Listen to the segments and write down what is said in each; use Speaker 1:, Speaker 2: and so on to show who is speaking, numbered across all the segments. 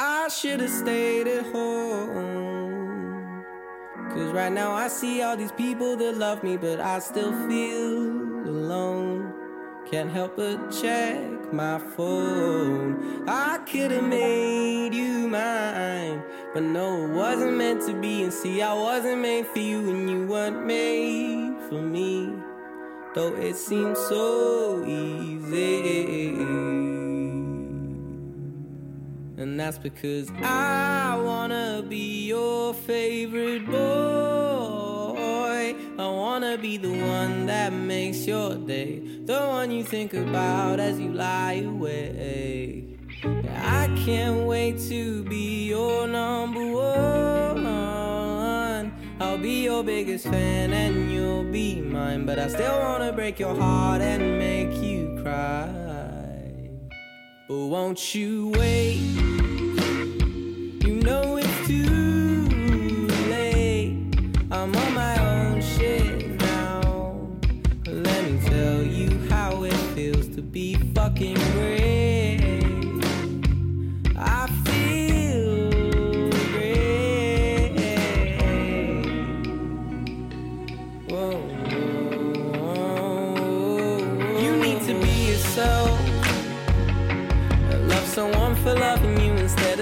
Speaker 1: I should have stayed at home. Cause right now I see all these people that love me, but I still feel alone. Can't help but check my phone. I could have made you mine, but no, it wasn't meant to be. And see, I wasn't made for you, and you weren't made for me. Though it seems so easy. And that's because I wanna be your favorite boy. I wanna be the one that makes your day, the one you think about as you lie awake. I can't wait to be your number one. I'll be your biggest fan and you'll be mine, but I still wanna break your heart and make you cry. But won't you wait? You know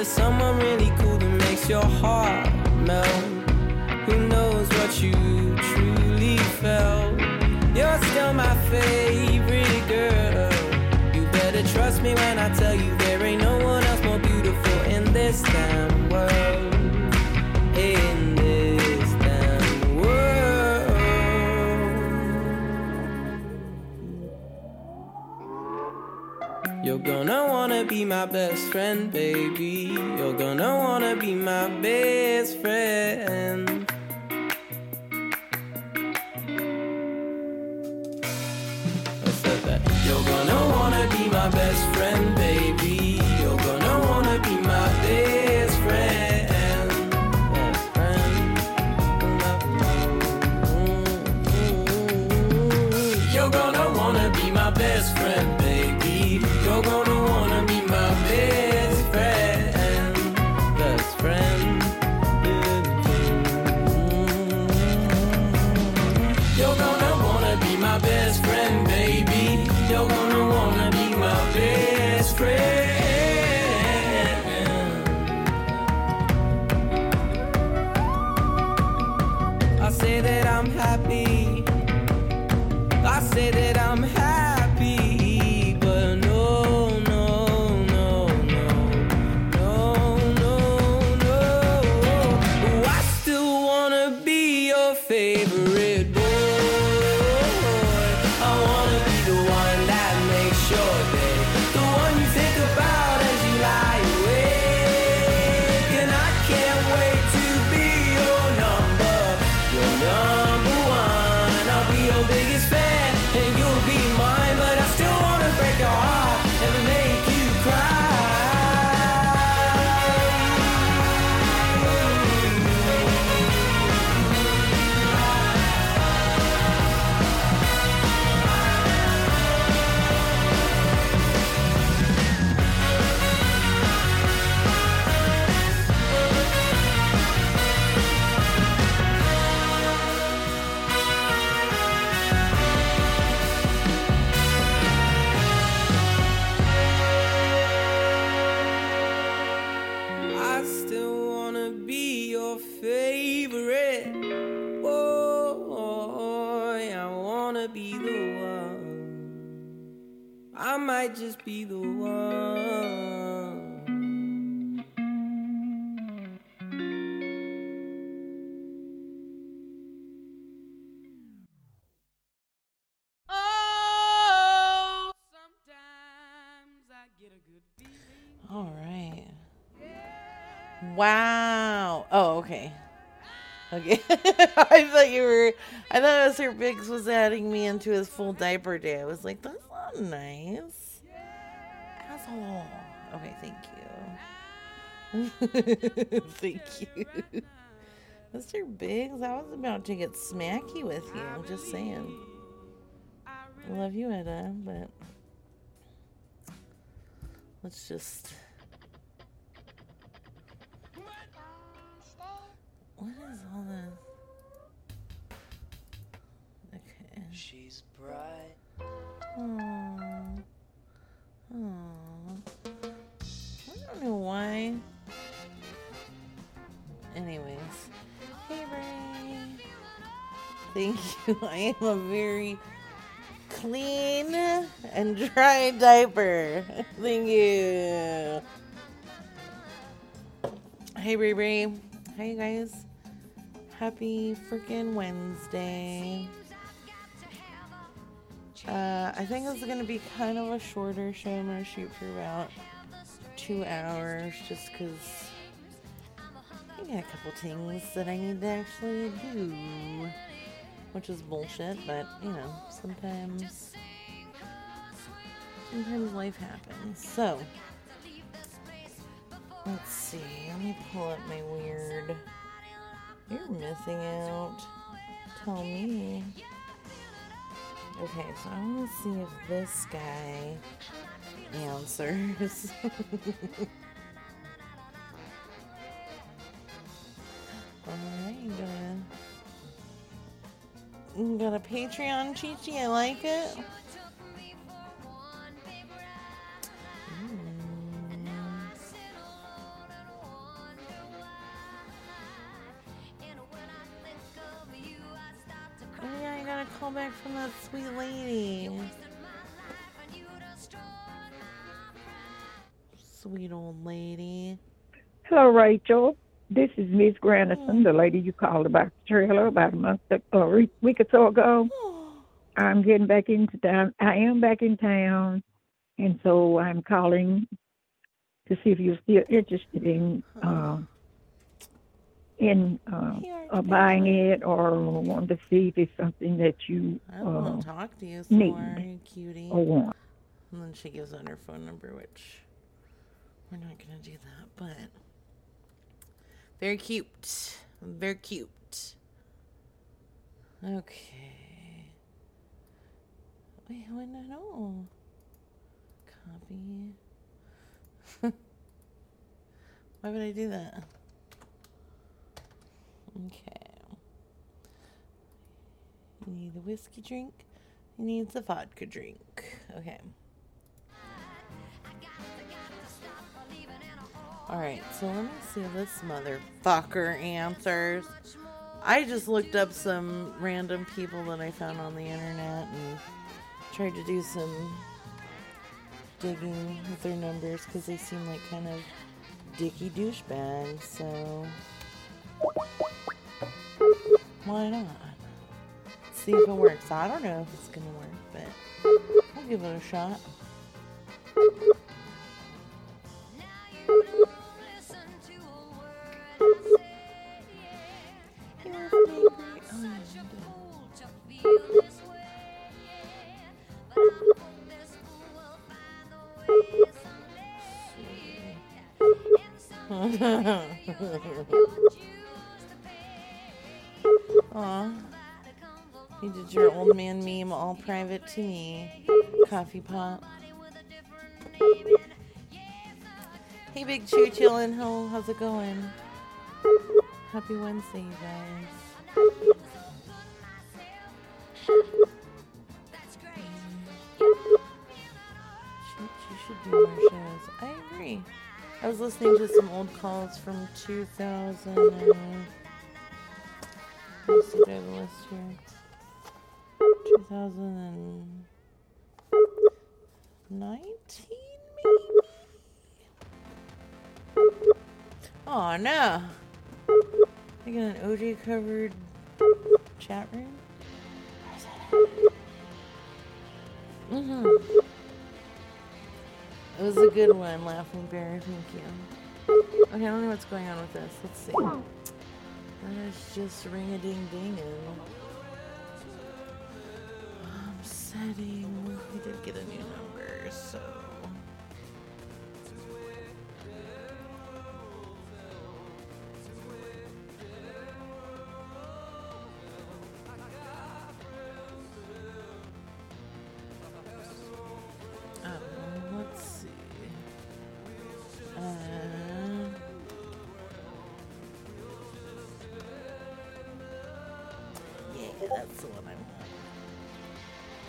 Speaker 1: someone really cool that makes your heart melt. Who knows what you truly felt? You're still my favorite girl. You better trust me when I tell you there ain't no one else more beautiful in this damn gonna wanna be my best friend, baby. You're gonna wanna be my best friend. I said that. You're gonna wanna be my best friend, might just be the one. Oh.
Speaker 2: All right. Wow. Oh, okay. Okay. I thought you were. I thought Mr. Biggs was adding me into his full diaper day. I was like, that's not nice soul. Okay, thank you. thank you. Mr. Biggs, I was about to get smacky with you. I'm just saying. I love you, Edda, but let's just. What is all this? Okay.
Speaker 1: She's bright.
Speaker 2: Aww. Aww. Don't know why. Anyways. Hey, Ray. Thank you. I am a very clean and dry diaper. Thank you. Hey, Ray Ray. Hi, you guys. Happy freaking Wednesday. Uh, I think this is going to be kind of a shorter show. I'm going to shoot for about two hours just because I got a couple things that I need to actually do. Which is bullshit, but you know, sometimes. Sometimes life happens. So, let's see. Let me pull up my weird. You're missing out. Tell me. Okay, so I want to see if this guy answers. Alright, got a, got a Patreon, Chi Chi. I like it. Mm. Oh yeah, I got a call back from that sweet lady. Sweet old lady.
Speaker 3: Hello, Rachel. This is Miss Grandison, the lady you called about the trailer about a month or a week or so ago. I'm getting back into town. I am back in town, and so I'm calling to see if you're still interested in uh, in uh, uh, buying it or want to see if it's something that you
Speaker 2: I want
Speaker 3: uh,
Speaker 2: to talk to you some
Speaker 3: need.
Speaker 2: cutie.
Speaker 3: or want.
Speaker 2: And then she gives out her phone number, which we're not gonna do that, but very cute. Very cute. Okay. Wait, wait, no, no. Copy. Why would I do that? Okay. You need a whiskey drink. He needs a vodka drink. Okay. Alright, so let me see if this motherfucker answers. I just looked up some random people that I found on the internet and tried to do some digging with their numbers because they seem like kind of dicky douchebags, so why not? See if it works. I don't know if it's gonna work, but I'll give it a shot. Private to me. Coffee pot. Hey, Big Cheer Chillin'. How, how's it going? Happy Wednesday, you guys. Should do more shows. I agree. I was listening to some old calls from 2000. And, let's see, do I list here? 2019, maybe? Oh no! I got an OJ covered chat room. Mm-hmm. It was a good one, Laughing Bear. Thank you. Okay, I don't know what's going on with this. Let's see. Let's just ring a ding ding setting. We did get a new number, so.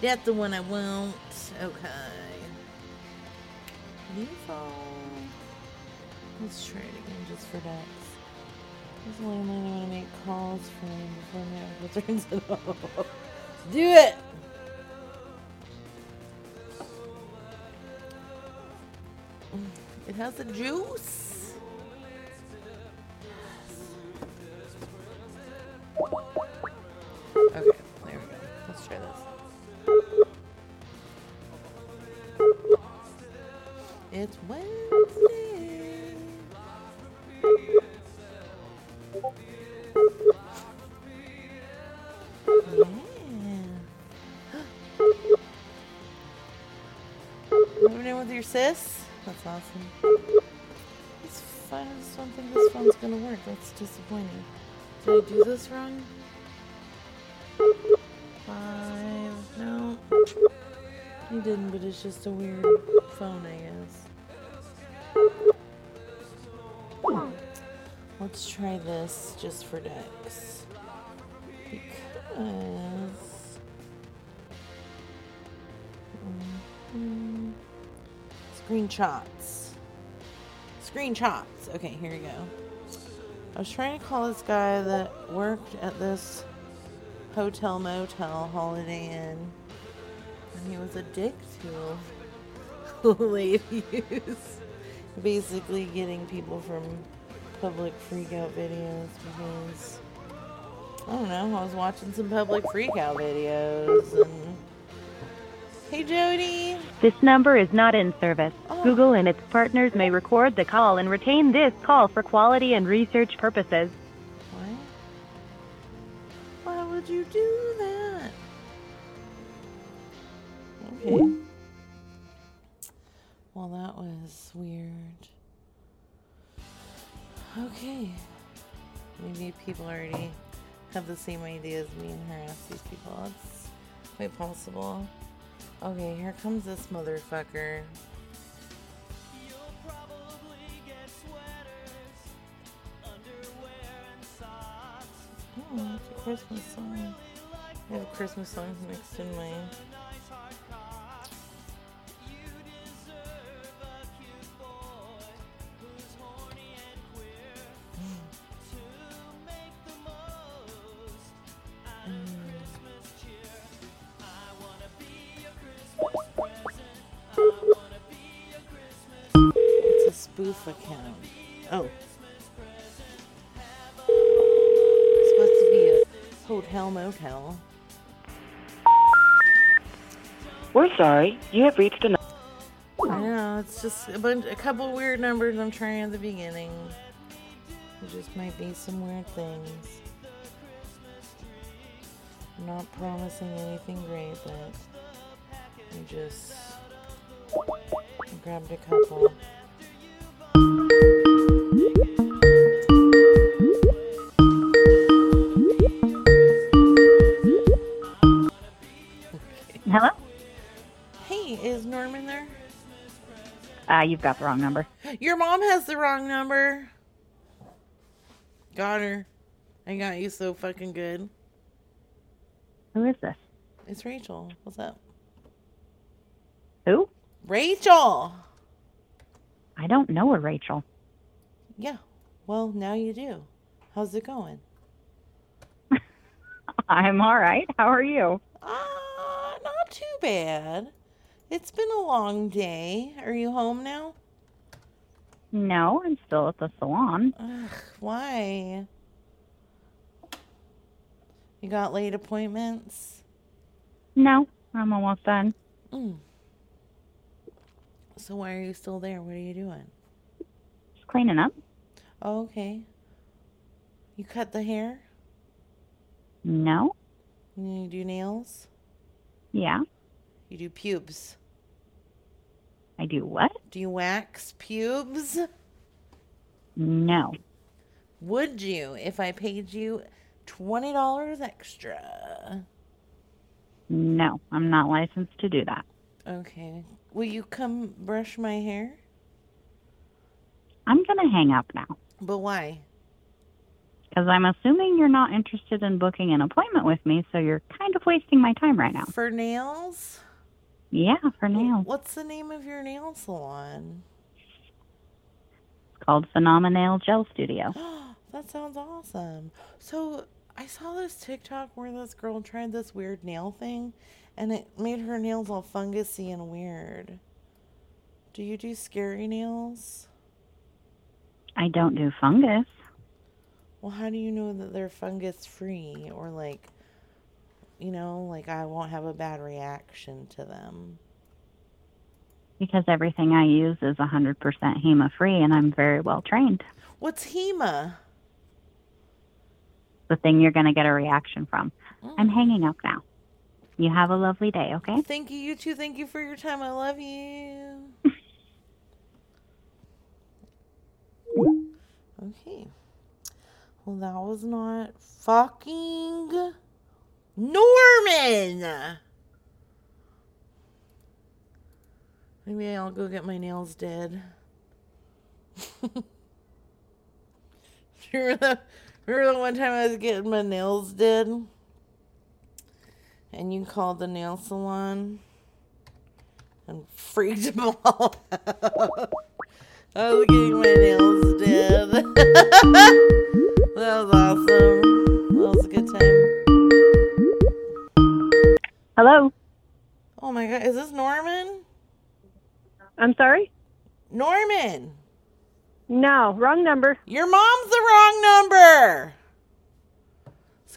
Speaker 2: That's the one I want. Okay. Phone. Let's try it again just for Dex. This landline I want to make calls from before Medical turns it off. Do it! It has the juice. Sis? That's awesome. This phone, I just don't think this phone's gonna work. That's disappointing. Did I do this wrong? Five. No. You didn't, but it's just a weird phone, I guess. Let's try this just for Dex. Because. Screenshots. Screenshots. Okay, here we go. I was trying to call this guy that worked at this hotel motel Holiday Inn. And he was a dick to ladies. Basically getting people from public freakout videos because I don't know, I was watching some public freakout videos and Hey Jody.
Speaker 4: This number is not in service.
Speaker 2: Oh.
Speaker 4: Google and its partners may record the call and retain this call for quality and research purposes.
Speaker 2: What? Why would you do that? Okay. Well, that was weird. Okay. Maybe people already have the same idea as me and harass these people. It's quite possible. Okay, here comes this motherfucker. Oh, it's a Christmas song. I have Christmas songs mixed in my. Account. Oh. It's supposed to be a hotel motel.
Speaker 5: We're sorry. You have reached a.
Speaker 2: I know, it's just a bunch, a couple weird numbers I'm trying at the beginning. There just might be some weird things. I'm not promising anything great, but I just grabbed a couple. Is Norman there?
Speaker 4: Uh, you've got the wrong number.
Speaker 2: Your mom has the wrong number. Got her. I got you so fucking good.
Speaker 4: Who is this?
Speaker 2: It's Rachel. What's up?
Speaker 4: Who?
Speaker 2: Rachel!
Speaker 4: I don't know a Rachel.
Speaker 2: Yeah. Well, now you do. How's it going?
Speaker 4: I'm all right. How are you?
Speaker 2: Ah, not too bad. It's been a long day. Are you home now?
Speaker 4: No, I'm still at the salon.
Speaker 2: Ugh, why? You got late appointments?
Speaker 4: No, I'm almost done.
Speaker 2: Mm. So why are you still there? What are you doing?
Speaker 4: Just cleaning up.
Speaker 2: Oh, okay. You cut the hair?
Speaker 4: No.
Speaker 2: You do nails?
Speaker 4: Yeah.
Speaker 2: You do pubes?
Speaker 4: I do what?
Speaker 2: Do you wax pubes?
Speaker 4: No.
Speaker 2: Would you if I paid you $20 extra?
Speaker 4: No, I'm not licensed to do that.
Speaker 2: Okay. Will you come brush my hair?
Speaker 4: I'm going to hang up now
Speaker 2: But why?
Speaker 6: Because I'm assuming you're not interested in booking an appointment with me, so you're kind of wasting my time right now.
Speaker 2: For nails?
Speaker 6: Yeah, for nails.
Speaker 2: What's the name of your nail salon?
Speaker 6: It's called Phenomenal Gel Studio.
Speaker 2: that sounds awesome. So I saw this TikTok where this girl tried this weird nail thing and it made her nails all fungusy and weird. Do you do scary nails?
Speaker 6: I don't do fungus.
Speaker 2: Well, how do you know that they're fungus free or like you know, like I won't have a bad reaction to them?
Speaker 6: Because everything I use is 100% HEMA free and I'm very well trained.
Speaker 2: What's HEMA?
Speaker 6: The thing you're going to get a reaction from.
Speaker 2: Mm.
Speaker 6: I'm hanging up now. You have a lovely day, okay?
Speaker 2: Thank you, you too. Thank you for your time. I love you. okay. Well, that was not fucking Norman. Maybe I'll go get my nails did. remember, the, remember the one time I was getting my nails did? And you called the nail salon and freaked them all out. I was getting my nails did. that was awesome. That was a good time.
Speaker 7: Hello.
Speaker 2: Oh my god, is this Norman?
Speaker 7: I'm sorry?
Speaker 2: Norman!
Speaker 7: No, wrong number.
Speaker 2: Your mom's the wrong number!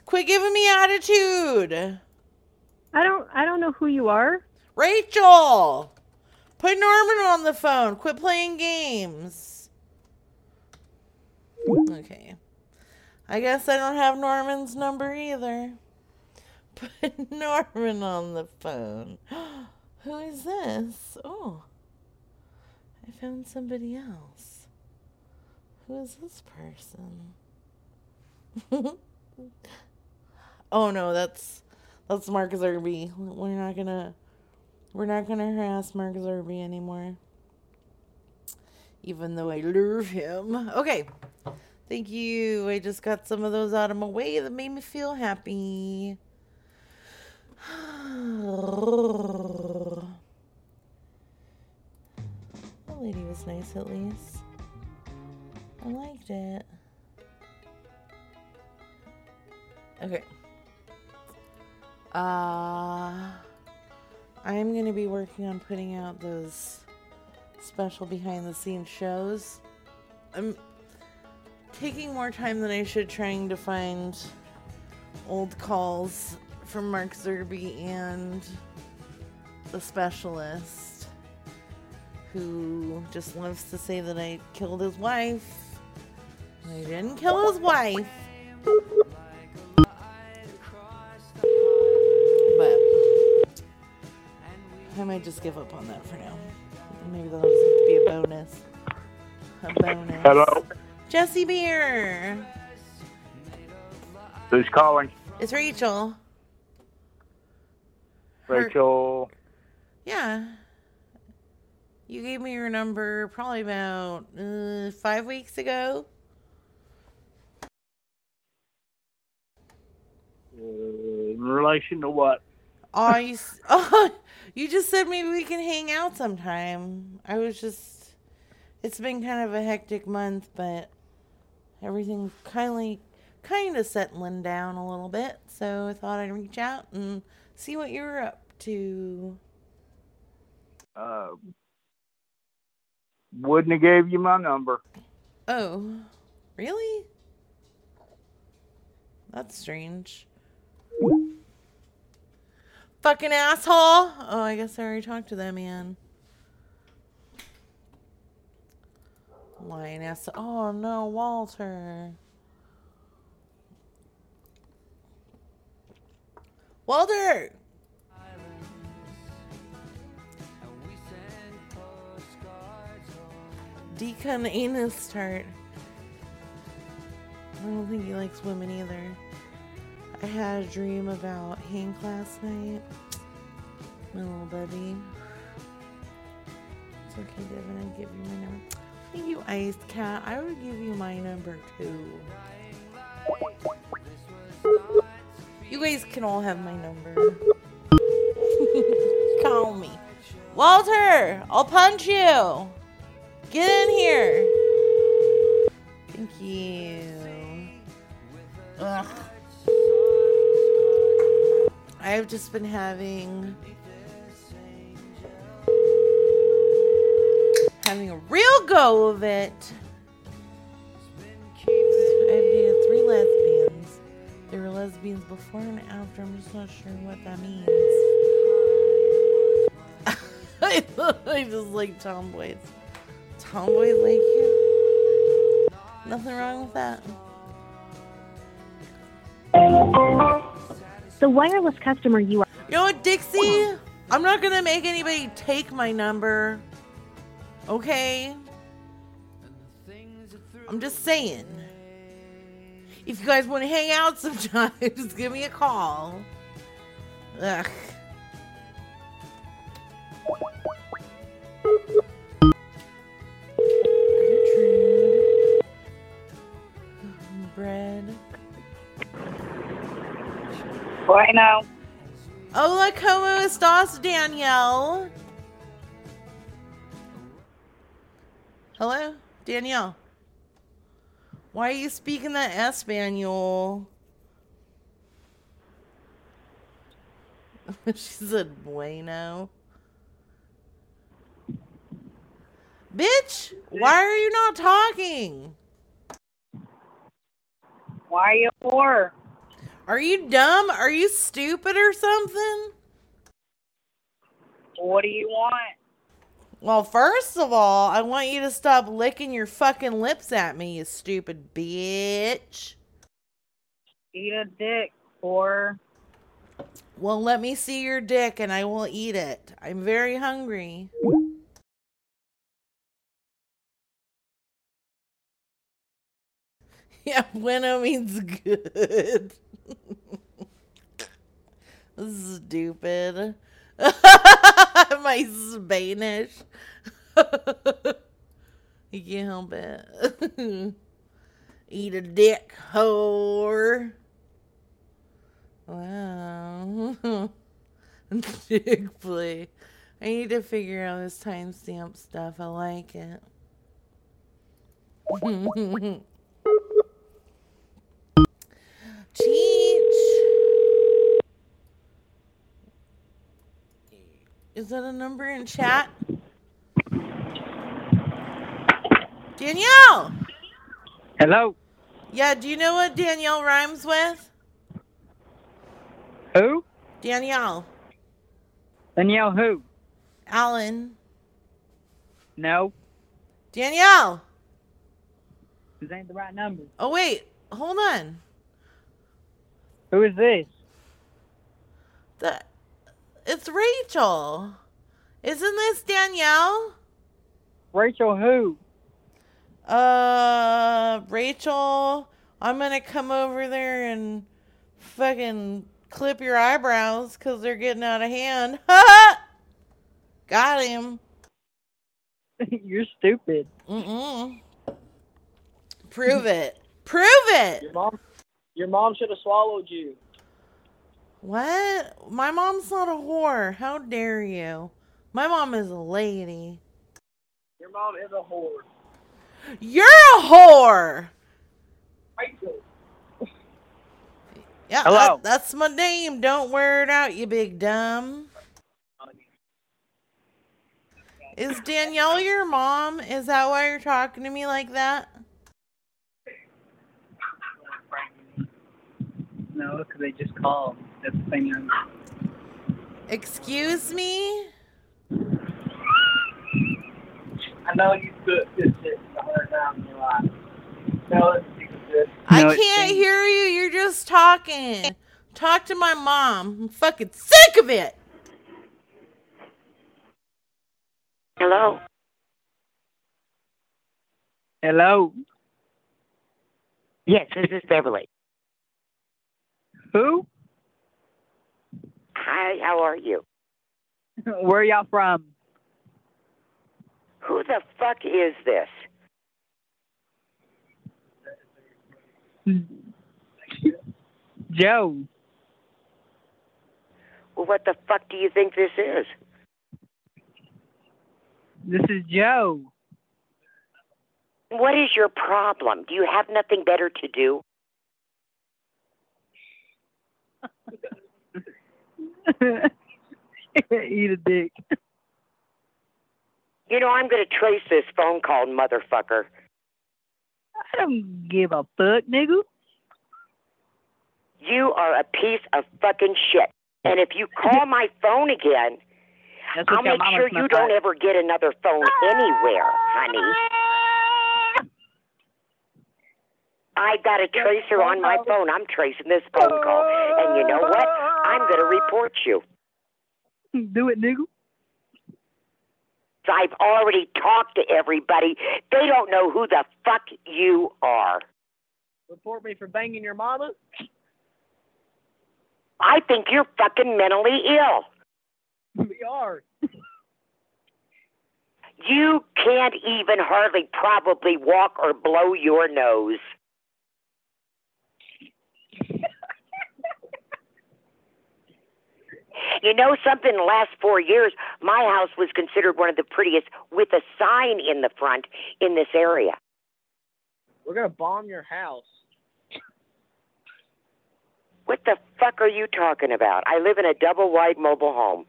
Speaker 2: Quit giving me attitude!
Speaker 7: I don't I don't know who you are.
Speaker 2: Rachel! Put Norman on the phone. Quit playing games. Okay. I guess I don't have Norman's number either. Put Norman on the phone. Who is this? Oh. I found somebody else. Who is this person? oh no, that's that's Mark Zerby. We're not gonna we're not gonna harass Mark Zerby anymore. Even though I love him. Okay. Thank you. I just got some of those out of my way that made me feel happy. That lady was nice at least. I liked it. Okay. Uh I'm going to be working on putting out those special behind the scenes shows. I'm taking more time than I should trying to find old calls from Mark Zerby and the specialist who just loves to say that I killed his wife. I didn't kill his wife. But I might just give up on that for now. Maybe that'll just be a bonus. A bonus.
Speaker 8: Hello,
Speaker 2: Jesse Beer.
Speaker 8: who's calling?
Speaker 2: It's Rachel. Her-
Speaker 8: Rachel.
Speaker 2: Yeah. You gave me your number probably about uh, five weeks ago.
Speaker 8: Uh, in relation to what?
Speaker 2: Oh, you, oh, you just said maybe we can hang out sometime. I was just, it's been kind of a hectic month, but everything's kind of, kind of settling down a little bit. So I thought I'd reach out and see what you were up to.
Speaker 8: Uh, wouldn't have gave you my number.
Speaker 2: Oh, really? That's strange. Fucking asshole. Oh, I guess I already talked to that man. Lying ass. Oh no, Walter. Walter! Deacon anus tart. I don't think he likes women either. I had a dream about Hank last night. My little buddy. It's okay, Devin. I give you my number. Thank you, Ice Cat. I would give you my number too. You guys can all have my number. Call me. Walter, I'll punch you. Get in here. Thank you. Ugh. I've just been having having a real go of it. Lesbians before and after. I'm just not sure what that means. I just like tomboys. Tomboys like you. Nothing wrong with that.
Speaker 7: The wireless customer you are.
Speaker 2: You know what, Dixie? I'm not gonna make anybody take my number. Okay? I'm just saying. If you guys want to hang out sometime, just give me a call. Ugh. Gertrude. Bread.
Speaker 5: Bueno.
Speaker 2: Hola, ¿cómo estás, Danielle? Hello, Danielle. Why are you speaking that Espanol? she said bueno. Bitch, why are you not talking?
Speaker 5: Why are you for?
Speaker 2: Are you dumb? Are you stupid or something?
Speaker 5: What do you want?
Speaker 2: Well, first of all, I want you to stop licking your fucking lips at me, you stupid bitch.
Speaker 5: Eat a dick, whore.
Speaker 2: Well, let me see your dick and I will eat it. I'm very hungry. Yeah, bueno means good. Stupid. My Spanish. you can't help it. Eat a dick, whore. Wow. dick play. I need to figure out this timestamp stuff. I like it. Cheech. Is that a number in chat? Danielle!
Speaker 8: Hello.
Speaker 2: Yeah, do you know what Danielle rhymes with?
Speaker 8: Who?
Speaker 2: Danielle.
Speaker 8: Danielle who?
Speaker 2: Alan.
Speaker 8: No.
Speaker 2: Danielle!
Speaker 8: This ain't the right number.
Speaker 2: Oh, wait. Hold on.
Speaker 8: Who is this?
Speaker 2: The, it's Rachel. Isn't this Danielle?
Speaker 8: Rachel who?
Speaker 2: Uh, Rachel, I'm gonna come over there and fucking clip your eyebrows because they're getting out of hand. Ha! Got him.
Speaker 8: You're stupid.
Speaker 2: Mm-mm. Prove it. Prove it.
Speaker 9: Your mom, your mom should have swallowed you.
Speaker 2: What? My mom's not a whore. How dare you? My mom is a lady.
Speaker 9: Your mom is a whore.
Speaker 2: You're a whore.
Speaker 9: Rachel.
Speaker 2: Yeah,
Speaker 8: Hello.
Speaker 2: that- that's my name. Don't wear it out, you big dumb. Is Danielle your mom? Is that why you're talking to me like that?
Speaker 8: No, because they just called. That's the same number.
Speaker 2: Excuse me?
Speaker 9: I know you put this shit a hundred times in your life. No,
Speaker 2: I
Speaker 8: No,
Speaker 2: can't hear you. You're just talking. Talk to my mom. I'm fucking sick of it.
Speaker 5: Hello.
Speaker 8: Hello.
Speaker 5: Yes, this is Beverly.
Speaker 8: Who?
Speaker 5: Hi, how are you?
Speaker 8: Where y'all from?
Speaker 5: Who the fuck is this?
Speaker 8: Joe.
Speaker 5: Well, what the fuck do you think this is?
Speaker 8: This is Joe.
Speaker 5: What is your problem? Do you have nothing better to do?
Speaker 8: Eat a dick.
Speaker 5: You know, I'm going to trace this phone call, motherfucker.
Speaker 8: I don't give a fuck, nigga.
Speaker 5: You are a piece of fucking shit. And if you call my phone again, I'll make sure you don't ever get another phone anywhere, honey. I got a tracer on my phone. I'm tracing this phone call. And you know what? I'm going to report you.
Speaker 8: Do it, nigga.
Speaker 5: I've already talked to everybody. They don't know who the fuck you are.
Speaker 8: Report me for banging your mama.
Speaker 5: I think you're fucking mentally ill.
Speaker 8: We are.
Speaker 5: You can't even hardly probably walk or blow your nose. You know something? In the last four years, my house was considered one of the prettiest with a sign in the front in this area.
Speaker 8: We're gonna bomb your house.
Speaker 5: What the fuck are you talking about? I live in a double wide mobile home.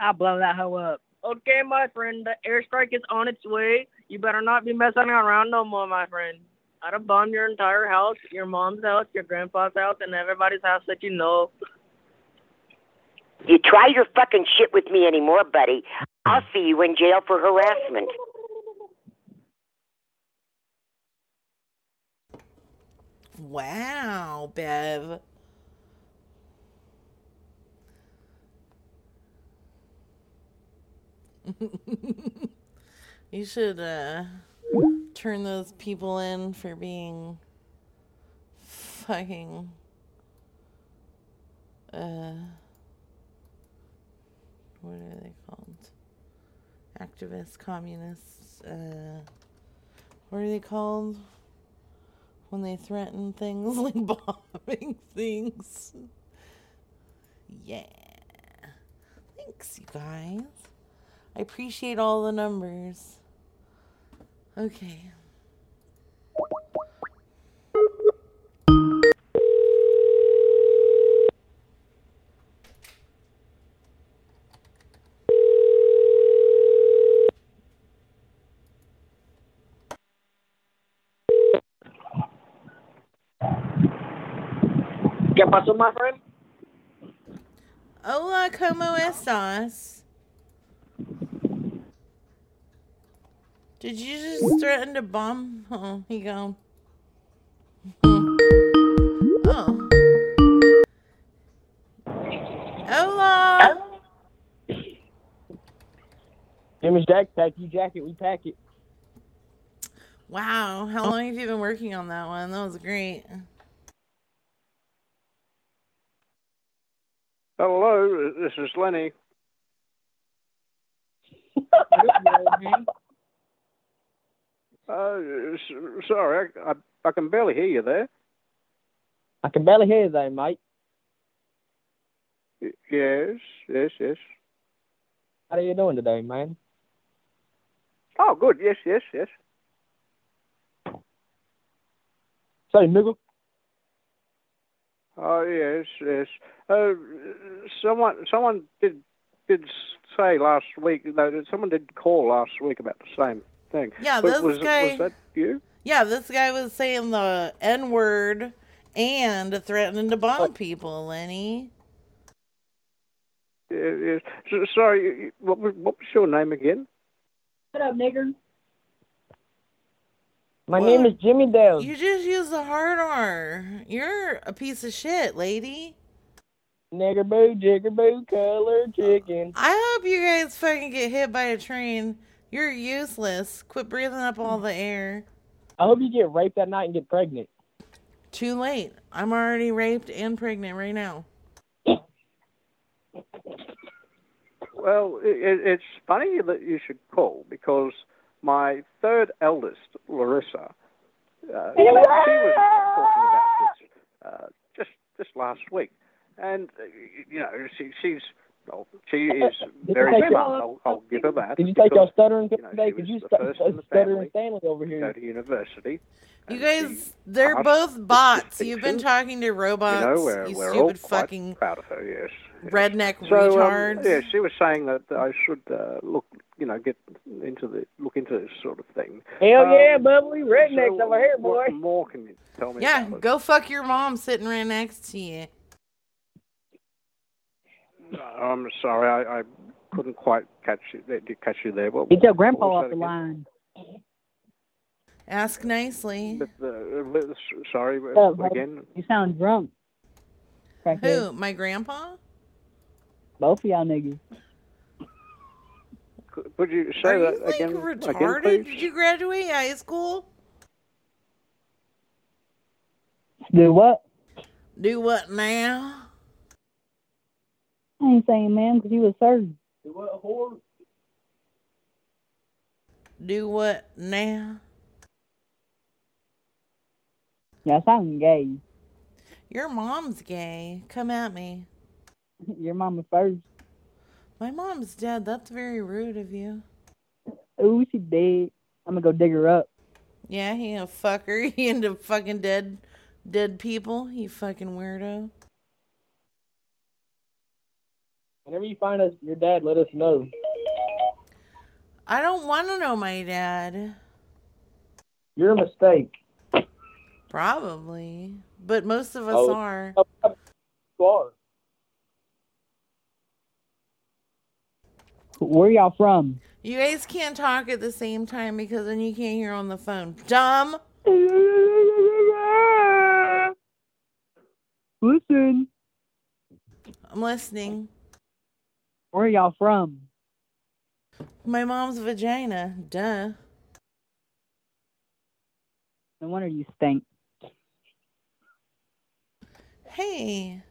Speaker 8: I'll blow that hoe up. Okay, my friend, the airstrike is on its way. You better not be messing around no more, my friend. I'd have bombed your entire house, your mom's house, your grandpa's house, and everybody's house that you know.
Speaker 5: You try your fucking shit with me anymore, buddy. I'll see you in jail for harassment.
Speaker 2: Wow, Bev. you should uh turn those people in for being fucking uh what are they called? Activists, communists, uh what are they called? when they threaten things like bombing things. Yeah. Thanks, you guys. I appreciate all the numbers. Okay.
Speaker 8: ¿Qué pasó, my friend?
Speaker 2: Hola, ¿cómo estás? Did you just threaten to bomb? Oh, he gone. Oh. Hola.
Speaker 10: Jimmy's Jack Pack, you jacket, we pack it.
Speaker 2: Wow, how long have you been working on that one? That was great.
Speaker 11: Hello, this is Lenny. Uh, sorry, I, I, can barely hear you there.
Speaker 10: I can barely hear you though, mate.
Speaker 11: Yes, yes, yes.
Speaker 10: How are you doing today, man?
Speaker 11: Oh, good. Yes, yes, yes.
Speaker 10: Say, nigga.
Speaker 11: Oh, yes, yes. Uh, someone, someone did did say last week. No, someone did call last week about the same thing.
Speaker 2: Yeah,
Speaker 11: was,
Speaker 2: this
Speaker 11: was,
Speaker 2: guy-
Speaker 11: was that you?
Speaker 2: Yeah, this guy was saying the N word and threatening to bomb people, Lenny.
Speaker 11: Yeah, yes. S- sorry, you- you- what was, what was your name again?
Speaker 8: What up, nigger?
Speaker 10: My name is Jimmy Dale.
Speaker 2: You just used the hard R. You're a piece of shit, lady.
Speaker 10: Nigger boo, jigger boo, color chicken.
Speaker 2: I hope you guys fucking get hit by a train. You're useless. Quit breathing up all the air.
Speaker 10: I hope you get raped that night and get pregnant.
Speaker 2: Too late. I'm already raped and pregnant right now.
Speaker 11: Well, it, it's funny that you should call because my third eldest, Larissa, uh, she was talking about this uh, just just last week, and uh, you know she, she's well, she is very
Speaker 10: you
Speaker 11: smart.
Speaker 10: your-
Speaker 11: I'll, I'll give her that.
Speaker 10: Did you take
Speaker 11: because,
Speaker 10: your stuttering
Speaker 11: you know,
Speaker 10: today?
Speaker 11: she was
Speaker 10: you
Speaker 11: the
Speaker 10: stu-
Speaker 11: first in
Speaker 10: stuttering
Speaker 11: family
Speaker 10: Stanley over
Speaker 11: to
Speaker 10: here.
Speaker 11: go to university.
Speaker 2: You guys, they're both bots. You've been talking to robots.
Speaker 11: You know, we're,
Speaker 2: you
Speaker 11: we're all
Speaker 2: stupid
Speaker 11: quite
Speaker 2: fucking
Speaker 11: proud of her. Yes. Yes.
Speaker 2: redneck
Speaker 11: So um, yeah, she was saying that I should uh, look, you know, get into the look into this sort of thing.
Speaker 10: Hell
Speaker 11: Um,
Speaker 10: yeah, bubbly rednecks
Speaker 11: so
Speaker 10: over here, boy.
Speaker 11: What more can you tell me?
Speaker 2: Yeah,
Speaker 11: about it?
Speaker 2: go fuck your mom sitting right next to you.
Speaker 11: I'm sorry, I, I couldn't quite catch you. Did catch you there? What,
Speaker 10: Get your grandpa
Speaker 11: was
Speaker 10: off the
Speaker 11: again?
Speaker 10: line.
Speaker 2: Ask nicely.
Speaker 11: But, uh, uh, sorry
Speaker 10: Oh,
Speaker 11: uh, again.
Speaker 10: You sound drunk.
Speaker 2: Who? My grandpa?
Speaker 10: Both of y'all niggas.
Speaker 11: Could could you say
Speaker 2: Are
Speaker 11: that
Speaker 2: you like
Speaker 11: again?
Speaker 2: retarded?
Speaker 11: Again,
Speaker 2: Did you graduate high school?
Speaker 10: Do what?
Speaker 2: Do what now?
Speaker 10: I ain't saying man, because you was served.
Speaker 11: Do what, whore?
Speaker 2: Do what now?
Speaker 10: Y'all sound gay.
Speaker 2: Your mom's gay. Come at me.
Speaker 10: Your mama first.
Speaker 2: My mom's dead. That's very rude of you.
Speaker 10: Oh, she dead. I'm gonna go dig her up.
Speaker 2: Yeah, he a fucker. He into fucking dead, dead people. You fucking weirdo.
Speaker 10: Whenever you find us, your dad, let us know.
Speaker 2: I don't want to know my dad.
Speaker 10: You're a mistake.
Speaker 2: Probably, but most of us
Speaker 10: Oh.
Speaker 2: are.
Speaker 10: You are. Where y'all from?
Speaker 2: You guys can't talk at the same time because then you can't hear on the phone. Dumb.
Speaker 10: Listen.
Speaker 2: I'm listening.
Speaker 10: Where y'all from?
Speaker 2: My mom's vagina. Duh.
Speaker 10: No wonder you stink.
Speaker 2: Hey.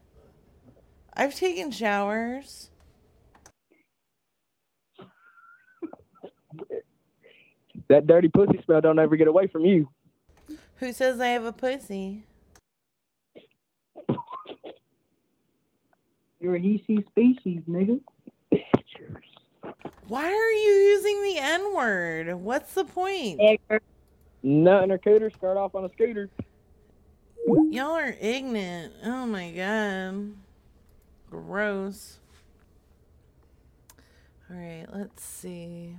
Speaker 2: I've taken showers.
Speaker 10: That dirty pussy smell don't ever get away from you.
Speaker 2: Who says I have a pussy?
Speaker 10: You're a he, she species, nigga.
Speaker 2: Why are you using the N word? What's the point?
Speaker 10: Nut in her cooter, start off on a scooter.
Speaker 2: Y'all are ignorant. Oh my god. Gross. Alright, let's see.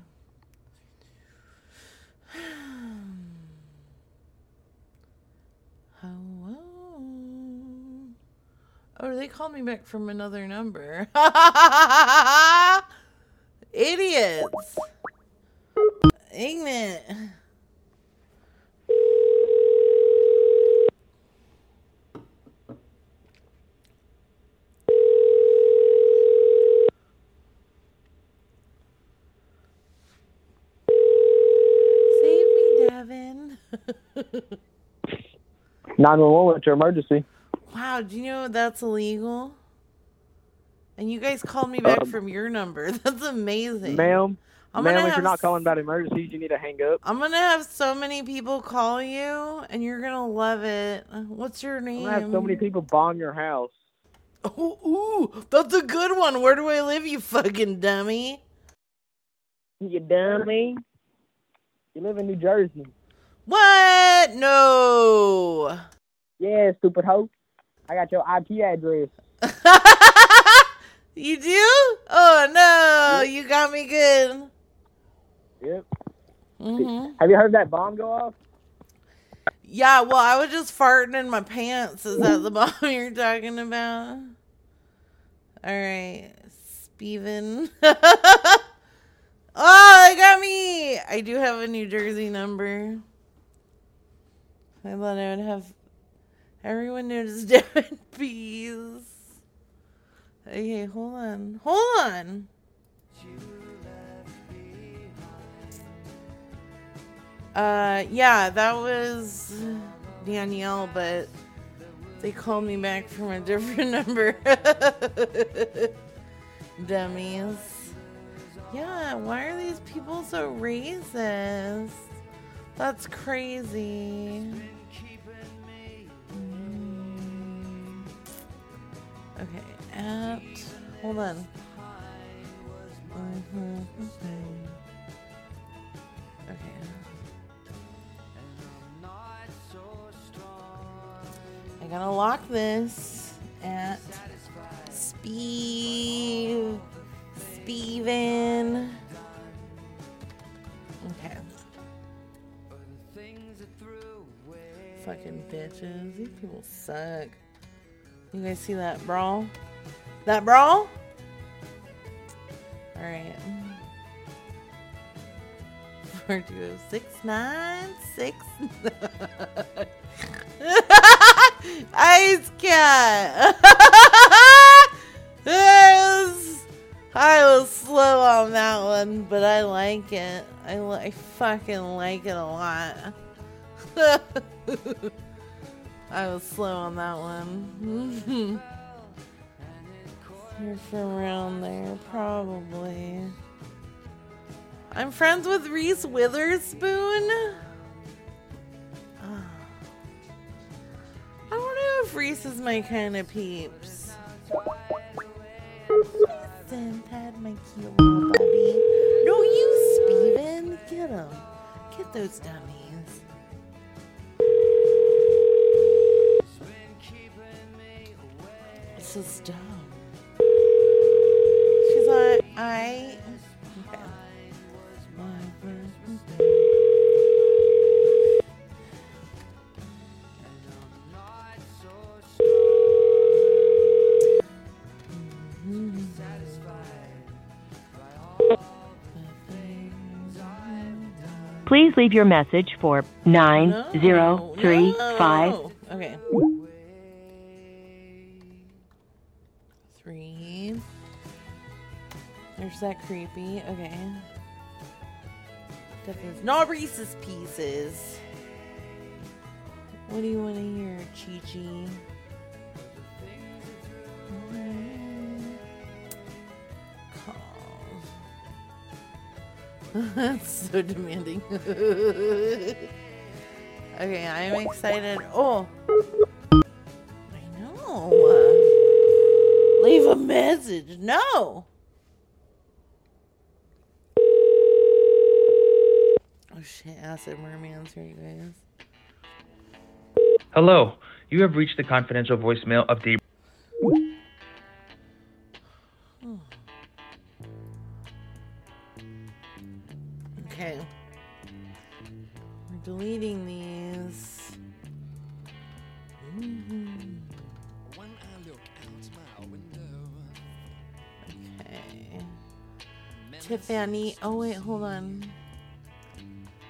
Speaker 2: Hello. Oh, they called me back from another number. Idiots. Ignorant. Save me, Devin.
Speaker 10: 911 went your emergency.
Speaker 2: wow, do you know that's illegal? And you guys called me back
Speaker 10: Um,
Speaker 2: from your number. That's amazing.
Speaker 10: Ma'am,
Speaker 2: I'm
Speaker 10: ma'am, if you're not calling about emergencies, you need to hang up.
Speaker 2: I'm gonna have so many people call you, and you're gonna love it. What's your
Speaker 10: I'm
Speaker 2: name?
Speaker 10: gonna have so many people bomb your house.
Speaker 2: Oh, ooh, that's a good one. Where do I live, you fucking dummy?
Speaker 10: You dummy. You live in New Jersey.
Speaker 2: What? No.
Speaker 10: Yeah, stupid hoe. I got your IP address.
Speaker 2: You do? Oh no, you got me good.
Speaker 10: Yep.
Speaker 2: hmm
Speaker 10: Have you heard that bomb go off?
Speaker 2: Yeah, well, I was just farting in my pants. Is that the bomb you're talking about? All right, Steven. oh, they got me. I do have a New Jersey number. I thought I would have everyone knows Devin Pease. Okay, hold on. Hold on. Uh, yeah, that was Danielle, but they called me back from a different number. Dummies. Yeah, why are these people so racist? That's crazy. Okay, at hold on. Mhm, mhm. Okay. I gotta lock this at Steve Steven. Okay. Fucking bitches. These people suck. You guys see that brawl? That brawl? Alright. Four two six nine six Ice cat. I was, I was slow on that one, but I like it. I, I fucking like it a lot. I was slow on that one. You're from around there, probably. I'm friends with Reese Witherspoon. Ah. I don't know if Reese is my kind of peeps. Buddy. No, you, Steven. Get him. Get those dummies. This is dumb. She's like, I.
Speaker 12: Please leave your message for 9035.
Speaker 2: No. Okay. There's that creepy. Okay. Got those not Reese's pieces. What do you want to hear, Chi Chi? That's so demanding. okay, I'm excited. Oh, I know. Leave a message. No. Oh shit, acid mermans here, you guys.
Speaker 13: Hello, you have reached the confidential voicemail of the.
Speaker 2: Okay. We're deleting these. Mhm. Okay. Tiffany. Oh, wait, hold on.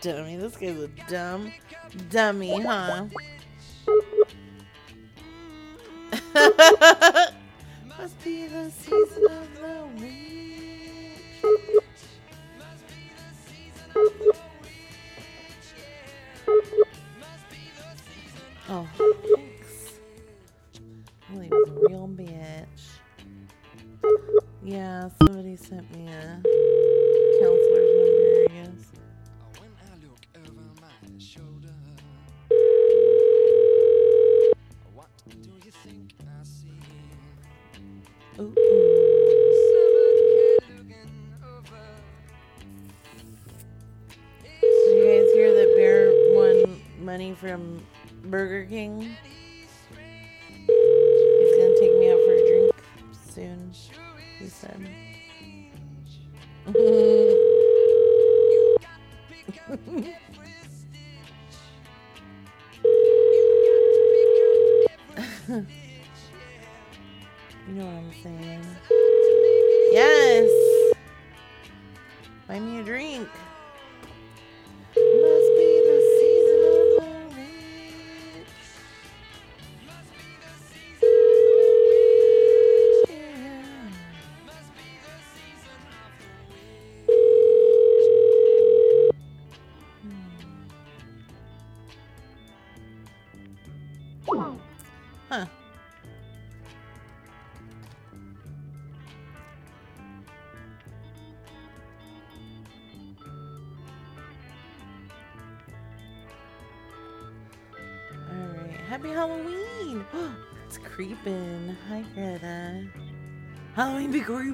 Speaker 2: dummy. This guy's a dumb dummy, huh?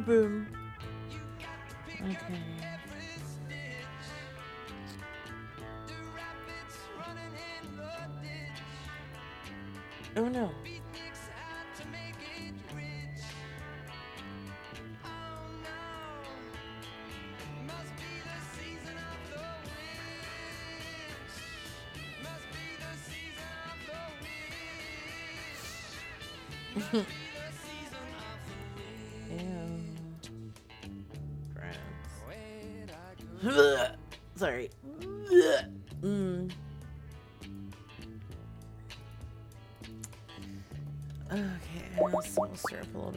Speaker 2: Halloween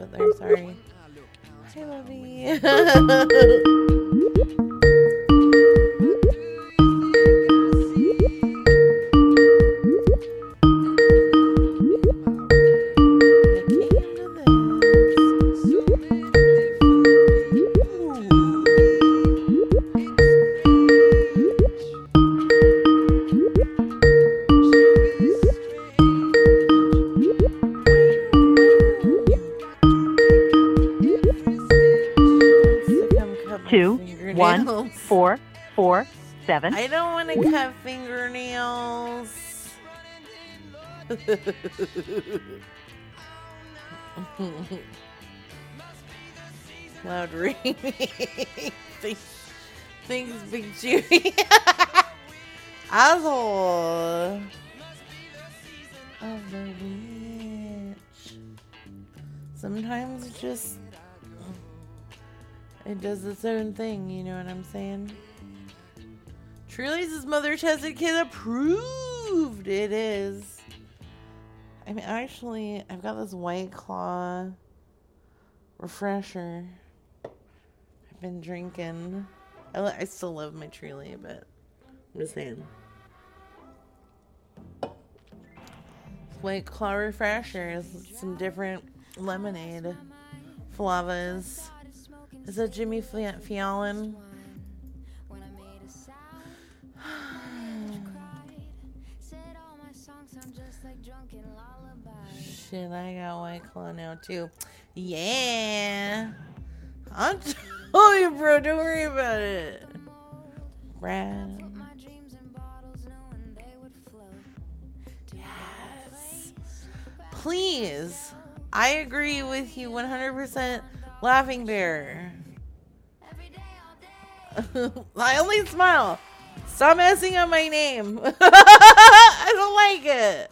Speaker 2: syrup a little bit there. Sorry. Hi.
Speaker 12: seven.
Speaker 2: I don't want to cut fingernails. Loud ringing. Thanks, thanks, Big Chewy. Asshole. Of the witch. Sometimes it just it does its own thing, you know what I'm saying? Truly's mother tested kid approved. It is. I mean, actually, I've got this White Claw refresher. I've been drinking. I, I still love my Truly, but I'm just saying. White Claw refresher is some different lemonade flavas. Is that Jimmy Fia- Fallon? Shit, I got White Claw now too. Yeah. I'll tell you, bro. Don't worry about it. Brad. Yes. Please. I agree with you 100%. Laughing Bear. I only smile. Stop messing up my name. I don't like it.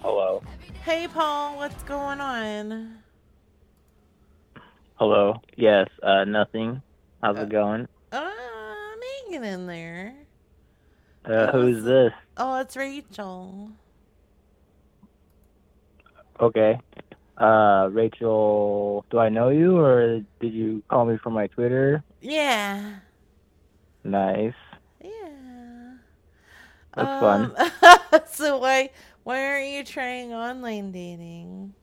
Speaker 14: Hello.
Speaker 2: Hey Paul, what's going on?
Speaker 14: Hello. Yes. Uh, nothing. How's it going?
Speaker 2: Uh, I'm hanging in there.
Speaker 14: Uh, who's this?
Speaker 2: Oh, it's Rachel.
Speaker 14: Okay. Uh, Rachel. Do I know you, or did you call me from my Twitter?
Speaker 2: Yeah.
Speaker 14: Nice.
Speaker 2: Yeah.
Speaker 14: That's fun.
Speaker 2: Um, so why why aren't you trying online dating?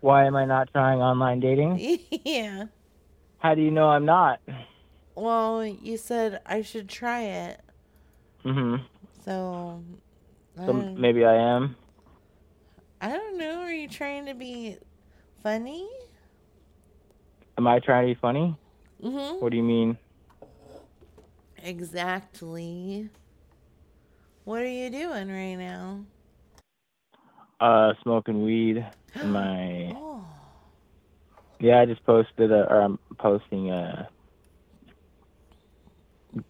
Speaker 14: Why am I not trying online dating?
Speaker 2: yeah.
Speaker 14: How do you know I'm not?
Speaker 2: Well, you said I should try it.
Speaker 14: hmm
Speaker 2: So,
Speaker 14: So maybe I am.
Speaker 2: I don't know. Are you trying to be funny?
Speaker 14: Am I trying to be funny?
Speaker 2: Mhm.
Speaker 14: What do you mean?
Speaker 2: Exactly. What are you doing right now?
Speaker 14: Uh, smoking weed in my.
Speaker 2: Oh.
Speaker 14: Yeah, I just posted a, or I'm posting a.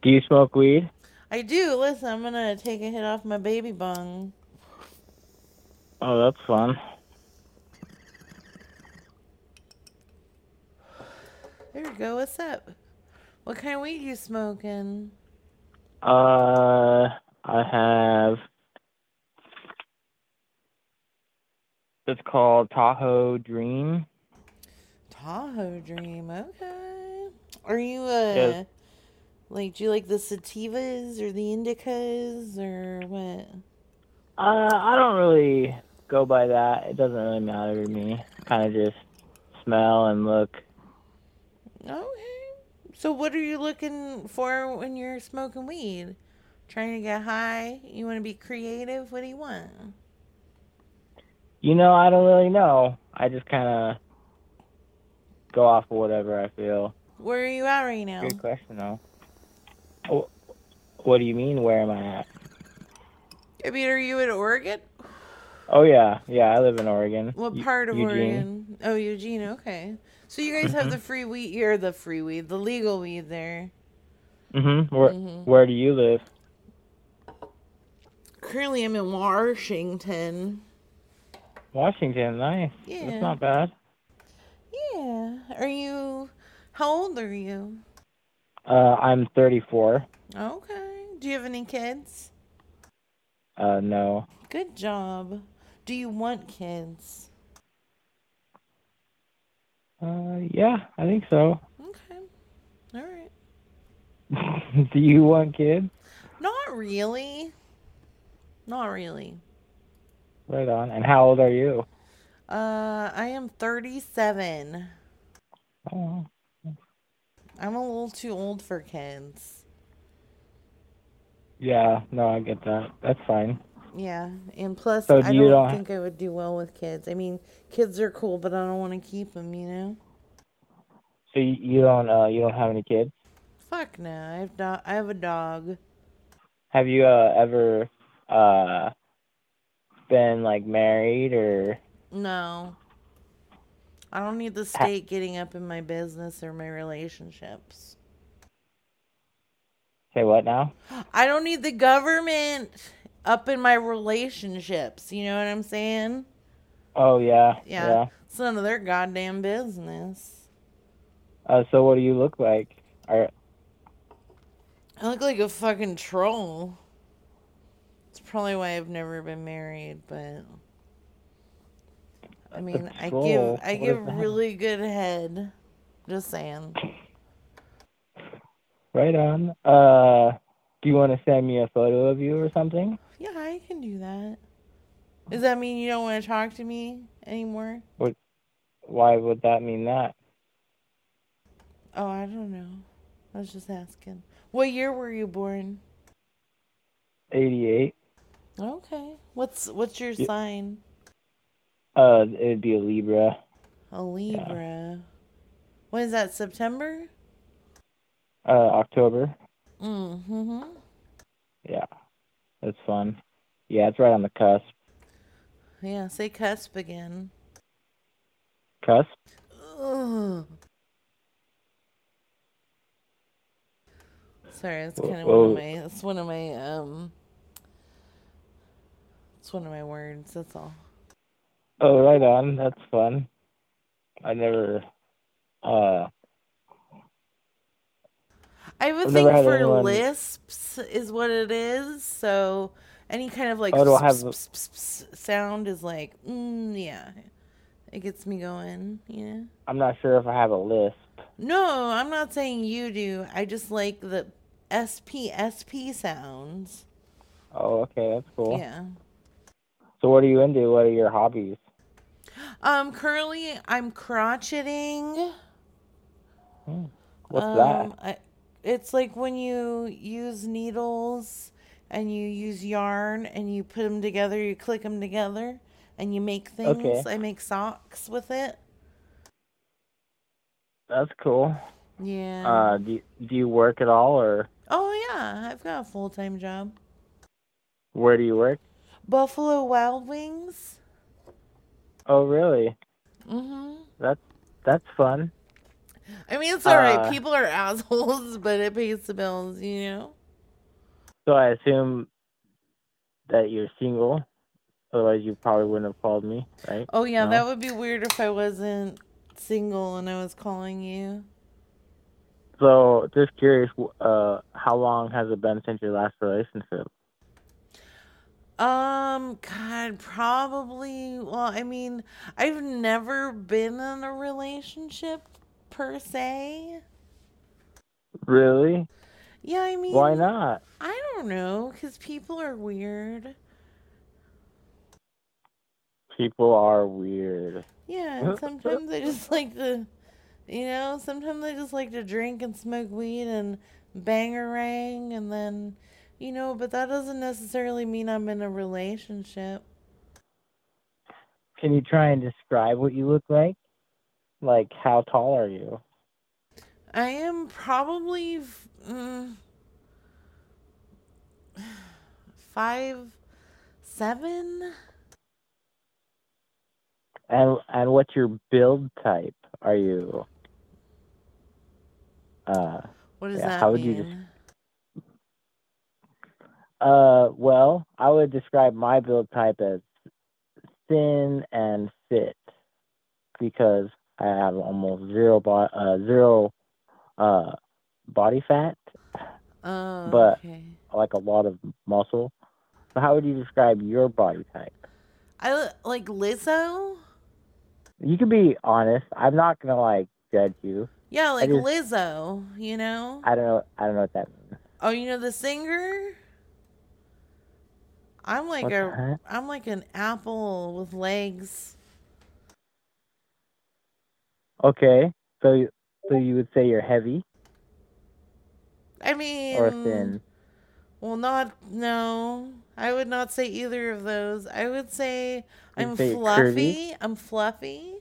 Speaker 14: Do you smoke weed?
Speaker 2: I do. Listen, I'm gonna take a hit off my baby bong.
Speaker 14: Oh, that's fun.
Speaker 2: There you go. What's up? What kind of weed you smoking?
Speaker 14: Uh, I have. It's called Tahoe Dream.
Speaker 2: Tahoe Dream. Okay. Are you uh?
Speaker 14: Yes.
Speaker 2: Like, do you like the sativas or the indicas or what?
Speaker 14: Uh, I don't really go by that. It doesn't really matter to me. Kind of just smell and look.
Speaker 2: Okay. So what are you looking for when you're smoking weed? Trying to get high? You want to be creative? What do you want?
Speaker 14: You know, I don't really know. I just kind of go off of whatever I feel.
Speaker 2: Where are you at right now?
Speaker 14: Good question, though. What do you mean? Where am I at?
Speaker 2: I mean, are you in Oregon?
Speaker 14: Oh yeah, yeah. I live in Oregon.
Speaker 2: What part of
Speaker 14: Eugene.
Speaker 2: Oregon? Oh, Eugene. Okay. So you guys have
Speaker 14: Mhm.
Speaker 2: the free weed, you're the free weed, the legal weed there.
Speaker 14: Mhm. Where
Speaker 2: Mhm.
Speaker 14: Where do you live?
Speaker 2: Currently, I'm in Washington.
Speaker 14: Washington. Nice.
Speaker 2: Yeah.
Speaker 14: That's not bad.
Speaker 2: Yeah. Are you? How old are you?
Speaker 14: Uh, I'm 34.
Speaker 2: Okay. Do you have any kids?
Speaker 14: Uh, no.
Speaker 2: Good job. Do you want kids?
Speaker 14: Uh, yeah, I think so.
Speaker 2: Okay. All right.
Speaker 14: do you want kids?
Speaker 2: Not really. Not really.
Speaker 14: Right on. And how old are you?
Speaker 2: Uh, I am 37.
Speaker 14: Oh.
Speaker 2: I'm a little too old for kids.
Speaker 14: Yeah. No, I get that. That's fine.
Speaker 2: Yeah, and plus,
Speaker 14: So
Speaker 2: I don't
Speaker 14: don't-
Speaker 2: think I would do well with kids. I mean, kids are cool, but I don't want to keep them, you know?
Speaker 14: So you, you don't uh you don't have any kids?
Speaker 2: Fuck no. I have, do- I have a dog.
Speaker 14: Have you uh ever uh been like married or
Speaker 2: No. I don't need the state getting up in my business or my relationships.
Speaker 14: say what now?
Speaker 2: I don't need the government up in my relationships. You know what I'm saying?
Speaker 14: Oh yeah.
Speaker 2: Yeah.
Speaker 14: Yeah.
Speaker 2: It's none of their goddamn business.
Speaker 14: Uh, so what do you look like? Are
Speaker 2: I look like a fucking troll. It's probably why I've never been married, but I mean, I give I
Speaker 14: What
Speaker 2: give really good head. Just saying.
Speaker 14: right on. Uh, do you want to send me a photo of you or something?
Speaker 2: Yeah, I can do that. Does that mean you don't want to talk to me anymore?
Speaker 14: What? Why would that mean that?
Speaker 2: Oh, I don't know. I was just asking. What year were you born?
Speaker 14: Eighty-eight.
Speaker 2: Okay. What's what's your
Speaker 14: Yeah.
Speaker 2: sign?
Speaker 14: Uh, it'd be a Libra.
Speaker 2: A Libra. When is that? September?
Speaker 14: Uh, October.
Speaker 2: Mm-hmm.
Speaker 14: Yeah, that's fun. Yeah, it's right on the cusp.
Speaker 2: Yeah, say cusp again.
Speaker 14: Cusp.
Speaker 2: Ugh. Sorry, that's kind of one of my. That's one of my. Um. It's one of my words. That's all.
Speaker 14: Oh, right on. That's fun. I never. Uh,
Speaker 2: I have a
Speaker 14: I've
Speaker 2: thing for
Speaker 14: anyone-
Speaker 2: lisps, is what it is. So any kind of like
Speaker 14: Oh, have
Speaker 2: sound is like, mm, yeah, it gets me going. Yeah.
Speaker 14: I'm not sure if I have a lisp.
Speaker 2: No, I'm not saying you do. I just like the SPSP sounds.
Speaker 14: Oh, okay, that's cool.
Speaker 2: Yeah.
Speaker 14: So, what are you into? What are your hobbies?
Speaker 2: Um, currently I'm crotcheting.
Speaker 14: What's
Speaker 2: um,
Speaker 14: that?
Speaker 2: It's like when you use needles and you use yarn and you put them together, you click them together, and you make things.
Speaker 14: Okay.
Speaker 2: I make socks with it.
Speaker 14: That's cool.
Speaker 2: Yeah.
Speaker 14: Uh, do you, do you work at all, or
Speaker 2: oh yeah, I've got a full time job.
Speaker 14: where do you work?
Speaker 2: Buffalo Wild Wings.
Speaker 14: Oh, really?
Speaker 2: Mhm.
Speaker 14: That's that's fun.
Speaker 2: I mean, it's all right.
Speaker 14: Uh,
Speaker 2: People are assholes, but it pays the bills, you know.
Speaker 14: So I assume that you're single. Otherwise, you probably wouldn't have called me, right?
Speaker 2: Oh yeah,
Speaker 14: No?
Speaker 2: that would be weird if I wasn't single and I was calling you.
Speaker 14: So, just curious, uh, how long has it been since your last relationship?
Speaker 2: Um, God, probably. Well, I mean, I've never been in a relationship per se.
Speaker 14: Really?
Speaker 2: Yeah, I mean,
Speaker 14: Why not?
Speaker 2: I don't know, because people are weird.
Speaker 14: People are weird.
Speaker 2: Yeah, and sometimes they just like to, you know, sometimes they just like to drink and smoke weed and bangarang, and then, you know, but that doesn't necessarily mean I'm in a relationship.
Speaker 14: Can you try and describe what you look like? Like, how tall are you?
Speaker 2: I am probably mm, five seven.
Speaker 14: And and what's your build type? Are you? Uh,
Speaker 2: What does
Speaker 14: yeah,
Speaker 2: that
Speaker 14: how would
Speaker 2: mean?
Speaker 14: you? Des- uh, well, I would describe my build type as thin and fit because I have almost zero bo- uh, zero uh, body fat,
Speaker 2: Oh,
Speaker 14: but
Speaker 2: okay.
Speaker 14: like a lot of muscle. So how would you describe your body type?
Speaker 2: I like Lizzo.
Speaker 14: You can be honest. I'm not gonna like judge you.
Speaker 2: Yeah, like
Speaker 14: just-
Speaker 2: Lizzo. You know.
Speaker 14: I don't know. I don't know what that means.
Speaker 2: Oh, you know the singer? I'm like
Speaker 14: What
Speaker 2: a? I'm like an apple with legs.
Speaker 14: Okay, so so you would say you're heavy
Speaker 2: I mean
Speaker 14: or thin?
Speaker 2: Well, not no. I would not say either of those. I would say
Speaker 14: You'd
Speaker 2: I'm
Speaker 14: say
Speaker 2: fluffy. I'm fluffy.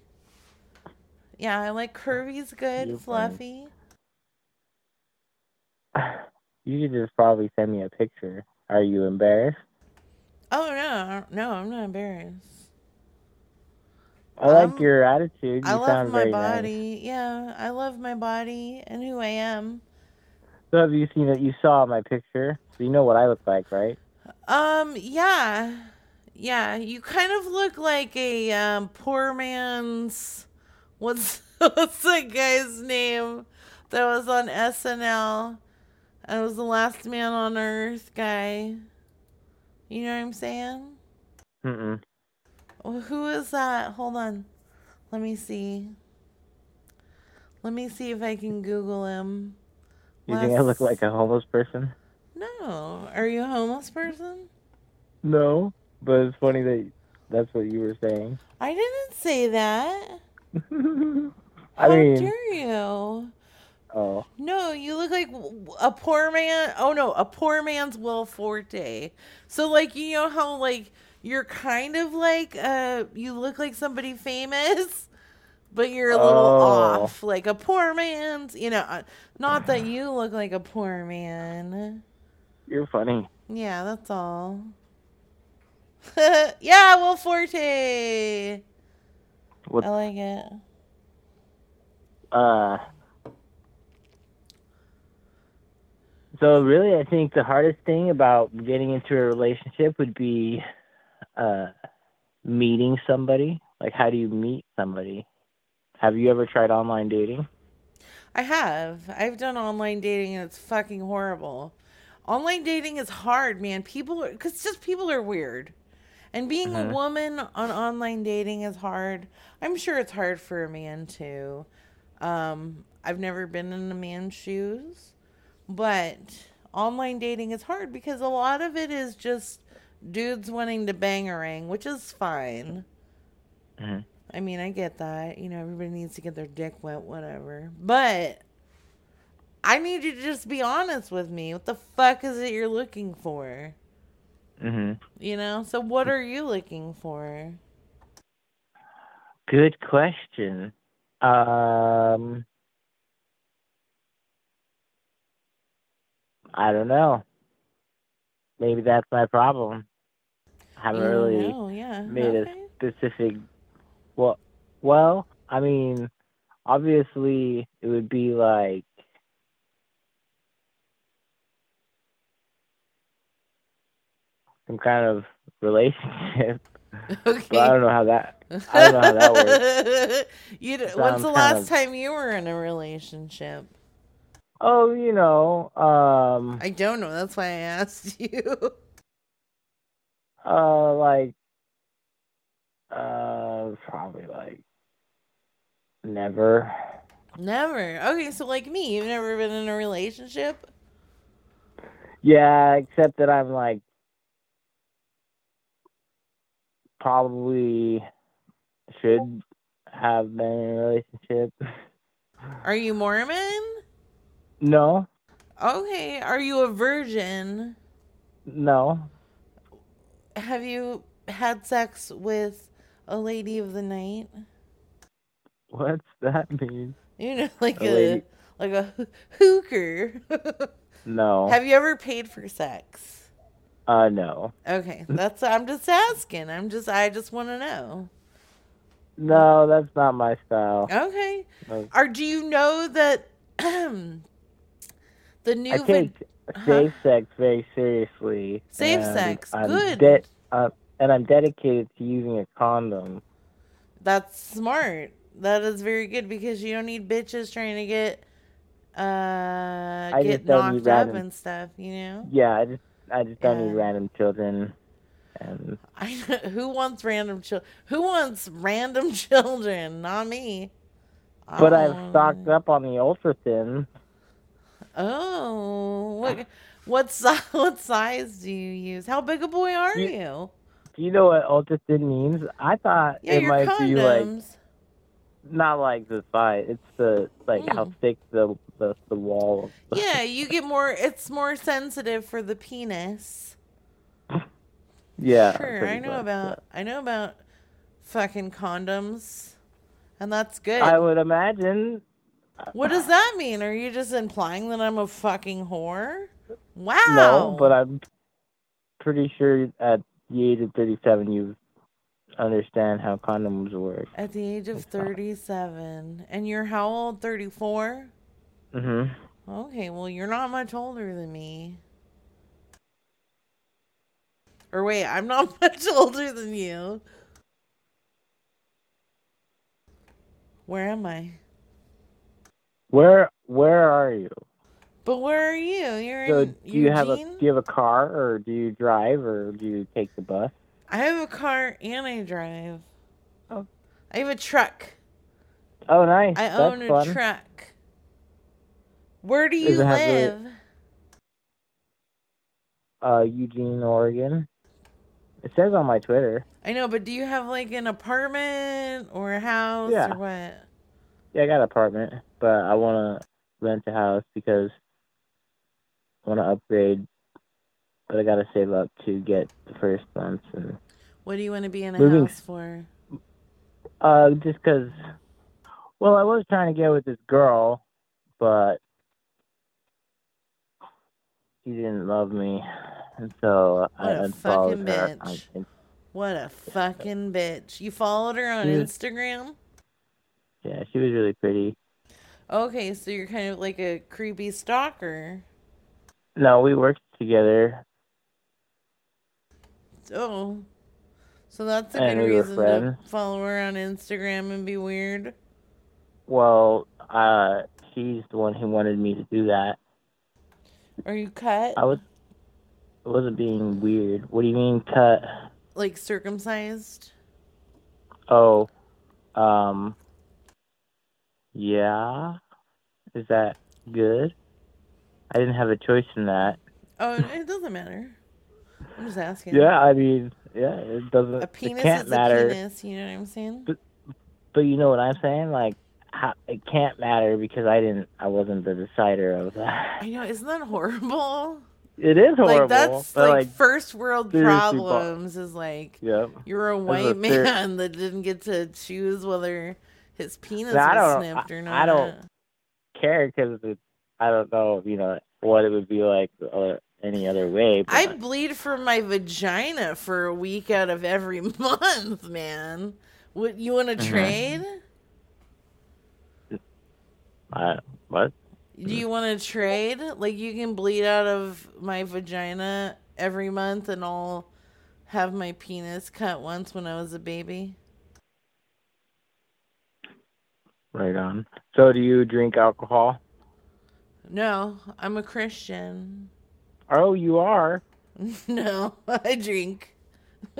Speaker 2: Yeah, I like curvy's good,
Speaker 14: You're funny.
Speaker 2: fluffy.
Speaker 14: You should just probably send me a picture. Are you embarrassed?
Speaker 2: Oh no, no, I'm not embarrassed.
Speaker 14: I like
Speaker 2: Um,
Speaker 14: your attitude. You
Speaker 2: I love
Speaker 14: sound
Speaker 2: my
Speaker 14: very nice.
Speaker 2: body. Yeah, I love my body and who I am.
Speaker 14: So have you seen it? You saw my picture, so you know what I look like, right?
Speaker 2: Um, yeah. Yeah, you kind of look like a um, poor man's what's what's that guy's name that was on SNL? And was the last man on earth guy. You know what I'm saying?
Speaker 14: Mm-mm.
Speaker 2: Well, who is that? Hold on. Let me see. Let me see if I can Google him.
Speaker 14: You think I look like a homeless person?
Speaker 2: No. Are you a homeless person?
Speaker 14: No, but it's funny that that's what you were saying.
Speaker 2: I didn't say that.
Speaker 14: I
Speaker 2: How
Speaker 14: mean,
Speaker 2: dare you?
Speaker 14: Oh,
Speaker 2: No, you look like a poor man. Oh no, a poor man's Will Forte. So like you know how like you're kind of like uh you look like somebody famous, but you're a little
Speaker 14: Oh.
Speaker 2: off, like a poor man's. You know, uh, not that you look like a poor man.
Speaker 14: you're funny.
Speaker 2: Yeah, that's all. yeah, Will Forte.
Speaker 14: What?
Speaker 2: I like it.
Speaker 14: Uh, so really, I think the hardest thing about getting into a relationship would be uh, meeting somebody. Like, how do you meet somebody? Have you ever tried online dating?
Speaker 2: I have. I've done online dating and it's fucking horrible. Online dating is hard, man. People cause just people are weird. And being a
Speaker 14: Mhm.
Speaker 2: woman on online dating is hard. I'm sure it's hard for a man too. Um, I've never been in a man's shoes, but online dating is hard because a lot of it is just dudes wanting to bangerang, which is fine.
Speaker 14: Mhm.
Speaker 2: I mean, I get that. You know, everybody needs to get their dick wet, whatever. But I need you to just be honest with me. What the fuck is it you're looking for?
Speaker 14: Mm-hmm.
Speaker 2: You know? So what are you looking for?
Speaker 14: Good question. Um, I don't know. Maybe that's my problem. I haven't
Speaker 2: You
Speaker 14: really
Speaker 2: know, yeah.
Speaker 14: made
Speaker 2: Okay.
Speaker 14: a specific. Well, well, I mean, obviously, it would be like some kind of relationship.
Speaker 2: Okay.
Speaker 14: But I don't know how that. I don't know how that works.
Speaker 2: you d-
Speaker 14: Sounds
Speaker 2: when's the last
Speaker 14: of-
Speaker 2: time you were in a relationship?
Speaker 14: Oh, you know, um,
Speaker 2: I don't know. That's why I asked you.
Speaker 14: uh, like, uh, probably like never.
Speaker 2: Never. Okay, so like me, you've never been in a relationship?
Speaker 14: Yeah, except that I'm like probably should have been in a relationship.
Speaker 2: Are you Mormon?
Speaker 14: No,
Speaker 2: Okay. Are you a virgin?
Speaker 14: no.
Speaker 2: Have you had sex with a lady of the night?
Speaker 14: What's that mean?
Speaker 2: You know, like
Speaker 14: A
Speaker 2: a,
Speaker 14: lady-
Speaker 2: like a hooker.
Speaker 14: No.
Speaker 2: Have you ever paid for sex?
Speaker 14: Uh, no.
Speaker 2: Okay, that's I'm just asking. I'm just I just want to know.
Speaker 14: No, that's not my style.
Speaker 2: Okay. Or do you know that the new
Speaker 14: I
Speaker 2: vid-
Speaker 14: take
Speaker 2: Huh?
Speaker 14: safe sex very seriously.
Speaker 2: Safe sex,
Speaker 14: I'm
Speaker 2: good.
Speaker 14: de- uh, and I'm dedicated to using a condom.
Speaker 2: That's smart. That is very good because you don't need bitches trying to get uh
Speaker 14: I
Speaker 2: get
Speaker 14: just don't need
Speaker 2: knocked up
Speaker 14: random-
Speaker 2: and stuff, you know?
Speaker 14: Yeah, I just I just don't need random children. And
Speaker 2: I who wants random children? who wants random children? Not me.
Speaker 14: But I've stocked up on the ultra thin.
Speaker 2: Oh, what what size what size do you use? How big a boy are
Speaker 14: You-
Speaker 2: you?
Speaker 14: Do you know what ultra thin means? I thought
Speaker 2: Yeah,
Speaker 14: it might be like not like the size. It's the like how mm. thick the the, the wall.
Speaker 2: Yeah, you get more. It's more sensitive for the penis.
Speaker 14: Yeah.
Speaker 2: Sure, I know
Speaker 14: much,
Speaker 2: about. I know about fucking condoms, and that's good.
Speaker 14: I would imagine.
Speaker 2: What does that mean? Are you just implying that I'm a fucking whore? Wow.
Speaker 14: No, but I'm pretty sure at the age of 37 you understand how condoms work.
Speaker 2: At the age of 37, and you're how old? 34.
Speaker 14: Mm hmm.
Speaker 2: Okay, well you're not much older than me. Or wait, I'm not much older than you. Where am I?
Speaker 14: Where where are you?
Speaker 2: But where are you? You're
Speaker 14: So
Speaker 2: in
Speaker 14: do you have a do you have a car or do you drive or do you take the bus?
Speaker 2: I have a car and I drive. Oh. I have a truck.
Speaker 14: Oh, nice.
Speaker 2: I
Speaker 14: That's
Speaker 2: own a
Speaker 14: fun.
Speaker 2: truck. Where do you live?
Speaker 14: the- Uh, Eugene, Oregon. It says on my Twitter.
Speaker 2: I know, but do you have like an apartment or a house
Speaker 14: Yeah.
Speaker 2: or what?
Speaker 14: Yeah, I got an apartment, but I want to rent a house because I want to upgrade. But I got to save up to get the first month, and
Speaker 2: What do you want to be in a
Speaker 14: Moving-
Speaker 2: house for?
Speaker 14: uh, just because. Well, I was trying to get with this girl, but she didn't love me, and so I
Speaker 2: What a
Speaker 14: unfollowed
Speaker 2: fucking
Speaker 14: her.
Speaker 2: bitch.
Speaker 14: on-
Speaker 2: What a fucking bitch. You followed her on. Instagram?
Speaker 14: yeah, she was really pretty.
Speaker 2: Okay, so you're kind of like a creepy stalker.
Speaker 14: No, we worked together.
Speaker 2: Oh. So that's a
Speaker 14: And
Speaker 2: good
Speaker 14: we
Speaker 2: reason
Speaker 14: friends.
Speaker 2: to follow her on Instagram and be weird.
Speaker 14: Well, uh, she's the one who wanted me to do that.
Speaker 2: Are you cut?
Speaker 14: I was, I wasn't being weird. What do you mean cut?
Speaker 2: Like circumcised?
Speaker 14: Oh, um, yeah. Is that good? I didn't have a choice in that.
Speaker 2: Oh, it doesn't matter. I'm just asking.
Speaker 14: Yeah, I mean, yeah, it doesn't.
Speaker 2: A penis
Speaker 14: it can't
Speaker 2: is
Speaker 14: matter.
Speaker 2: a penis, you know what I'm saying?
Speaker 14: But, but you know what I'm saying? Like, how, it can't matter because I didn't. I wasn't the decider of that.
Speaker 2: I know, isn't that horrible?
Speaker 14: It is horrible.
Speaker 2: Like that's
Speaker 14: but,
Speaker 2: like, first world problems is like
Speaker 14: Yep.
Speaker 2: you're a white
Speaker 14: a
Speaker 2: man that didn't get to choose whether his penis was
Speaker 14: don't-
Speaker 2: snipped or not.
Speaker 14: I don't care because I don't know, you know, what it would be like or any other way. But
Speaker 2: I bleed from my vagina for a week out of every month, man. What you want to
Speaker 14: Mhm.
Speaker 2: trade?
Speaker 14: I, what?
Speaker 2: Do you want to trade? Like you can bleed out of my vagina every month, and I'll have my penis cut once when I was a baby.
Speaker 14: Right on. So, do you drink alcohol?
Speaker 2: No, I'm a Christian.
Speaker 14: Oh, you are.
Speaker 2: no, I drink.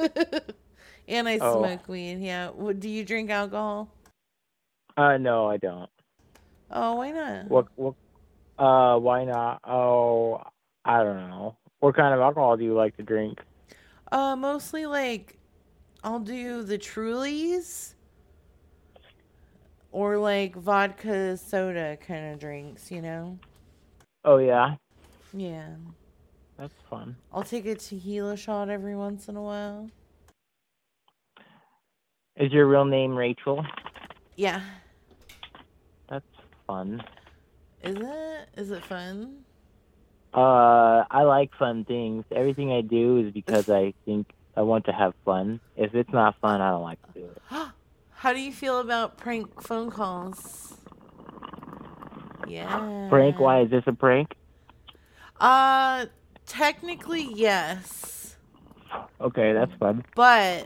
Speaker 2: and I
Speaker 14: Oh.
Speaker 2: smoke weed. Yeah. Do you drink alcohol?
Speaker 14: Uh, no, I don't.
Speaker 2: Oh, why not?
Speaker 14: What? What? Uh, why not? Oh, I don't know. What kind of alcohol do you like to drink?
Speaker 2: Uh, mostly like I'll do the Trulies or like vodka soda kind of drinks, you know?
Speaker 14: Oh yeah,
Speaker 2: Yeah.
Speaker 14: that's fun.
Speaker 2: I'll take a tequila shot every once in a while.
Speaker 14: Is your real name Rachel?
Speaker 2: Yeah.
Speaker 14: That's fun.
Speaker 2: Is it? Is it fun?
Speaker 14: Uh, I like fun things. Everything I do is because I think I want to have fun. If it's not fun, I don't like to do it.
Speaker 2: How do you feel about prank phone calls? Yeah.
Speaker 14: Prank? Why is this a prank?
Speaker 2: Uh, technically yes,
Speaker 14: Okay, that's fun.
Speaker 2: but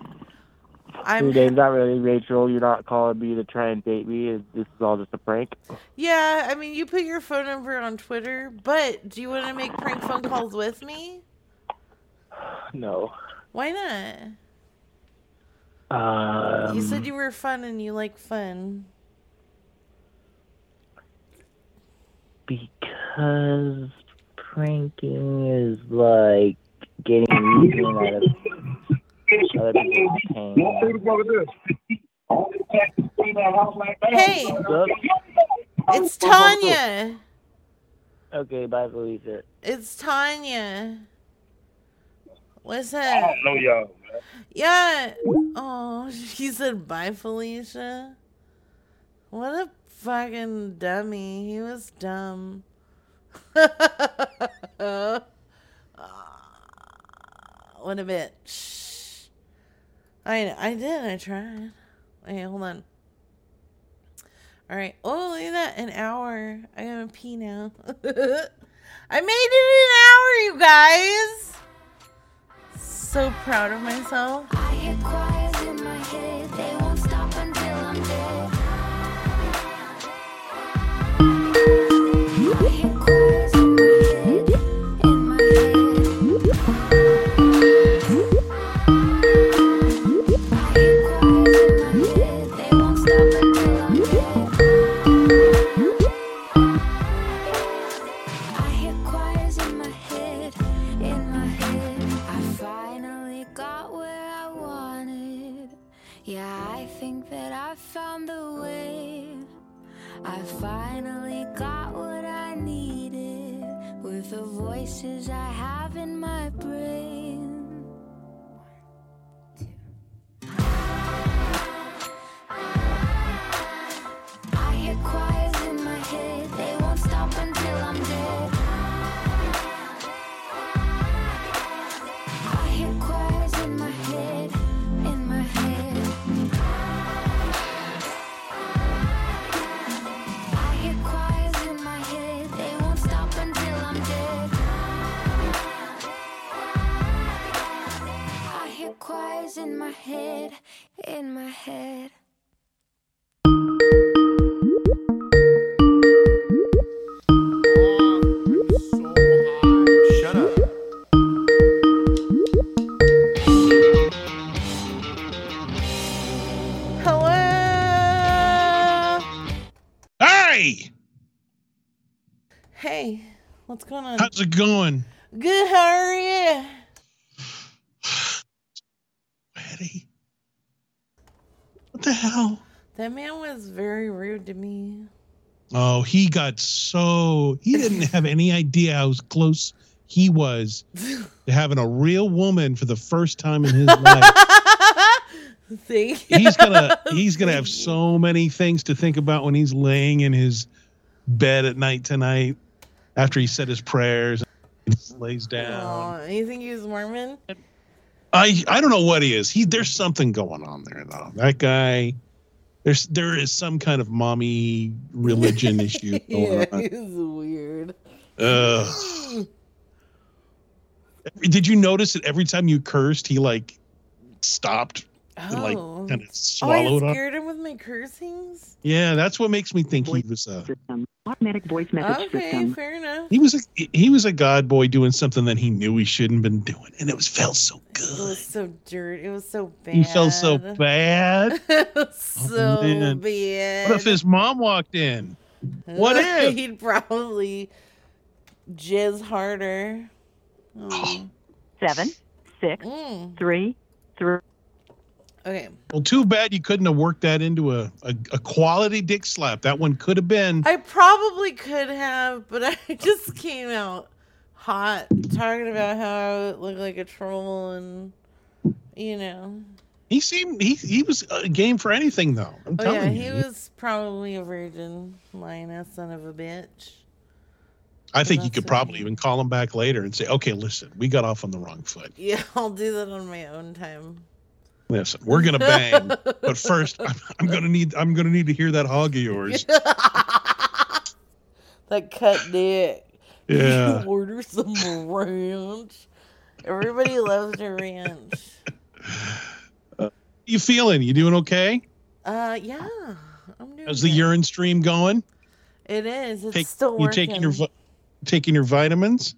Speaker 2: I'm
Speaker 14: Your name's not really Rachel. You're not calling me to try and date me. This is all just a prank.
Speaker 2: Yeah, I mean, you put your phone number on Twitter, but do you want to make prank phone calls with me?
Speaker 14: No.
Speaker 2: Why not?
Speaker 14: Um,
Speaker 2: you said you were fun and you like fun.
Speaker 14: because pranking is like getting amusement out of other people's pain.
Speaker 2: Hey, it's Tanya.
Speaker 14: Okay, bye, Louisa.
Speaker 2: It's Tanya. Listen.
Speaker 15: I don't know y'all, man.
Speaker 2: Yeah. Oh, he said bye, Felicia. What a fucking dummy. He was dumb. what a bitch. I I did. I tried. Wait, hold on. All right. Oh, look at that. An hour. I gotta pee now. I made it an hour, you guys. So proud of myself.
Speaker 16: I hear choirs in my head, they won't stop until I'm dead. I hear choirs found the way. I finally got what I needed with the voices I have in my brain. In my head, in my head.
Speaker 2: Hello.
Speaker 17: Hey,
Speaker 2: Hey, what's going on?
Speaker 17: how's it going?
Speaker 2: Good. How are you?
Speaker 17: What the hell?
Speaker 2: That man was very rude to me.
Speaker 17: Oh, he got so he didn't have any idea how close he was to having a real woman for the first time in his life.
Speaker 2: Thank you.
Speaker 17: He's gonna he's gonna have so many things to think about when he's laying in his bed at night tonight after he said his prayers and lays down.
Speaker 2: Aw, you think he was Mormon?
Speaker 17: I I don't know what he is. He there's something going on there though. That guy there's there is some kind of mommy religion issue going
Speaker 2: yeah,
Speaker 17: on.
Speaker 2: he's weird.
Speaker 17: Ugh. Did you notice that every time you cursed, he like stopped? And, like
Speaker 2: Oh.
Speaker 17: kind of
Speaker 2: Oh, I
Speaker 17: swallowed on.
Speaker 2: scared him with my cursings.
Speaker 17: Yeah, that's what makes me think he was a
Speaker 15: Automatic voice message
Speaker 2: Okay,
Speaker 15: system.
Speaker 2: fair enough.
Speaker 17: he was a he was a god boy doing something that he knew he shouldn't have been doing, and it was felt so good.
Speaker 2: It
Speaker 17: good.
Speaker 2: was so dirty. It was so bad.
Speaker 17: He felt so bad.
Speaker 2: it was so
Speaker 17: man.
Speaker 2: bad.
Speaker 17: What if his mom walked in? What if?
Speaker 2: He'd probably jizz harder. Oh.
Speaker 15: Seven, six,
Speaker 2: Mm.
Speaker 15: three, three.
Speaker 2: Okay.
Speaker 17: Well, too bad you couldn't have worked that into a, a, a quality dick slap. That one could have been.
Speaker 2: I probably could have, but I just came out hot talking about how I looked like a troll and, you know.
Speaker 17: He seemed he he was a game for anything though. I'm
Speaker 2: Oh, yeah,
Speaker 17: you.
Speaker 2: he was probably a virgin, Lina, son of a bitch.
Speaker 17: I think you could probably even call him back later and say, "Okay, listen, we got off on the wrong foot.
Speaker 2: Yeah, I'll do that on my own time.
Speaker 17: Listen, we're gonna bang, but first, I'm, I'm gonna need I'm gonna need to hear that hog of yours."
Speaker 2: That cut dick.
Speaker 17: Yeah.
Speaker 2: Order some ranch. Everybody loves their ranch.
Speaker 17: You feeling? You doing okay?
Speaker 2: Uh, yeah, I'm doing.
Speaker 17: How's the
Speaker 2: good.
Speaker 17: urine stream going?
Speaker 2: It is. It's
Speaker 17: Take-
Speaker 2: still
Speaker 17: you
Speaker 2: working.
Speaker 17: taking your taking your vitamins?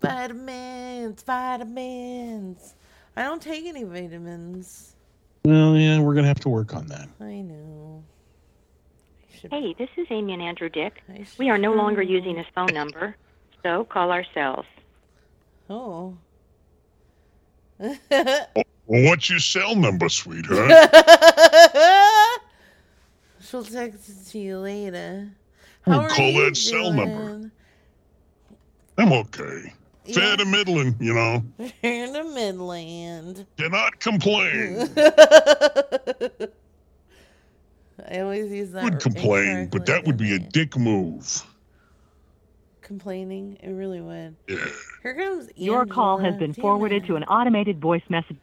Speaker 2: vitamins, vitamins. I don't take any vitamins.
Speaker 17: Well, yeah, we're gonna have to work on that.
Speaker 2: I know.
Speaker 18: Hey, this is Amy and Andrew Dick. We are no longer using this phone number, so call ourselves.
Speaker 2: Oh.
Speaker 19: Well, what's your cell number, sweetheart?
Speaker 2: She'll text it to you later.
Speaker 19: We'll
Speaker 2: How are
Speaker 19: call
Speaker 2: you
Speaker 19: that cell number. I'm okay. Fair to middling, you know.
Speaker 2: In the Midland.
Speaker 19: Cannot complain.
Speaker 2: I always use that.
Speaker 19: Would complain, but that would be a dick move.
Speaker 2: complaining. It really would.
Speaker 19: Yeah.
Speaker 2: Here comes
Speaker 15: Your call has been
Speaker 2: Damn
Speaker 15: forwarded
Speaker 2: it.
Speaker 15: to an automated voice message.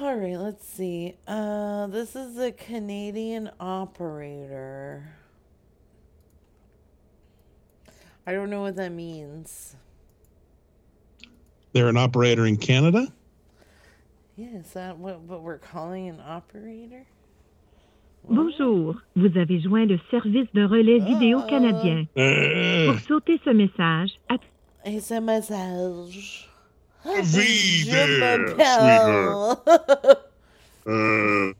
Speaker 2: All right, let's see. Uh, this is a Canadian operator. I don't know what that means.
Speaker 17: They're an operator in Canada.
Speaker 2: Yeah, is that what, what we're calling an operator?
Speaker 20: Bonjour, vous avez joint le service de relais vidéo canadien.
Speaker 17: Euh,
Speaker 20: Pour sauter ce message, appuyez
Speaker 2: Et ce message.
Speaker 19: Vie
Speaker 2: Je
Speaker 19: there,
Speaker 2: m'appelle.
Speaker 19: Uh,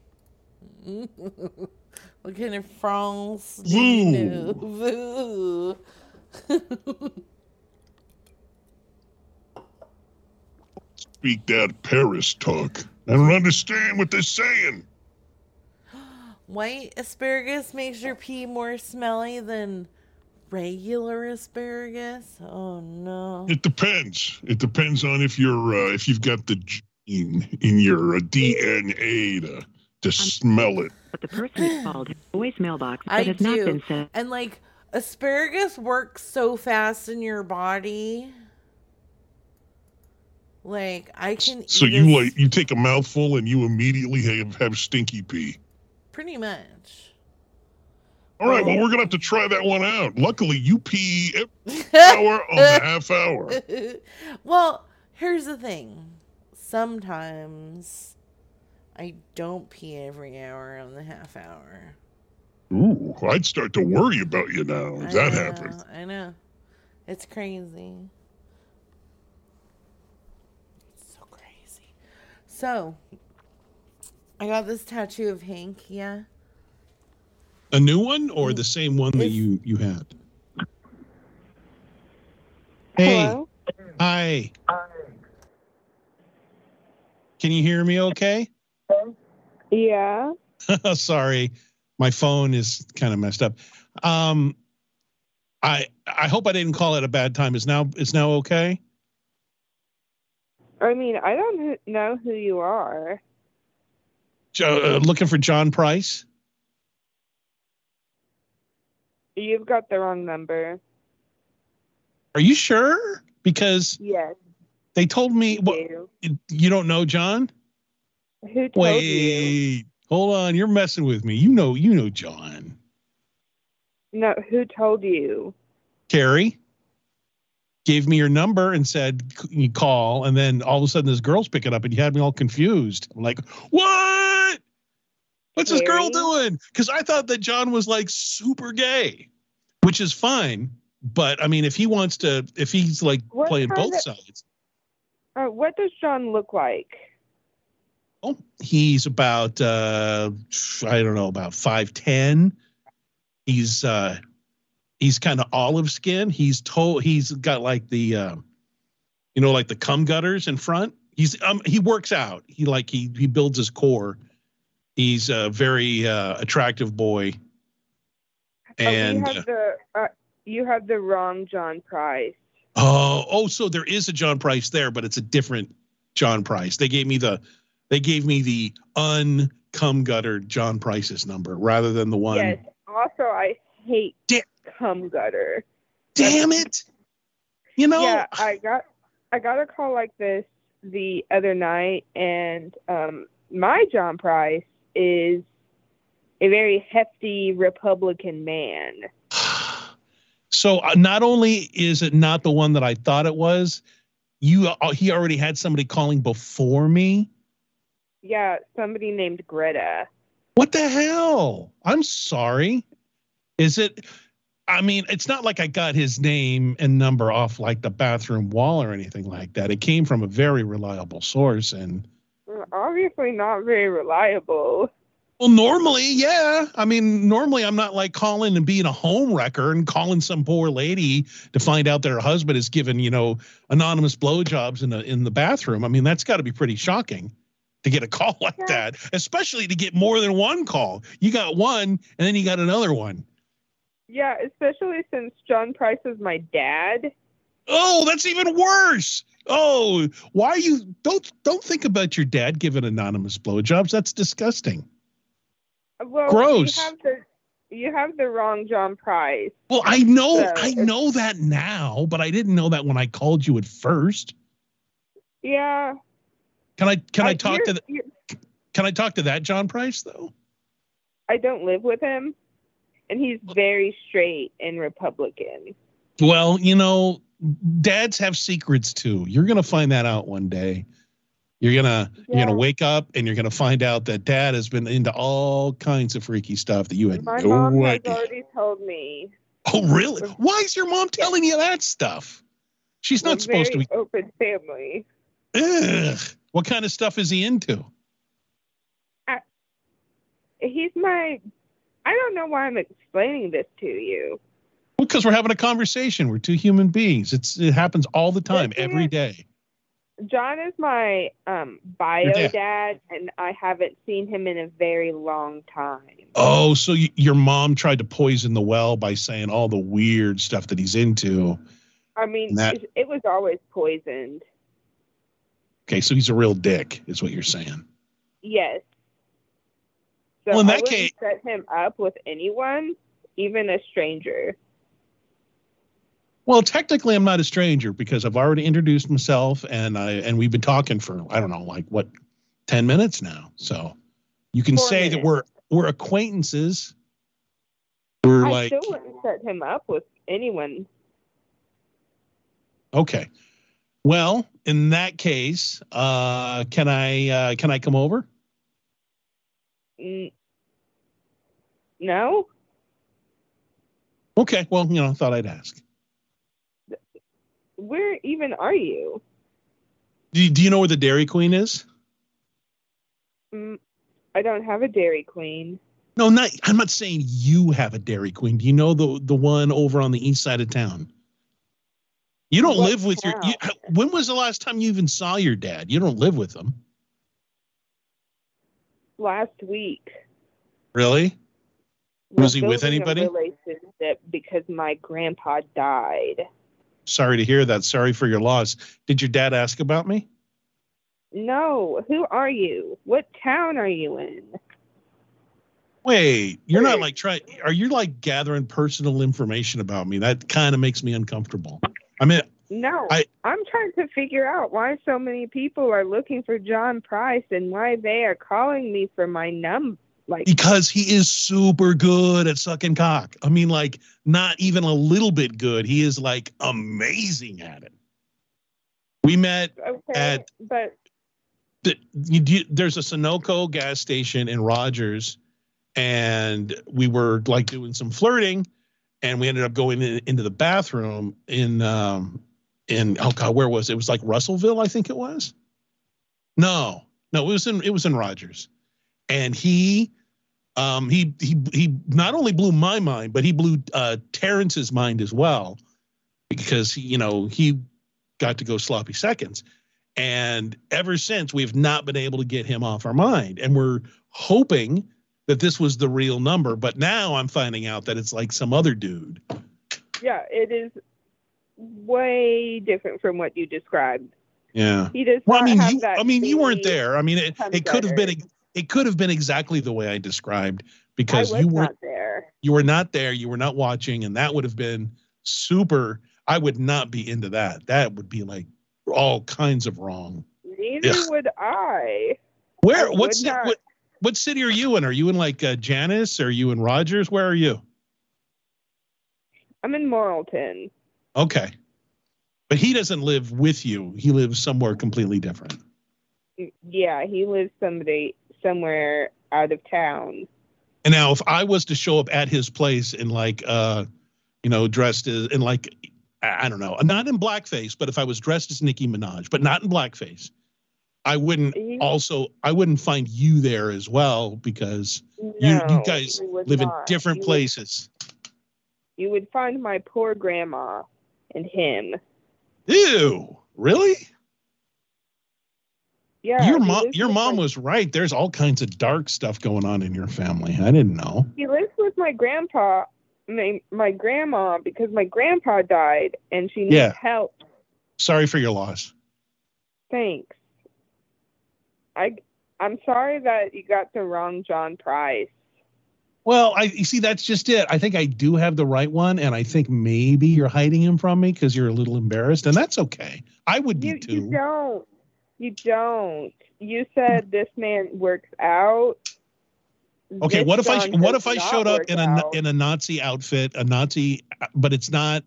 Speaker 2: what kind of France do you know? Vous.
Speaker 19: Speak that Paris talk. I don't understand what they're saying.
Speaker 2: White asparagus makes your pee more smelly than regular asparagus. Oh no.
Speaker 19: It depends. It depends on if you're uh, if you've got the gene in your uh, DNA to to smell it.
Speaker 15: But the person called has a voicemail box that
Speaker 2: I
Speaker 15: has not
Speaker 2: do.
Speaker 15: been sent.
Speaker 2: And like asparagus works so fast in your body. Like I can
Speaker 19: So
Speaker 2: eat
Speaker 19: you
Speaker 2: a-
Speaker 19: like you take a mouthful and you immediately have, have stinky pee.
Speaker 2: pretty much.
Speaker 19: All right, well we're gonna have to try that one out. Luckily, you pee every hour on the half hour.
Speaker 2: well, here's the thing. Sometimes I don't pee every hour on the half hour.
Speaker 19: Ooh, I'd start to worry about you now if
Speaker 2: I
Speaker 19: that
Speaker 2: know,
Speaker 19: happened.
Speaker 2: I know. It's crazy. It's so crazy. So, I got this tattoo of Hank, yeah.
Speaker 17: A new one or the same one that you you had? Hey,
Speaker 2: Hello?
Speaker 17: hi. Can you hear me? Okay.
Speaker 21: Yeah.
Speaker 17: Sorry, my phone is kind of messed up. Um, I I hope I didn't call it a bad time. Is now is now okay?
Speaker 21: I mean, I don't know who you are.
Speaker 17: Uh, looking for John Price.
Speaker 21: You've got the wrong number.
Speaker 17: Are you sure? Because
Speaker 21: Yes.
Speaker 17: they told me. What, you, you don't know John?
Speaker 21: Who told
Speaker 17: Wait,
Speaker 21: you?
Speaker 17: hold on. You're messing with me. You know, you know John.
Speaker 21: No, who told you?
Speaker 17: Carrie. Gave me your number and said you call, and then all of a sudden this girl's picking up, and you had me all confused. I'm like, what? What's this girl doing? Because I thought that John was like super gay, which is fine. But I mean, if he wants to, if he's like
Speaker 21: What
Speaker 17: playing both
Speaker 21: of-
Speaker 17: sides,
Speaker 21: Uh, what does John look like?
Speaker 17: oh, he's about uh, I don't know, about five ten. He's uh, he's kind of olive skin. He's to- He's got like the, uh, you know, like the cum gutters in front. He's um he works out. He like he he builds his core. He's a very uh, attractive boy. And
Speaker 21: oh,
Speaker 17: uh,
Speaker 21: you have the uh, you have the wrong John Price.
Speaker 17: Oh, oh, so there is a John Price there, but it's a different John Price. They gave me the they gave me the uncum guttered John Price's number rather than the one.
Speaker 21: Yes. Also, I hate cum gutter.
Speaker 17: Damn it! You know.
Speaker 21: Yeah, I got I got a call like this the other night, and um, my John Price is a very hefty Republican man.
Speaker 17: So uh, not only is it not the one that I thought it was, you uh, he already had somebody calling before me.
Speaker 21: Yeah, somebody named Greta.
Speaker 17: What the hell? I'm sorry. Is it? I mean, it's not like I got his name and number off like the bathroom wall or anything like that. It came from a very reliable source, and mm,
Speaker 21: Obviously, not very reliable.
Speaker 17: well, normally, yeah. I mean, normally I'm not like calling and being a home wrecker and calling some poor lady to find out that her husband is giving you know anonymous blowjobs in the in the bathroom. I mean, that's got to be pretty shocking to get a call like that, especially to get more than one call. You got one, and then you got another one.
Speaker 21: Yeah, especially since John Price is my dad.
Speaker 17: Oh, that's even worse. Oh, why you don't don't think about your dad giving anonymous blowjobs? That's disgusting.
Speaker 21: Well,
Speaker 17: Gross.
Speaker 21: You have the you have the wrong John Price.
Speaker 17: Well, I know
Speaker 21: So
Speaker 17: I know that now, but I didn't know that when I called you at first.
Speaker 21: Yeah.
Speaker 17: Can I can I
Speaker 21: Uh,
Speaker 17: talk to the, can I talk to that John Price though?
Speaker 21: I don't live with him, and he's very straight and Republican.
Speaker 17: Well, you know, dads have secrets too. You're gonna find that out one day. You're gonna you're gonna wake up and you're gonna find out that dad has been into all kinds of freaky stuff that you had
Speaker 21: My
Speaker 17: no
Speaker 21: mom has
Speaker 17: idea.
Speaker 21: already told me.
Speaker 17: Oh, really? Why is your mom telling you that stuff? She's not supposed to be.
Speaker 21: open family.
Speaker 17: Ugh. What kind of stuff is he into?
Speaker 21: He's my. I don't know why I'm explaining this to you.
Speaker 17: Well, because we're having a conversation. We're two human beings. It's it happens all the time, every day.
Speaker 21: John is my um, bio
Speaker 17: dad.
Speaker 21: dad, and I haven't seen him in a very long time.
Speaker 17: Oh, so y- your mom tried to poison the well by saying all the weird stuff that he's into.
Speaker 21: I mean,
Speaker 17: that-
Speaker 21: it, it was always poisoned.
Speaker 17: Okay, so he's a real dick, is what you're saying.
Speaker 21: Yes. So
Speaker 17: Well, in
Speaker 21: I
Speaker 17: that case-
Speaker 21: set him up with anyone, even a stranger.
Speaker 17: Well, technically, I'm not a stranger because I've already introduced myself, and I and we've been talking for I don't know, like what, ten minutes now. So you can
Speaker 21: Four
Speaker 17: say that we're we're acquaintances. We're
Speaker 21: I
Speaker 17: like
Speaker 21: still wouldn't set him up with anyone.
Speaker 17: okay. Well, in that case, uh, can I uh, can I come over?
Speaker 21: No?
Speaker 17: Okay. Well, you know, I thought I'd ask.
Speaker 21: Where even are you?
Speaker 17: Do you, do you know where the Dairy Queen is?
Speaker 21: Mm, I don't have a Dairy Queen.
Speaker 17: No, not. I'm not saying you have a Dairy Queen. Do you know the the one over on the east side of town? You don't
Speaker 21: What
Speaker 17: live with your. You, when was the last time you even saw your dad? You don't live with him,
Speaker 21: Last week.
Speaker 17: really? Was he with anybody?
Speaker 21: relationship because my grandpa died.
Speaker 17: Sorry to hear that. Sorry for your loss. Did your dad ask about me?
Speaker 21: No, who are you? What town are you in?
Speaker 17: Wait, you're not like trying. Are you like gathering personal information about me? That kind of makes me uncomfortable. I mean,
Speaker 21: No,
Speaker 17: I-
Speaker 21: I'm trying to figure out why so many people are looking for John Price and why they are calling me for my num Like
Speaker 17: because he is super good at sucking cock. I mean, like not even a little bit good. He is like amazing at it. We met
Speaker 21: okay,
Speaker 17: at
Speaker 21: but
Speaker 17: the, you, there's a Sunoco gas station in Rogers, and we were like doing some flirting, and we ended up going in, into the bathroom in um in oh god where was it? It was like Russellville I think it was. No, no, it was in it was in Rogers, and he um he he he not only blew my mind but he blew uh Terrence's mind as well because you know he got to go sloppy seconds. And ever since, we've not been able to get him off our mind. And we're hoping that this was the real number. But now I'm finding out that it's like some other dude.
Speaker 21: yeah, it is way different from what you described.
Speaker 17: Yeah.
Speaker 21: He does
Speaker 17: Well, I mean, you, I mean, you weren't there. I mean, it, it could have been. It could have been exactly the way I described because
Speaker 21: I
Speaker 17: you weren't,
Speaker 21: there.
Speaker 17: you were not there. You were not watching. And that would have been super. I would not be into that. That would be like all kinds of wrong.
Speaker 21: Neither
Speaker 17: Ugh.
Speaker 21: would I.
Speaker 17: Where?
Speaker 21: I
Speaker 17: What,
Speaker 21: would
Speaker 17: what? What city are you in? Are you in like uh, Janice? Are you in Rogers? Where are you?
Speaker 21: I'm in Morrilton.
Speaker 17: Okay, but he doesn't live with you. He lives somewhere completely different.
Speaker 21: Yeah, he lives somebody somewhere out of town.
Speaker 17: And now, if I was to show up at his place in like, uh, you know, dressed as in like, I don't know, not in blackface, but if I was dressed as Nicki Minaj, but not in blackface, I wouldn't also I wouldn't find you there as well because you you guys
Speaker 21: you would
Speaker 17: live in different
Speaker 21: You would-
Speaker 17: places.
Speaker 21: You would find my poor grandma and him.
Speaker 17: Ew, really?
Speaker 21: Yeah,
Speaker 17: your mom, your mom
Speaker 21: my-
Speaker 17: was right. There's all kinds of dark stuff going on in your family. I didn't know.
Speaker 21: He lives with my grandpa, my, my grandma, because my grandpa died and she needs
Speaker 17: Yeah.
Speaker 21: help.
Speaker 17: Sorry for your loss.
Speaker 21: Thanks. I I'm sorry that you got the wrong John Price.
Speaker 17: Well, I you see that's just it. I think I do have the right one, and I think maybe you're hiding him from me because you're a little embarrassed, and that's okay. I would be
Speaker 21: You
Speaker 17: too.
Speaker 21: you don't. You don't. You said this man works out.
Speaker 17: Okay,
Speaker 21: This
Speaker 17: what if I what if I showed up in a
Speaker 21: out.
Speaker 17: in a Nazi outfit, a Nazi, but it's not.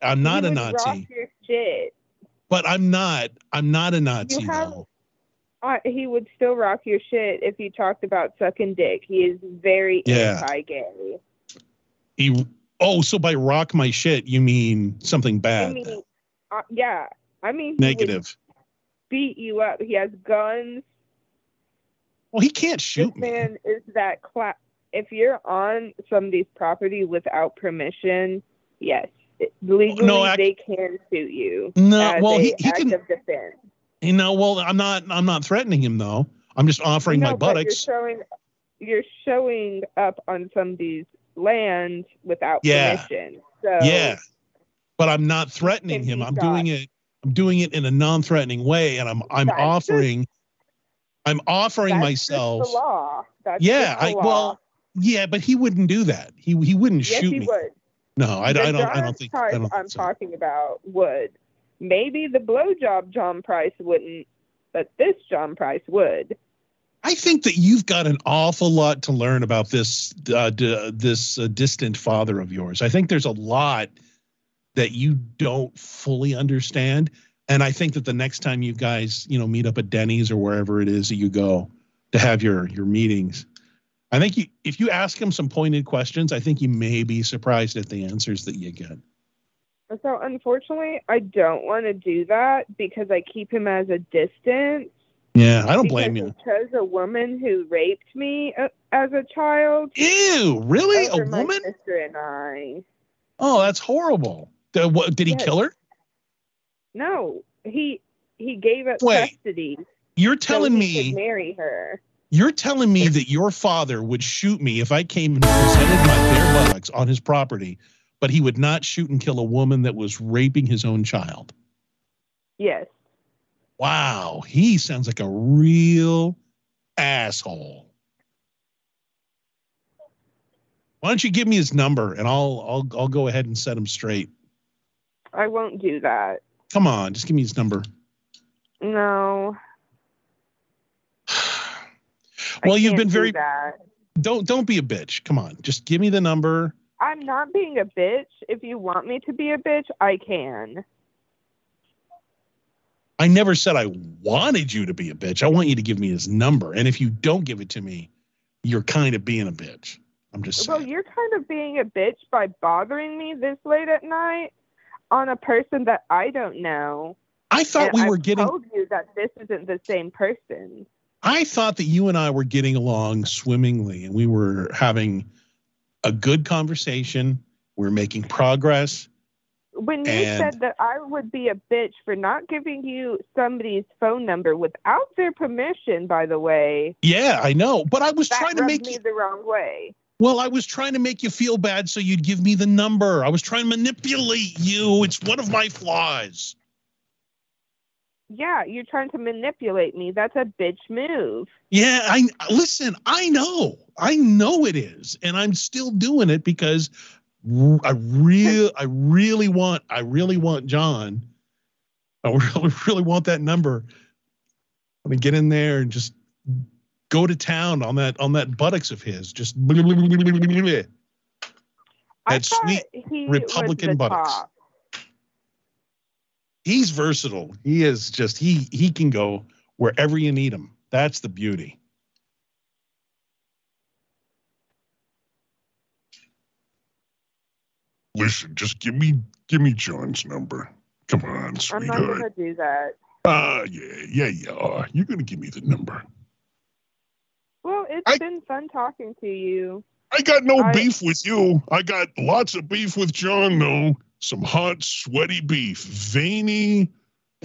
Speaker 17: I'm not
Speaker 21: He
Speaker 17: a Nazi,
Speaker 21: Rock your shit.
Speaker 17: but I'm not. I'm not a Nazi
Speaker 21: You have.
Speaker 17: though.
Speaker 21: Uh, he would still rock your shit if you talked about sucking dick. He is very
Speaker 17: Yeah.
Speaker 21: anti-gay.
Speaker 17: He, oh, so by rock my shit, you mean something
Speaker 21: I
Speaker 17: bad,
Speaker 21: mean, uh, yeah. I mean,
Speaker 17: negative.
Speaker 21: Beat you up. He has guns.
Speaker 17: Well, he can't shoot
Speaker 21: this
Speaker 17: me.
Speaker 21: man is that class. If you're on somebody's property without permission, yes, it- legally
Speaker 17: No,
Speaker 21: they can shoot you.
Speaker 17: No, well, he- he can-
Speaker 21: of defense.
Speaker 17: You know, well, I'm not. I'm not threatening him though. I'm just offering
Speaker 21: no,
Speaker 17: my
Speaker 21: but
Speaker 17: buttocks.
Speaker 21: You're showing, you're showing up on somebody's land without
Speaker 17: Yeah.
Speaker 21: permission. So
Speaker 17: Yeah, but I'm not threatening him. I'm
Speaker 21: shot.
Speaker 17: doing it. I'm doing it in a non-threatening way, and I'm I'm
Speaker 21: That's
Speaker 17: offering. I'm offering
Speaker 21: that's
Speaker 17: myself.
Speaker 21: The law. That's
Speaker 17: yeah,
Speaker 21: the
Speaker 17: I
Speaker 21: law.
Speaker 17: well, yeah, but he wouldn't do that. He he wouldn't
Speaker 21: yes,
Speaker 17: shoot
Speaker 21: he
Speaker 17: me.
Speaker 21: would.
Speaker 17: No, I, I don't. I don't think. I don't
Speaker 21: I'm talking about would. Maybe the blowjob John Price wouldn't, but this John Price would.
Speaker 17: I think that you've got an awful lot to learn about this uh, d- this uh, distant father of yours. I think there's a lot that you don't fully understand, and I think that the next time you guys, you know, meet up at Denny's or wherever it is that you go to have your your meetings, I think you if you ask him some pointed questions, I think you may be surprised at the answers that you get.
Speaker 21: So unfortunately, I don't want to do that because I keep him as a distance.
Speaker 17: Yeah, I don't blame you.
Speaker 21: Because a woman who raped me uh, as a child.
Speaker 17: Ew, really? A woman?
Speaker 21: sister and I.
Speaker 17: Oh, that's horrible. Did, what, did he
Speaker 21: Yes.
Speaker 17: kill her?
Speaker 21: No, he he gave up
Speaker 17: Wait,
Speaker 21: custody.
Speaker 17: You're
Speaker 21: so
Speaker 17: telling
Speaker 21: he
Speaker 17: me
Speaker 21: marry her.
Speaker 17: You're telling me that your father would shoot me if I came and presented my bare buttocks on his property, but he would not shoot and kill a woman that was raping his own child.
Speaker 21: Yes.
Speaker 17: Wow, he sounds like a real asshole. Why don't you give me his number and I'll I'll I'll go ahead and set him straight.
Speaker 21: I won't do that.
Speaker 17: Come on, just give me his number.
Speaker 21: No.
Speaker 17: Well, you've been
Speaker 21: do
Speaker 17: very
Speaker 21: that.
Speaker 17: Don't don't be a bitch. Come on, just give me the number.
Speaker 21: I'm not being a bitch. If you want me to be a bitch, I can.
Speaker 17: I never said I wanted you to be a bitch. I want you to give me his number. And if you don't give it to me, you're kind of being a bitch. I'm just saying.
Speaker 21: Well, you're kind of being a bitch by bothering me this late at night on a person that I don't know.
Speaker 17: I thought
Speaker 21: And
Speaker 17: we were
Speaker 21: I've
Speaker 17: getting
Speaker 21: told you that this isn't the same person.
Speaker 17: I thought that you and I were getting along swimmingly and we were having a good conversation. We are making progress.
Speaker 21: When you
Speaker 17: And-
Speaker 21: said that I would be a bitch for not giving you somebody's phone number without their permission, by the way,
Speaker 17: Yeah, I know. But I was trying to make
Speaker 21: me
Speaker 17: you
Speaker 21: the wrong way.
Speaker 17: Well, I was trying to make you feel bad so you'd give me the number. I was trying to manipulate you. It's one of my flaws.
Speaker 21: Yeah, you're trying to manipulate me. That's a bitch move.
Speaker 17: Yeah, I listen, I know. I know it is. And I'm still doing it because I real I really want I really want John. I really really want that number. Let me get in there and just go to town on that on that buttocks of his. Just that sweet Republican buttocks.
Speaker 21: top.
Speaker 17: He's versatile. He is just he he can go wherever you need him. That's the beauty.
Speaker 19: Listen, just give me give me John's number. Come on, sweetheart.
Speaker 21: I'm not gonna do that.
Speaker 19: Ah, yeah, yeah, you are. You're gonna give me the number.
Speaker 21: Well, it's been fun talking to you.
Speaker 19: I got no
Speaker 21: I-
Speaker 19: beef with you. I got lots of beef with John, though. Some hot, sweaty beef, veiny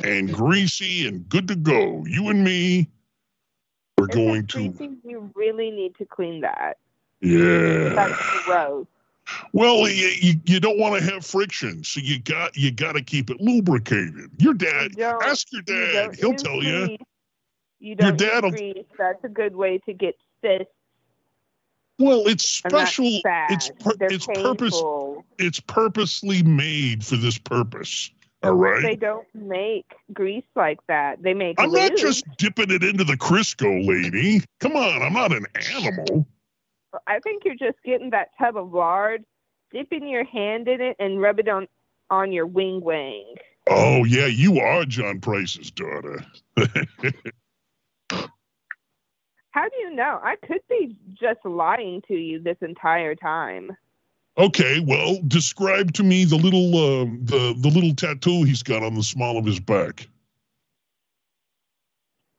Speaker 19: and greasy and good to go. You and me, we're going to.
Speaker 21: You really need to clean that.
Speaker 19: Yeah.
Speaker 21: That's gross.
Speaker 19: Well, you, you, you don't want to have friction, so you got you got to keep it lubricated. Your dad,
Speaker 21: don't-
Speaker 19: ask your dad. He'll tell you.
Speaker 21: You
Speaker 19: Your
Speaker 21: don't
Speaker 19: dad will-
Speaker 21: grease. That's a good way to get cysts.
Speaker 19: Well, it's special. It's
Speaker 21: They're
Speaker 19: it's purpose. It's purposely made for this purpose. All right.
Speaker 21: They don't make grease like that. They make
Speaker 19: I'm not just dipping it into the Crisco, lady. Come on, I'm not an animal.
Speaker 21: I think you're just getting that tub of lard, dipping your hand in it, and rub it on on your wing wang.
Speaker 19: Oh yeah, you are John Price's daughter.
Speaker 21: How do you know? I could be just lying to you this entire time.
Speaker 19: okay, well, describe to me the little uh, the the little tattoo he's got on the small of his back.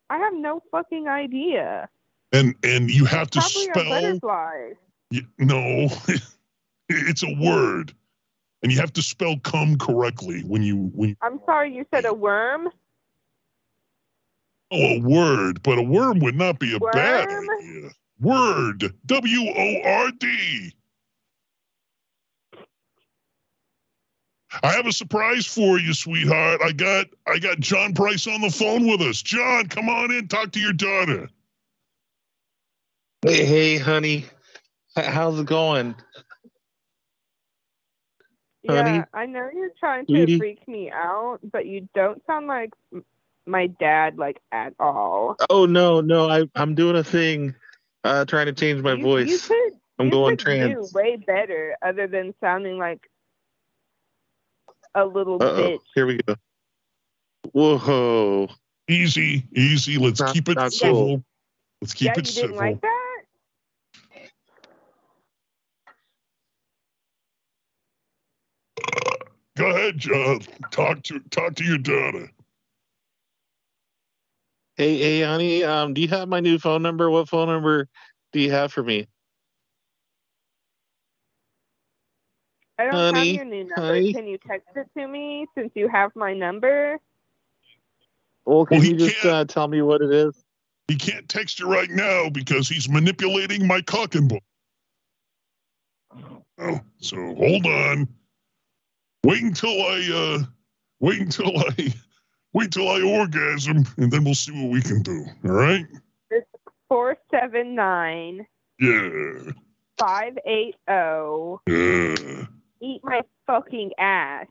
Speaker 21: I have no fucking idea.
Speaker 19: And and you have to
Speaker 21: Probably a
Speaker 19: spell
Speaker 21: butterfly.
Speaker 19: y- no, it's a word, and you have to spell "come" correctly when you when
Speaker 21: I'm sorry, you said a worm?
Speaker 19: Oh a word, but a worm would not be a bad idea. Word, W O R D. I have a surprise for you, sweetheart. I got I got John Price on the phone with us. John, come on in, talk to your daughter.
Speaker 22: Hey, hey, honey. How's it going? Honey?
Speaker 21: Yeah, I know you're trying to
Speaker 22: Sweetie?
Speaker 21: freak me out, but you don't sound like m- my dad, like at all.
Speaker 22: Oh no, no, I I'm doing a thing, uh, trying to change my
Speaker 21: You-
Speaker 22: voice.
Speaker 21: You could,
Speaker 22: I'm
Speaker 21: you
Speaker 22: going
Speaker 21: could
Speaker 22: trans.
Speaker 21: do way better, other than sounding like a little
Speaker 22: Uh oh,
Speaker 21: bitch.
Speaker 22: here we go. Whoa.
Speaker 19: Easy, easy. Let's
Speaker 22: Not-
Speaker 19: keep it civil.
Speaker 22: cool.
Speaker 19: Let's keep
Speaker 21: yeah,
Speaker 19: it
Speaker 21: you
Speaker 19: civil.
Speaker 21: didn't like that.
Speaker 19: Go ahead, John. Talk to talk to your daughter.
Speaker 22: Hey, hey, honey. Um, do you have my new phone number? What phone number do you have for me?
Speaker 21: I don't
Speaker 22: Honey,
Speaker 21: have your new number.
Speaker 22: honey.
Speaker 21: Can you text it to me since you have my number?
Speaker 22: Well, can
Speaker 19: Well,
Speaker 22: you just uh, tell me what it is?
Speaker 19: He can't text you right now because he's manipulating my cock and ball. Oh, so hold on. Wait until I uh wait until I wait till I orgasm and then we'll see what we can do. All right?
Speaker 21: It's four seven nine
Speaker 19: Yeah.
Speaker 21: five eight zero.
Speaker 19: Yeah.
Speaker 21: Eat my fucking ass.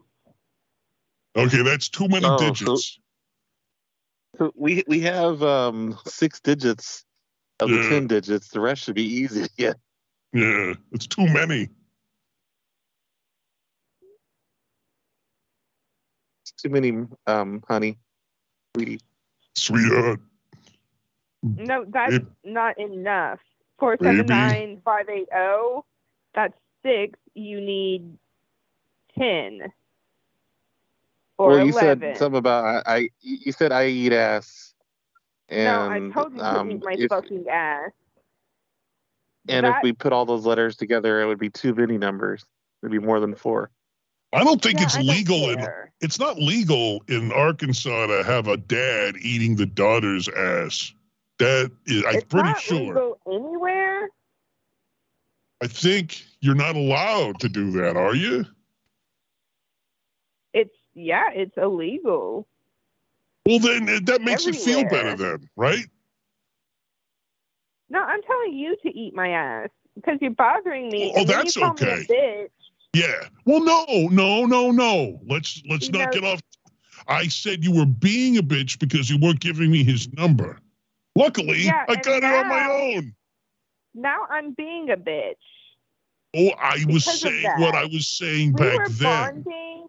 Speaker 19: Okay, that's too many
Speaker 22: Oh,
Speaker 19: digits.
Speaker 22: So we we have um six digits. of
Speaker 19: Yeah.
Speaker 22: the ten digits. The rest should be easy to get.
Speaker 19: Yeah, it's too many.
Speaker 22: Too many, um, honey, sweetie.
Speaker 19: Sweetheart.
Speaker 21: No, that's
Speaker 19: It-
Speaker 21: not enough. Four seven nine five eight zero. That's six. You need ten or
Speaker 22: well, you
Speaker 21: eleven.
Speaker 22: said something about I, I. You said I eat ass. And,
Speaker 21: no, I told you to
Speaker 22: um,
Speaker 21: eat my
Speaker 22: if,
Speaker 21: fucking ass.
Speaker 22: and if we put all those letters together, it would be too many numbers. It'd be more than four.
Speaker 19: I don't think
Speaker 21: Yeah,
Speaker 19: it's
Speaker 21: I
Speaker 19: legal in it's not legal in Arkansas to have a dad eating the daughter's ass. That is, I'm
Speaker 21: It's
Speaker 19: pretty sure.
Speaker 21: anywhere.
Speaker 19: I think you're not allowed to do that, are you?
Speaker 21: It's yeah, it's illegal.
Speaker 19: Well, then uh, that makes it feel better, then, right?
Speaker 21: No, I'm telling you to eat my ass because you're bothering me.
Speaker 19: Oh, that's
Speaker 21: you call me a
Speaker 19: okay.
Speaker 21: Bitch.
Speaker 19: Yeah. Well, no, no, no, no. Let's let's
Speaker 21: You
Speaker 19: not
Speaker 21: know-
Speaker 19: get off. I said you were being a bitch because you weren't giving me his number. Luckily,
Speaker 21: Yeah,
Speaker 19: I
Speaker 21: and
Speaker 19: got it on my own.
Speaker 21: Now I'm being a bitch.
Speaker 19: Oh, I was saying what I was saying
Speaker 21: we
Speaker 19: back
Speaker 21: were
Speaker 19: then.
Speaker 21: bonding.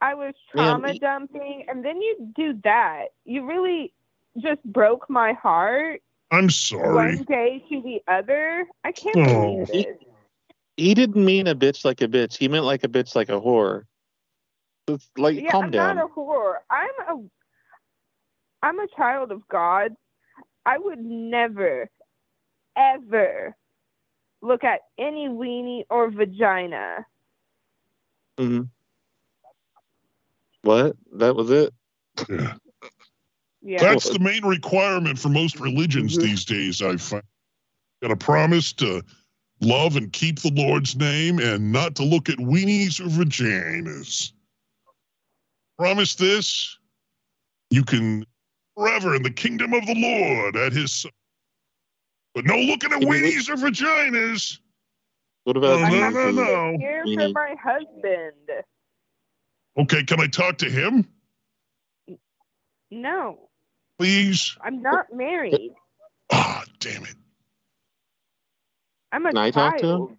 Speaker 21: I was trauma dumping, and then you do that. You really just broke my heart
Speaker 19: I'm sorry.
Speaker 21: one day to the other. I can't
Speaker 19: Oh.
Speaker 21: believe this.
Speaker 22: He didn't mean a bitch like a bitch. He meant like a bitch like a whore. It's like,
Speaker 21: Yeah,
Speaker 22: calm
Speaker 21: I'm
Speaker 22: down.
Speaker 21: not a whore. I'm a I'm a child of God. I would never, ever look at any weenie or vagina.
Speaker 22: hmm What? That was it?
Speaker 19: Yeah.
Speaker 21: Yeah.
Speaker 19: That's the main requirement for most religions
Speaker 21: Mm-hmm.
Speaker 19: these days, I've. Got to promise to love and keep the Lord's name and not to look at weenies or vaginas. Promise this, you can forever in the kingdom of the Lord at his but no looking at weenies or vaginas.
Speaker 22: What about
Speaker 19: no, no,
Speaker 22: Jesus
Speaker 19: no, no.
Speaker 21: Here for my husband.
Speaker 19: Okay, can I talk to him,
Speaker 21: No,
Speaker 19: please?
Speaker 21: I'm not married.
Speaker 19: Ah, damn it.
Speaker 21: I'm a
Speaker 22: Can I
Speaker 21: child.
Speaker 22: talk to him?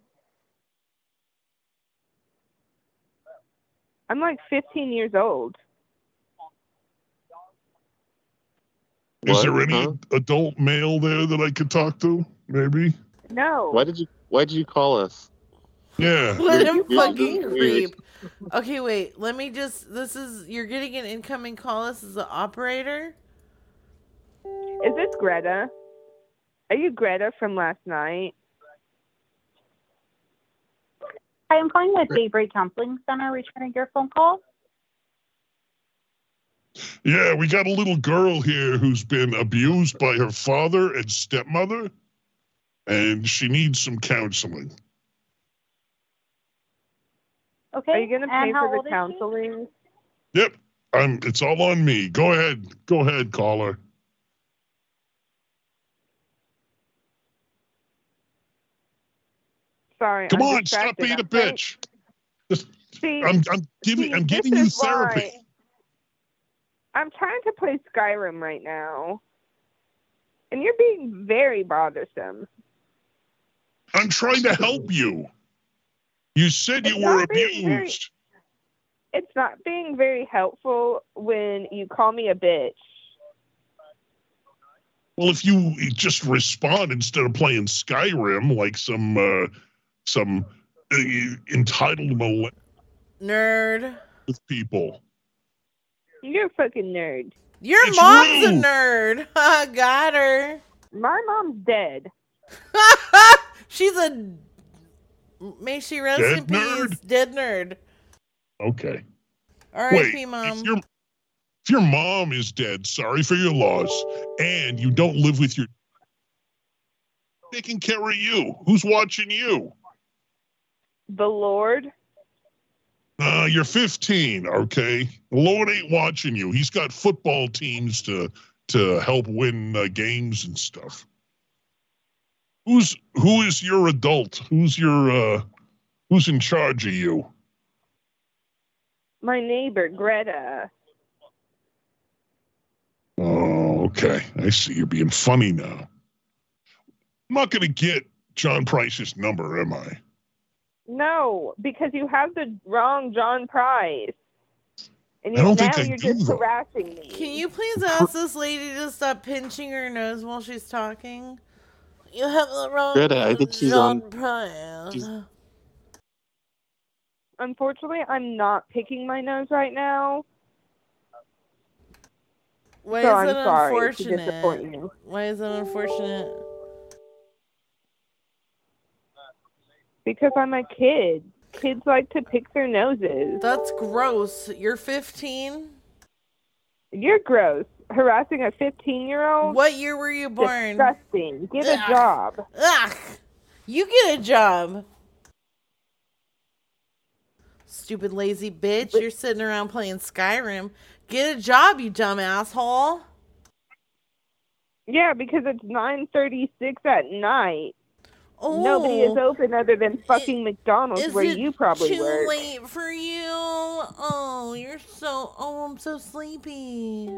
Speaker 21: I'm like 15 years old.
Speaker 19: Is
Speaker 22: What?
Speaker 19: there any
Speaker 22: Huh?
Speaker 19: adult male there that I could talk to? Maybe.
Speaker 21: No.
Speaker 22: Why did you Why did you call us?
Speaker 19: Yeah.
Speaker 2: Let a
Speaker 22: You're- you're
Speaker 2: fucking
Speaker 22: weird.
Speaker 2: creep. Okay, wait. Let me just. This is. You're getting an incoming call. This is the operator.
Speaker 21: Is this Greta? Are you Greta from last night?
Speaker 6: Hi, I'm calling with Daybreak Counseling Center, returning your phone call.
Speaker 19: Yeah, we got a little girl here who's been abused by her father and stepmother, and she needs some counseling.
Speaker 6: Okay.
Speaker 21: Are you going to pay for the counseling?
Speaker 19: Yep, I'm, it's all on me. Go ahead. Go ahead, caller.
Speaker 21: Sorry.
Speaker 19: Come
Speaker 21: I'm
Speaker 19: on, stop being a
Speaker 21: I'm trying-
Speaker 19: bitch. Just,
Speaker 21: See,
Speaker 19: I'm, I'm giving,
Speaker 21: see,
Speaker 19: I'm giving you therapy.
Speaker 21: I'm trying to play Skyrim right now, and you're being very bothersome.
Speaker 19: I'm trying to help you. You said you were
Speaker 21: being very-
Speaker 19: abused.
Speaker 21: It's not being very helpful when you call me a bitch.
Speaker 19: Well, if you just respond instead of playing Skyrim like some uh, some uh, entitled millennial
Speaker 2: Nerd.
Speaker 19: With people.
Speaker 21: You're a fucking nerd.
Speaker 2: Your
Speaker 19: It's
Speaker 2: mom's a nerd. I got her.
Speaker 21: My mom's dead.
Speaker 2: She's a. May she rest
Speaker 19: Dead
Speaker 2: in peace.
Speaker 19: nerd?
Speaker 2: Dead nerd.
Speaker 19: Okay.
Speaker 2: R.I.P.
Speaker 19: Wait,
Speaker 2: mom.
Speaker 19: If your if your mom is dead, sorry for your loss, and you don't live with your taking care of you, who's watching you?
Speaker 21: The Lord.
Speaker 19: Uh, you're 15, okay? The Lord ain't watching you. He's got football teams to to help win uh, games and stuff. Who's who is your adult? Who's your uh who's in charge of you?
Speaker 21: My neighbor, Greta.
Speaker 19: Oh, okay. I see you're being funny now. I'm not going to get John Price's number, am I?
Speaker 21: No, because you have the wrong John Price. And
Speaker 19: I don't
Speaker 21: now
Speaker 19: think I
Speaker 21: you're
Speaker 19: do,
Speaker 21: just
Speaker 19: though.
Speaker 21: harassing me.
Speaker 2: Can you please ask this lady to stop pinching her nose while she's talking? You have the wrong
Speaker 22: Greta, I think she's
Speaker 2: John
Speaker 22: on-
Speaker 2: Price.
Speaker 22: she's-
Speaker 21: Unfortunately, I'm not picking my nose right now.
Speaker 2: Why
Speaker 21: so
Speaker 2: is
Speaker 21: I'm
Speaker 2: it
Speaker 21: sorry to disappoint
Speaker 2: unfortunate?
Speaker 21: you.
Speaker 2: Why is it unfortunate?
Speaker 21: Because I'm a kid. Kids like to pick their noses.
Speaker 2: That's gross. You're 15.
Speaker 21: You're gross. Harassing a 15 year old?
Speaker 2: What year were you born?
Speaker 21: Disgusting. Get a job.
Speaker 2: Ugh. You get a job. Stupid lazy bitch. You're sitting around playing Skyrim. Get a job, you dumb asshole.
Speaker 21: Yeah, because it's 9:36 at night.
Speaker 2: Oh,
Speaker 21: Nobody is oh. open other than fucking McDonald's where you probably
Speaker 2: too
Speaker 21: work.
Speaker 2: late for you? Oh, you're so. Oh, I'm so sleepy.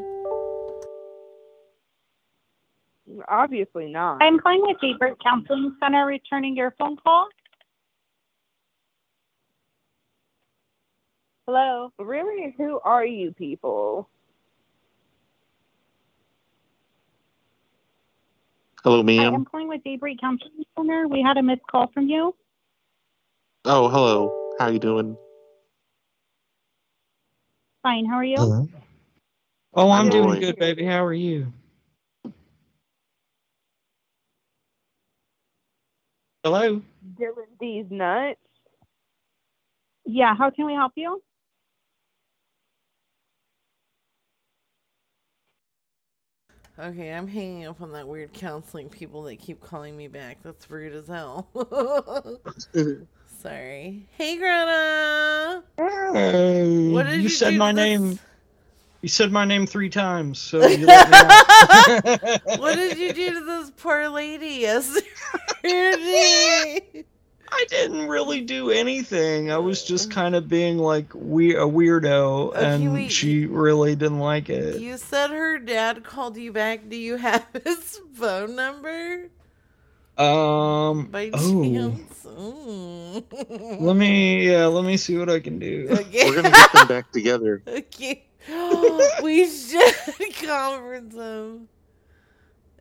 Speaker 21: Obviously not.
Speaker 6: I'm calling with Daybreak Counseling Center, returning your phone call. Hello.
Speaker 21: Really? Who are you people?
Speaker 22: Hello,
Speaker 6: Hi,
Speaker 22: ma'am.
Speaker 6: I'm calling with Daybreak Counseling Center. We had a missed call from you.
Speaker 22: Oh, hello. How are you doing?
Speaker 6: Fine. How are you?
Speaker 23: Oh, I'm
Speaker 22: I'm
Speaker 23: doing
Speaker 22: Roy.
Speaker 23: good, baby. How are you? Hello.
Speaker 21: Dylan D's nuts.
Speaker 6: Yeah. How can we help you?
Speaker 2: Okay, I'm hanging up on that weird counseling people that keep calling me back. That's rude as hell. Sorry. Hey, Greta.
Speaker 23: Hey,
Speaker 2: What did
Speaker 23: you,
Speaker 2: you
Speaker 23: said
Speaker 2: do
Speaker 23: my
Speaker 2: this-
Speaker 23: name. You said my name three times, so you let me out.
Speaker 2: what did you do to this poor lady yesterday?
Speaker 23: I didn't really do anything. I was just kind of being like we a weirdo, and
Speaker 2: wait.
Speaker 23: she really didn't like it.
Speaker 2: You said her dad called you back. Do you have his phone number?
Speaker 23: Um.
Speaker 2: By
Speaker 23: Oh,
Speaker 2: chance? Mm.
Speaker 23: let me. Yeah, let me see what I can do.
Speaker 2: Okay.
Speaker 22: We're gonna get them back together.
Speaker 2: Okay. we should conference them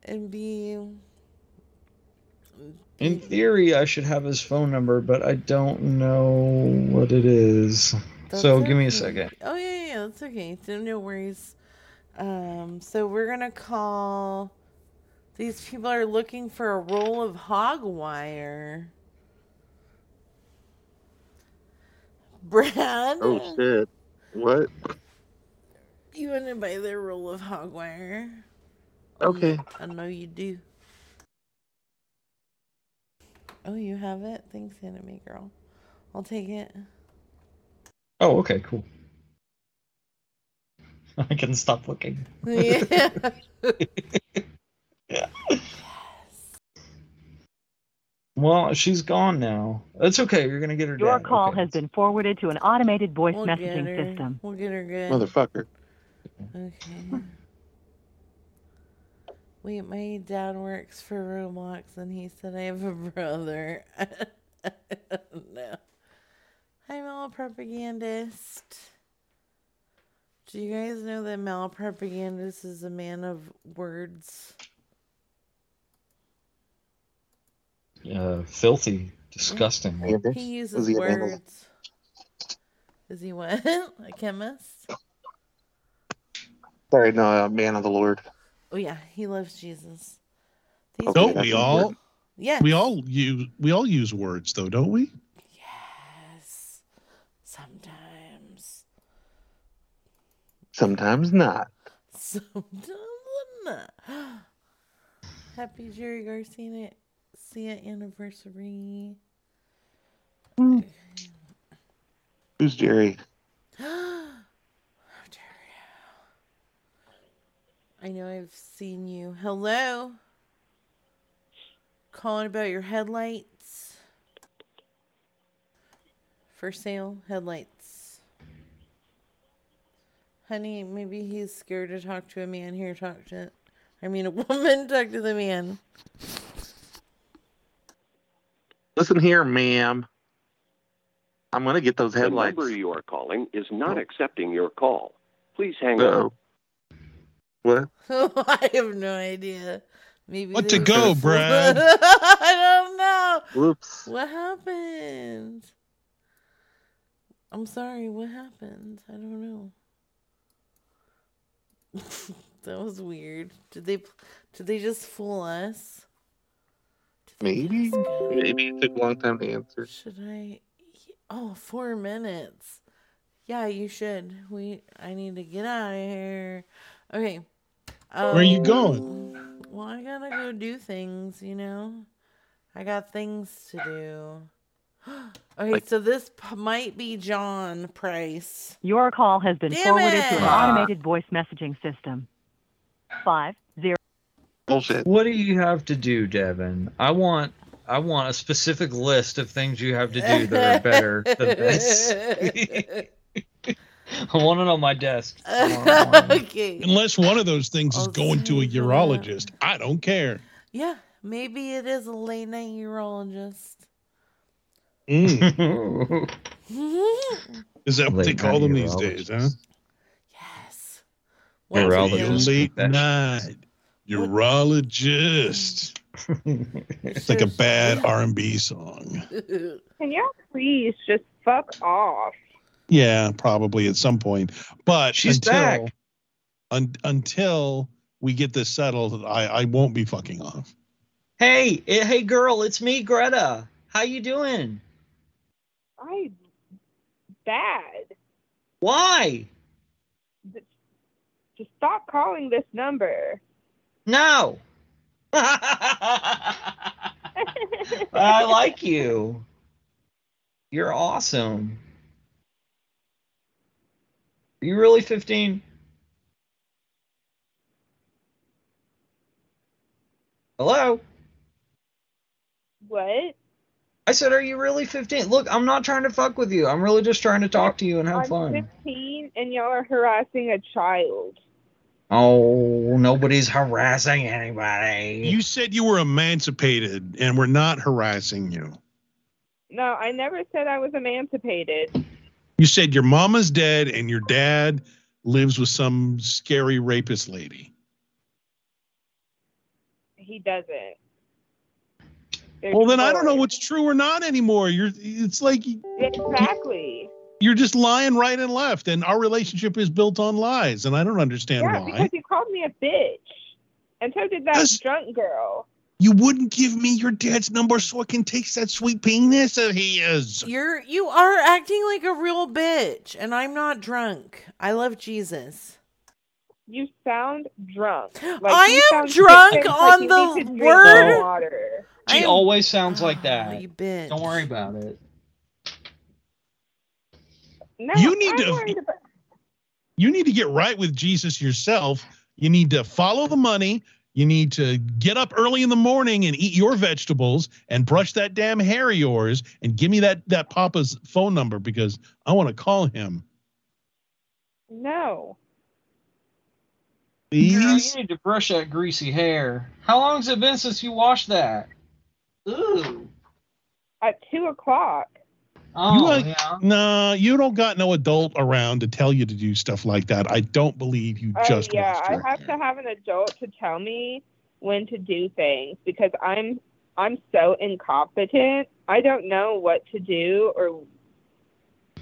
Speaker 2: and be.
Speaker 23: In theory, I should have his phone number, but I don't know what it is.
Speaker 2: That's
Speaker 23: so give me a second.
Speaker 2: Oh yeah, yeah, yeah, that's okay. No, no worries. Um, so we're gonna call. These people are looking for a roll of hog wire. Brad,
Speaker 22: Oh shit. What?
Speaker 2: you want to buy their roll of hog wire?
Speaker 22: Okay.
Speaker 2: I know you do. Oh, you have it? Thanks, anime girl. I'll take it.
Speaker 23: Oh, okay, cool. I can stop looking.
Speaker 2: Yeah.
Speaker 23: Well, she's gone now. It's okay. You're gonna get her.
Speaker 15: Your
Speaker 23: dad.
Speaker 15: call
Speaker 23: Okay.
Speaker 15: has been forwarded to an automated voice
Speaker 2: We'll get
Speaker 15: messaging
Speaker 2: her.
Speaker 15: system.
Speaker 2: We'll get her good.
Speaker 22: Motherfucker.
Speaker 2: Okay. Wait, my dad works for Roblox and he said I have a brother. no. I'm a propagandist. Do you guys know that malpropagandist is a man of words?
Speaker 23: Uh, filthy, disgusting.
Speaker 2: He uses words. Is he what? a chemist?
Speaker 22: Sorry, no, uh, man of the Lord.
Speaker 2: Oh yeah, he loves Jesus. These
Speaker 17: Don't we all?
Speaker 2: Yeah.
Speaker 17: We all use we all use words though, don't we?
Speaker 2: Yes. Sometimes.
Speaker 22: Sometimes not.
Speaker 2: Sometimes not. Happy Jerry Garcia Garcia anniversary.
Speaker 22: Who's Jerry?
Speaker 2: I know I've seen you. Hello. Calling about your headlights. For sale, headlights. Honey, maybe he's scared to talk to a man here. Talk to, I mean, a woman. Talk to the man.
Speaker 22: Listen here, ma'am. I'm gonna get those headlights.
Speaker 24: The number you are calling is not oh. accepting your call. Please hang up.
Speaker 22: Uh-oh. What?
Speaker 2: I have no idea. Maybe
Speaker 17: What to go,
Speaker 2: were-
Speaker 17: Brad?
Speaker 2: I don't know.
Speaker 22: Whoops.
Speaker 2: What happened? I'm sorry. What happened? I don't know. that was weird. Did they? Did they just fool us?
Speaker 22: Maybe. Maybe it took a long time to answer.
Speaker 2: Should I? Oh, four minutes. Yeah, you should. We. I need to get out of here. Okay.
Speaker 17: Where are you
Speaker 2: Um,
Speaker 17: going?
Speaker 2: Well, I gotta go do things. You know, I got things to do. okay, so this p- might be John Price.
Speaker 15: Your call has been
Speaker 2: Damn
Speaker 15: forwarded to an automated voice messaging system. Five zero.
Speaker 22: Bullshit.
Speaker 23: What do you have to do, Devin? I want I want a specific list of things you have to do that are better than this. I want it on my desk.
Speaker 2: okay.
Speaker 17: Unless one of those things is going to a urologist, I don't care.
Speaker 2: Yeah, maybe it is a late night urologist.
Speaker 17: Mm. Is that what they call
Speaker 23: night
Speaker 17: them these days, huh?
Speaker 2: What is
Speaker 23: Urologist.
Speaker 17: Late night urologist. it's like a bad R&B song.
Speaker 21: Can y'all please just fuck off?
Speaker 17: Yeah, probably at some point. But
Speaker 23: She's
Speaker 17: until,
Speaker 23: back.
Speaker 17: Un, until we get this settled, I, I won't be fucking off.
Speaker 23: Hey, eh, hey girl, it's me, Greta. How you doing?
Speaker 21: I bad.
Speaker 23: Why?
Speaker 21: Just stop calling this number.
Speaker 23: No. I like you. You're awesome. Are you really 15? Hello?
Speaker 21: What?
Speaker 23: I said, are you really 15? Look, I'm not trying to fuck with you. I'm really just trying to talk to you and have
Speaker 21: I'm
Speaker 23: fun.
Speaker 21: 15 and y'all are harassing a child.
Speaker 23: Oh, nobody's harassing anybody.
Speaker 17: You said you were emancipated, and we're not harassing you.
Speaker 21: No, I never said I was emancipated.
Speaker 17: You said your mama's dead and your dad lives with some scary rapist lady.
Speaker 21: He doesn't. They're
Speaker 17: Well, then I don't know what's true or not anymore. You're it's like
Speaker 21: Exactly.
Speaker 17: you're just lying right and left, and our relationship is built on lies, and I don't understand
Speaker 21: Yeah,
Speaker 17: why.
Speaker 21: because you called me a bitch. And so did that drunk girl.
Speaker 17: You wouldn't give me your dad's number so I can taste that sweet penis of his.
Speaker 2: You're you are acting like a real bitch, and I'm not drunk. I love Jesus.
Speaker 21: You sound drunk. Like,
Speaker 2: I am drunk
Speaker 21: sick, like
Speaker 2: on the
Speaker 21: need to drink
Speaker 2: word-
Speaker 21: more Water.
Speaker 23: She
Speaker 2: I am-
Speaker 23: always sounds like that.
Speaker 2: You bitch.
Speaker 23: Don't worry about it.
Speaker 21: No,
Speaker 17: You need
Speaker 21: I'm
Speaker 17: to-
Speaker 21: about-
Speaker 17: You need to get right with Jesus yourself. You need to follow the money. You need to get up early in the morning and eat your vegetables and brush that damn hair of yours and give me that that papa's phone number because I want to call him.
Speaker 21: No.
Speaker 23: Girl, you need to brush that greasy hair. How long's it been since you washed that? Ooh.
Speaker 21: At two o'clock.
Speaker 23: Oh,
Speaker 17: you ain't-
Speaker 23: yeah.
Speaker 17: Nah, you don't got no adult around to tell you to do stuff like that. I don't believe you
Speaker 21: Oh
Speaker 17: just
Speaker 21: yeah, I
Speaker 17: your
Speaker 21: have to have an adult to tell me when to do things because I'm I'm so incompetent. I don't know what to do or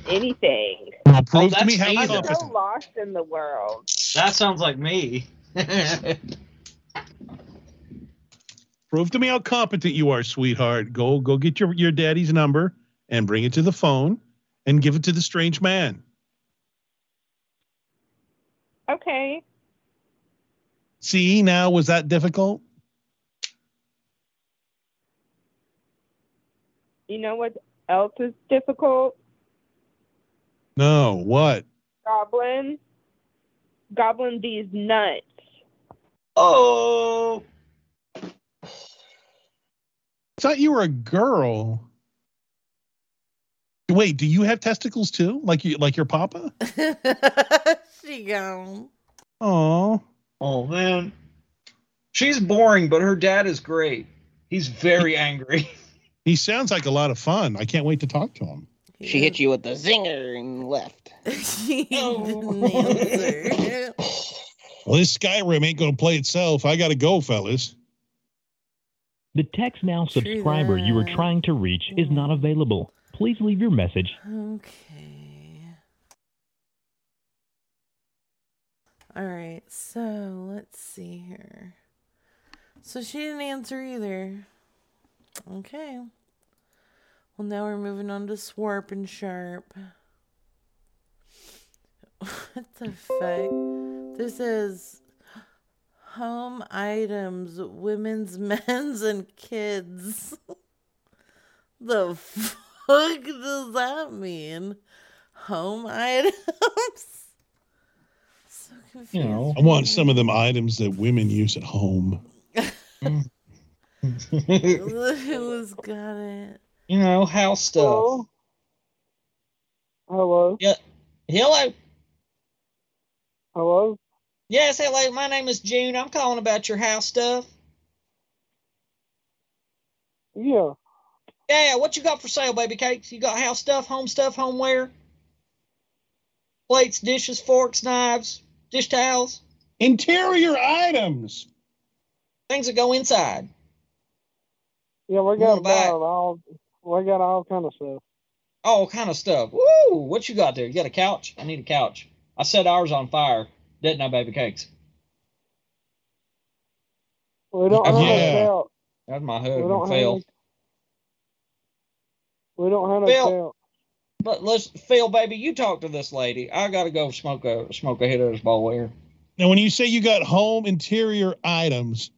Speaker 21: anything.
Speaker 17: Well, oh, prove to me how
Speaker 21: I'm
Speaker 17: competent.
Speaker 21: so lost in the world.
Speaker 23: That sounds like me.
Speaker 17: Prove to me how competent you are, sweetheart. Go go get your, your daddy's number and bring it to the phone and give it to the strange man.
Speaker 21: Okay.
Speaker 17: See, now was that difficult?
Speaker 21: You know what else is difficult?
Speaker 17: No, what?
Speaker 21: Goblin. Goblin these nuts.
Speaker 23: oh.
Speaker 17: I thought you were a girl. Wait, do you have testicles too? Like you like your papa?
Speaker 2: she gone.
Speaker 17: Oh.
Speaker 23: Oh man. She's boring, but her dad is great. He's very angry.
Speaker 17: He sounds like a lot of fun. I can't wait to talk to him.
Speaker 10: She hit you with the zinger and left.
Speaker 2: he.
Speaker 17: Well, this Skyrim ain't gonna play itself. I gotta go, fellas.
Speaker 25: The text now subscriber you are trying to reach is not available. Please leave your message.
Speaker 2: Okay. All right, so let's see here. So she didn't answer either. Okay. Well, now we're moving on to Swarp and Sharp. What the fuck? This is home items, women's, men's, and kids. the fuck does that mean? Home items? so confused.
Speaker 17: You know, I want some of them items that women use at home.
Speaker 2: Who's got it?
Speaker 23: You know, house stuff.
Speaker 11: Hello.
Speaker 23: Yeah. Hello.
Speaker 11: Hello.
Speaker 23: Yes, hello. My name is June. I'm calling about your house stuff.
Speaker 11: Yeah.
Speaker 23: Yeah, what you got for sale, baby cakes? You got house stuff, home stuff, homeware? Plates, dishes, forks, knives, dish towels?
Speaker 17: Interior items.
Speaker 23: Things that go inside.
Speaker 11: Yeah, we got about all. We got all kind of stuff.
Speaker 23: All kind of stuff. Woo! What you got there? You got a couch? I need a couch. I set ours on fire, didn't I, baby cakes?
Speaker 11: We don't have
Speaker 23: Yeah.
Speaker 11: a couch.
Speaker 23: That's my
Speaker 11: We
Speaker 23: husband,
Speaker 11: don't have. We don't have a
Speaker 23: Phil.
Speaker 11: couch.
Speaker 23: But let's, Phil, baby, you talk to this lady. I gotta go smoke a smoke a hit of this ball here.
Speaker 17: Now, when you say you got home interior items,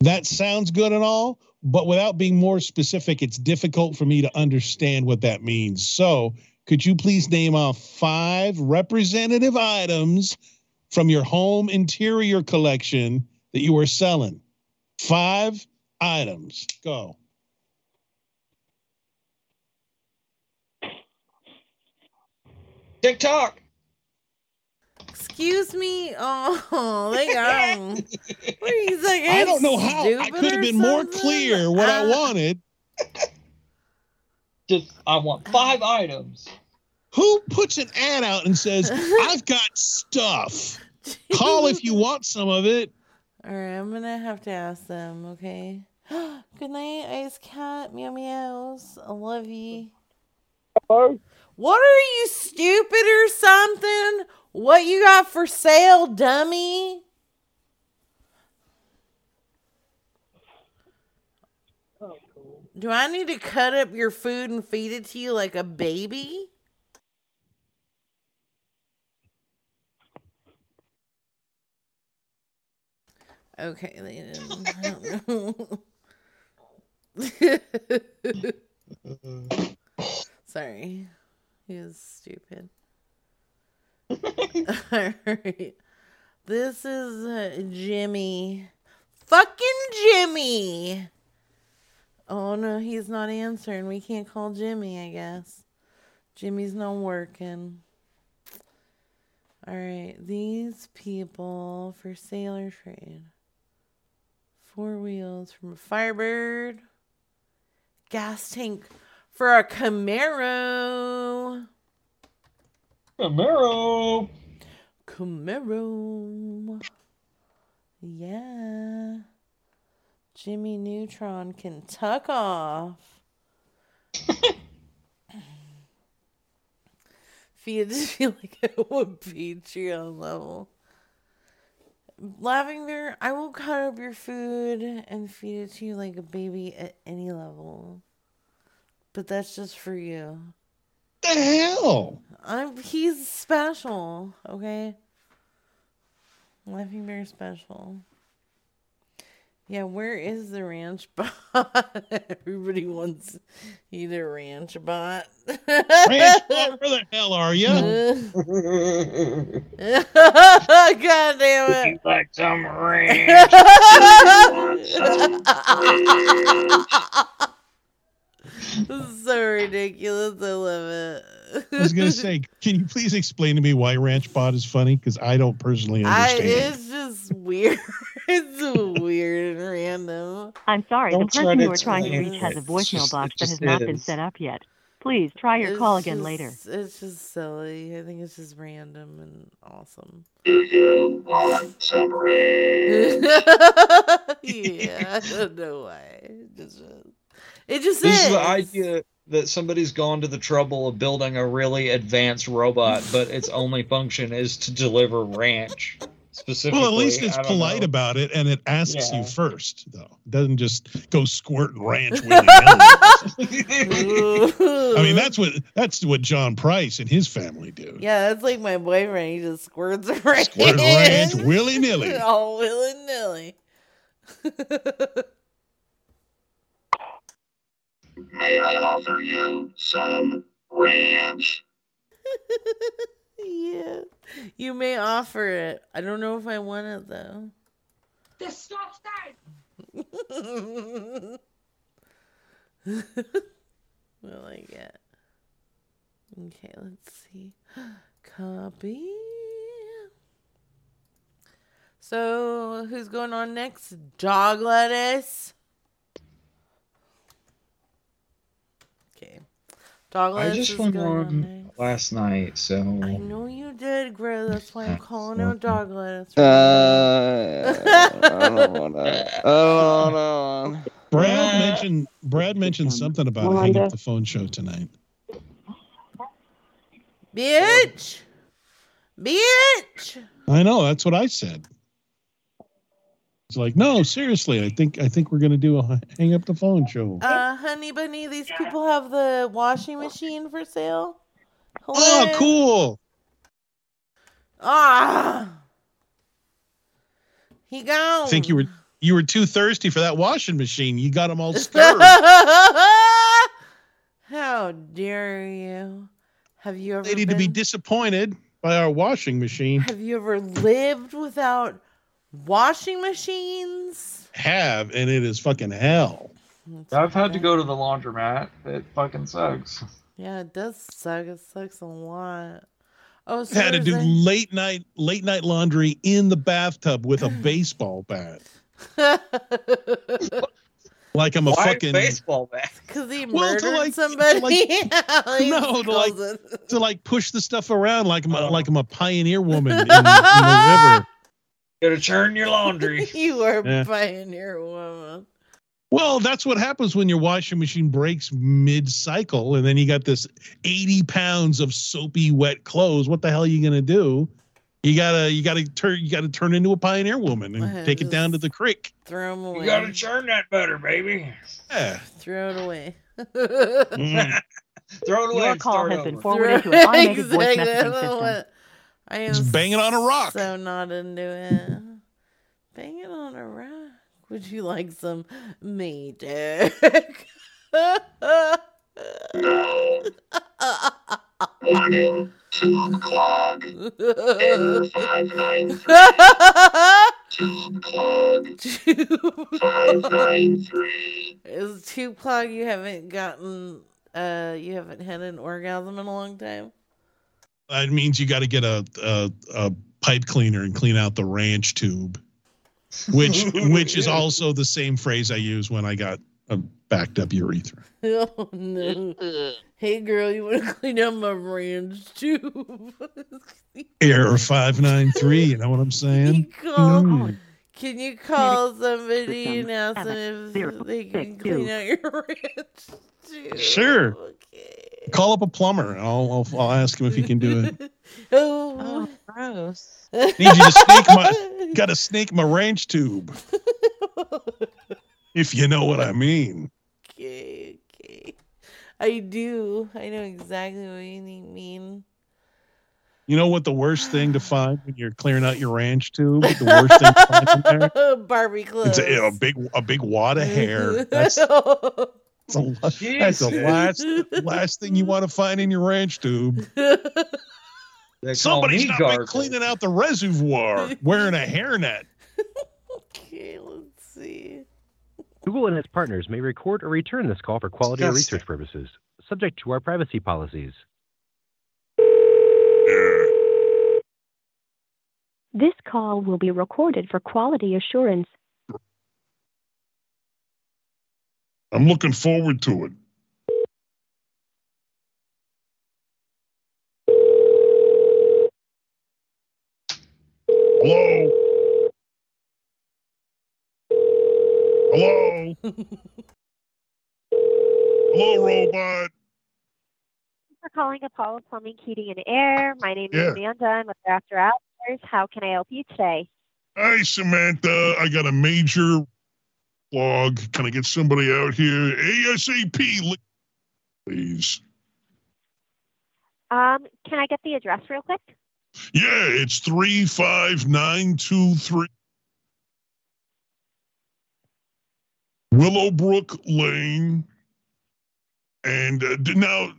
Speaker 17: that sounds good and all, but without being more specific, it's difficult for me to understand what that means. So, could you please name off five representative items from your home interior collection that you are selling? Five items. Go.
Speaker 23: TikTok.
Speaker 2: Excuse me. Oh, they got him. What are you like?
Speaker 17: I don't know how. I could have
Speaker 2: or
Speaker 17: been more clear what I
Speaker 2: Uh,
Speaker 17: wanted.
Speaker 23: Just I want five items.
Speaker 17: Who puts an ad out and says, I've got stuff? Call if you want some of it.
Speaker 2: All right, I'm gonna have to ask them. Okay. Good night, Ice Cat. Meow meows. I love you.
Speaker 11: Hello.
Speaker 2: What are you stupid or something? What you got for sale, dummy? Do I need to cut up your food and feed it to you like a baby? Okay, know. Sorry. He is stupid. Alright. This is uh, Jimmy. Fucking Jimmy! Oh no, he's not answering. We can't call Jimmy, I guess. Jimmy's not working. Alright, these people for sailor trade. Four wheels from a Firebird. Gas tank for a Camaro.
Speaker 23: Camaro.
Speaker 2: Camaro. Yeah. Jimmy Neutron can tuck off. Feel feel like it would be Patreon level. Lavender, I will cut up your food and feed it to you like a baby at any level. But that's just for you.
Speaker 17: The hell?
Speaker 2: I'm he's special, okay? Laughing Bear special. Yeah, where is the ranch bot? Everybody wants either to ranch bot.
Speaker 17: Ranch bot, where the hell are you?
Speaker 2: God damn it.
Speaker 9: like some
Speaker 2: This is so ridiculous. I love it.
Speaker 17: I was gonna say, can you please explain to me why Ranch Bot is funny? Because I don't personally
Speaker 2: I,
Speaker 17: understand.
Speaker 2: it's just weird. it's so weird. and random.
Speaker 15: I'm sorry, the
Speaker 2: Don't try
Speaker 15: person
Speaker 2: to
Speaker 15: you are trying to reach has a voicemail
Speaker 2: just-
Speaker 15: box that has
Speaker 2: just
Speaker 15: not been set up yet. Please try your
Speaker 2: It's
Speaker 15: call again
Speaker 2: just-
Speaker 15: later.
Speaker 2: It's just silly. I think it's just random and awesome.
Speaker 16: Do you want some
Speaker 2: yeah, I don't know why. It just, it just
Speaker 23: This
Speaker 2: is.
Speaker 23: is the idea that somebody's gone to the trouble of building a really advanced robot, but its only function is to deliver ranch. Specifically,
Speaker 17: Well, at least it's polite
Speaker 23: know.
Speaker 17: about it, and it asks
Speaker 23: Yeah.
Speaker 17: you first, though. It doesn't just go squirting ranch willy I mean, that's what that's what John Price and his family do.
Speaker 2: Yeah, that's like my boyfriend. He just squirts ranch.
Speaker 17: Squirt ranch willy nilly.
Speaker 2: All willy nilly.
Speaker 16: May I offer you some ranch?
Speaker 2: yeah. You may offer it. I don't know if I want it though.
Speaker 16: This stop sign.
Speaker 2: I like it. Okay, let's see. Copy. So, who's going on next? Dog lettuce. Okay. Dog
Speaker 23: I just
Speaker 2: is
Speaker 23: went
Speaker 2: going on
Speaker 23: on last night, so
Speaker 2: I know you did, Gray. That's why I'm calling out dog lettuce.
Speaker 26: Uh, I don't wanna. I don't wanna.
Speaker 17: Brad mentioned Brad mentioned something about a hang up the phone show tonight.
Speaker 2: Bitch! Bitch!
Speaker 17: I know that's what I said. It's like, no, seriously, I think I think we're gonna do a hang up the phone show.
Speaker 2: Uh, honey bunny, these people have the washing machine for sale.
Speaker 17: Oh, cool.
Speaker 2: Ah! He gone.
Speaker 17: I think you were you were too thirsty for that washing machine. You got them all stirred.
Speaker 2: How dare you? Have you ever
Speaker 17: Lady to be disappointed by our washing machine.
Speaker 2: Have you ever lived without washing machines?
Speaker 17: Have and it is fucking hell.
Speaker 23: I've had to go to the laundromat. It fucking sucks.
Speaker 2: Yeah, it does suck. It sucks a lot. Oh, so
Speaker 17: Had to do
Speaker 2: a-
Speaker 17: late night late night laundry in the bathtub with a baseball bat. Like I'm a
Speaker 23: Why
Speaker 17: fucking
Speaker 23: baseball bat?
Speaker 2: Because he
Speaker 17: Well,
Speaker 2: murdered
Speaker 17: to like- to
Speaker 2: somebody.
Speaker 17: like-
Speaker 2: He
Speaker 17: no, to like
Speaker 2: calls it-
Speaker 17: to like push the stuff around like I'm
Speaker 23: Oh.
Speaker 17: a, uh. like I'm a pioneer woman in, in the river.
Speaker 23: Gotta churn your laundry.
Speaker 2: you are
Speaker 17: Yeah.
Speaker 2: a pioneer woman.
Speaker 17: Well, that's what happens when your washing machine breaks mid cycle, and then you got this 80 pounds of soapy wet clothes. What the hell are you gonna do? You gotta you gotta turn you gotta turn into a pioneer woman and take it down to the creek.
Speaker 2: Throw them away.
Speaker 23: You gotta churn that butter, baby.
Speaker 17: Yeah.
Speaker 2: Throw it away.
Speaker 17: Mm.
Speaker 23: Throw it away.
Speaker 15: Your call
Speaker 23: start
Speaker 15: has been
Speaker 23: over.
Speaker 15: forwarded to an automated voice
Speaker 2: Exactly. I
Speaker 15: messaging system.
Speaker 2: What- I am
Speaker 17: Just banging on a rock.
Speaker 2: So not into it. Banging on a rock. Would you like some me, Dick?
Speaker 16: Warning. Tube clog. Error 593. Tube clog. 593.
Speaker 2: Is tube clog you haven't gotten uh you haven't had an orgasm in a long time?
Speaker 17: That means you got to get a, a a pipe cleaner and clean out the ranch tube, which which is also the same phrase I use when I got a backed up urethra.
Speaker 2: Oh no. hey girl, you wanna clean out my ranch tube?
Speaker 17: Error five nine three. You know what I'm saying?
Speaker 2: Call-
Speaker 17: Mm.
Speaker 2: Can you call somebody and ask them if they can clean out your ranch tube?
Speaker 17: Sure. Call up a plumber. and I'll, I'll I'll ask him if he can do it.
Speaker 2: Oh.
Speaker 27: oh, gross.
Speaker 17: Need you to snake my got to snake my ranch tube. if you know what I mean.
Speaker 2: Okay, okay. I do. I know exactly what you mean.
Speaker 17: You know what the worst thing to find when you're clearing out your ranch tube? The worst thing to find in there?
Speaker 2: Barbie clothes.
Speaker 17: It's a, a big a big wad of hair. That's, that's, a, that's the last last thing you want to find in your ranch tube. Somebody's
Speaker 23: me
Speaker 17: not been cleaning out the reservoir wearing a hairnet.
Speaker 2: okay, let's see.
Speaker 28: Google and its partners may record or return this call for quality or research purposes, subject to our privacy policies.
Speaker 12: This call will be recorded for quality assurance.
Speaker 19: I'm looking forward to it. Hello? Hello? Hello, robot.
Speaker 29: Thanks for calling Apollo Plumbing, Heating, and Air. My name
Speaker 19: Yeah.
Speaker 29: is Amanda. I'm with After Hours. How can I help you today?
Speaker 19: Hi, Samantha. I got a major log. Can I get somebody out here ASAP, please?
Speaker 29: Um, can I get the address real quick?
Speaker 19: Yeah, it's 35923 Willowbrook Lane. And uh, now,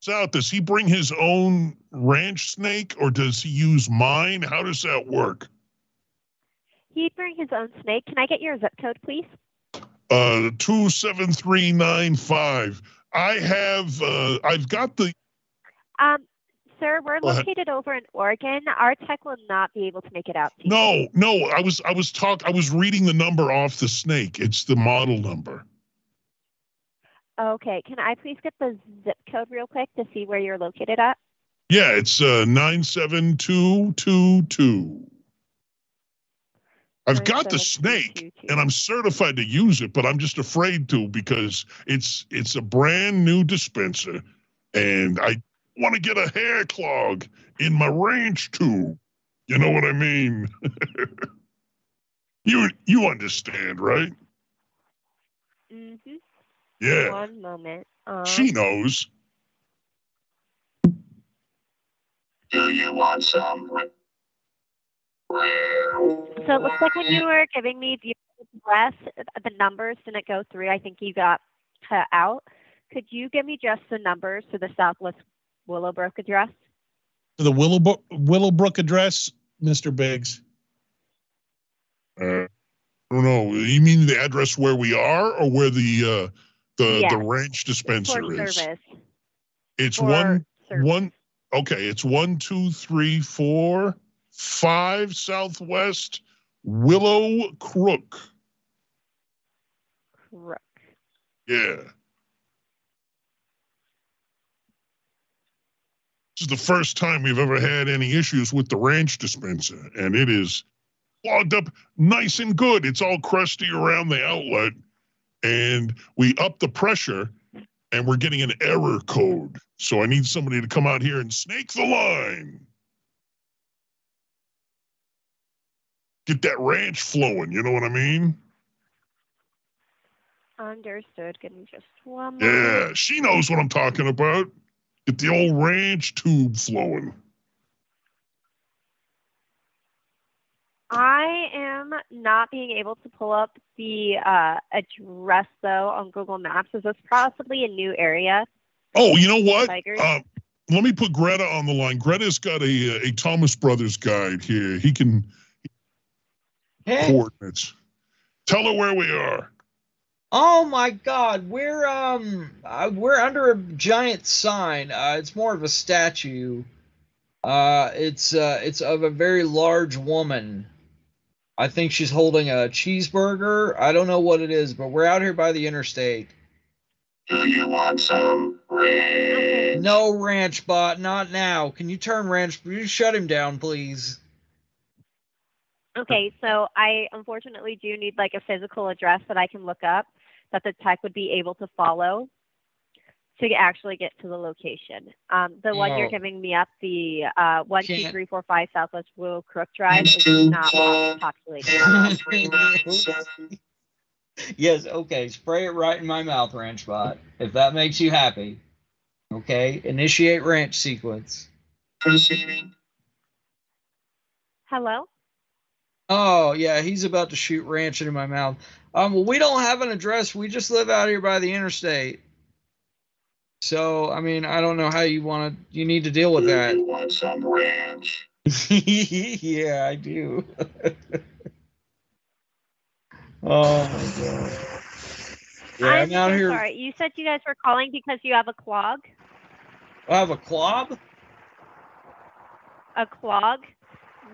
Speaker 19: South, does he bring his own ranch snake or does he use mine? How does that work?
Speaker 29: He'd bring his own snake. Can I get your zip code, please?
Speaker 19: Uh, 27395. I have, uh, I've got the,
Speaker 29: Um, sir, we're located over in Oregon. Our tech will not be able to make it out to you.
Speaker 19: no, no, I was, I was talk, I was reading the number off the snake. It's the model number.
Speaker 29: Okay. Can I please get the zip code real quick to see where you're located at?
Speaker 19: Yeah, it's uh, 97222. I've got the snake and I'm certified to use it, but I'm just afraid to because it's it's a brand new dispenser and I want to get a hair clog in my ranch too. You know what I mean? you you understand, right?
Speaker 29: Mm-hmm.
Speaker 19: Yeah.
Speaker 29: One moment. Um,
Speaker 19: She knows.
Speaker 30: Do you want some?
Speaker 29: So it looks like when you were giving me the address, the numbers didn't go through. I think you got cut out. Could you give me just the numbers to the Southwest Willowbrook address?
Speaker 17: The Willowbrook, Willowbrook address, Mr. Biggs.
Speaker 19: Uh, I don't know. You mean the address where we are or where the uh the
Speaker 29: Yes.
Speaker 19: the ranch dispenser
Speaker 29: For
Speaker 19: is?
Speaker 29: service.
Speaker 19: It's
Speaker 29: For
Speaker 19: one
Speaker 29: service.
Speaker 19: one okay, it's one, two, three, four, five southwest Willow Crook.
Speaker 29: Crook.
Speaker 19: Yeah. This is the first time we've ever had any issues with the ranch dispenser, and it is clogged up nice and good. It's all crusty around the outlet, and we up the pressure, and we're getting an error code. So I need somebody to come out here and snake the line. Get that ranch flowing, you know what I mean?
Speaker 29: Understood. Give me just one moment.
Speaker 19: Yeah, she knows what I'm talking about. Get the old ranch tube flowing.
Speaker 29: I am not being able to pull up the uh, address though on Google Maps. Is this possibly a new area?
Speaker 19: Oh, you know what? Uh, let me put Greta on the line. Greta's got a a Thomas Brothers guide here. He can coordinates. Tell her where we are.
Speaker 23: Oh my God, we're um uh, we're under a giant sign. Uh, it's more of a statue. Uh, it's uh it's of a very large woman. I think she's holding a cheeseburger. I don't know what it is, but we're out here by the interstate.
Speaker 30: Do you want some ranch?
Speaker 23: No ranch bot, not now. Can you turn ranch? You shut him down, please.
Speaker 29: Okay, so I unfortunately do need like a physical address that I can look up that the tech would be able to follow to actually get to the location. Um, the one you're
Speaker 23: Oh.
Speaker 29: giving me up, the uh, one two
Speaker 23: Can't-
Speaker 29: three four five Southwest Willow Crook Drive, is not
Speaker 23: far.
Speaker 29: populated.
Speaker 23: yes, okay. Spray it right in my mouth, ranch bot. If that makes you happy. Okay. Initiate ranch sequence.
Speaker 30: Proceeding.
Speaker 29: Hello.
Speaker 23: Oh yeah, he's about to shoot ranch into my mouth. Um, well, we don't have an address. We just live out here by the interstate. So I mean, I don't know how you want to. You need to deal with that.
Speaker 30: you want some ranch?
Speaker 23: yeah, I do. oh my god. Yeah,
Speaker 29: I'm,
Speaker 23: I'm out
Speaker 29: so
Speaker 23: here.
Speaker 29: sorry. You said you guys were calling because you have a clog.
Speaker 23: I have a clog.
Speaker 29: A clog.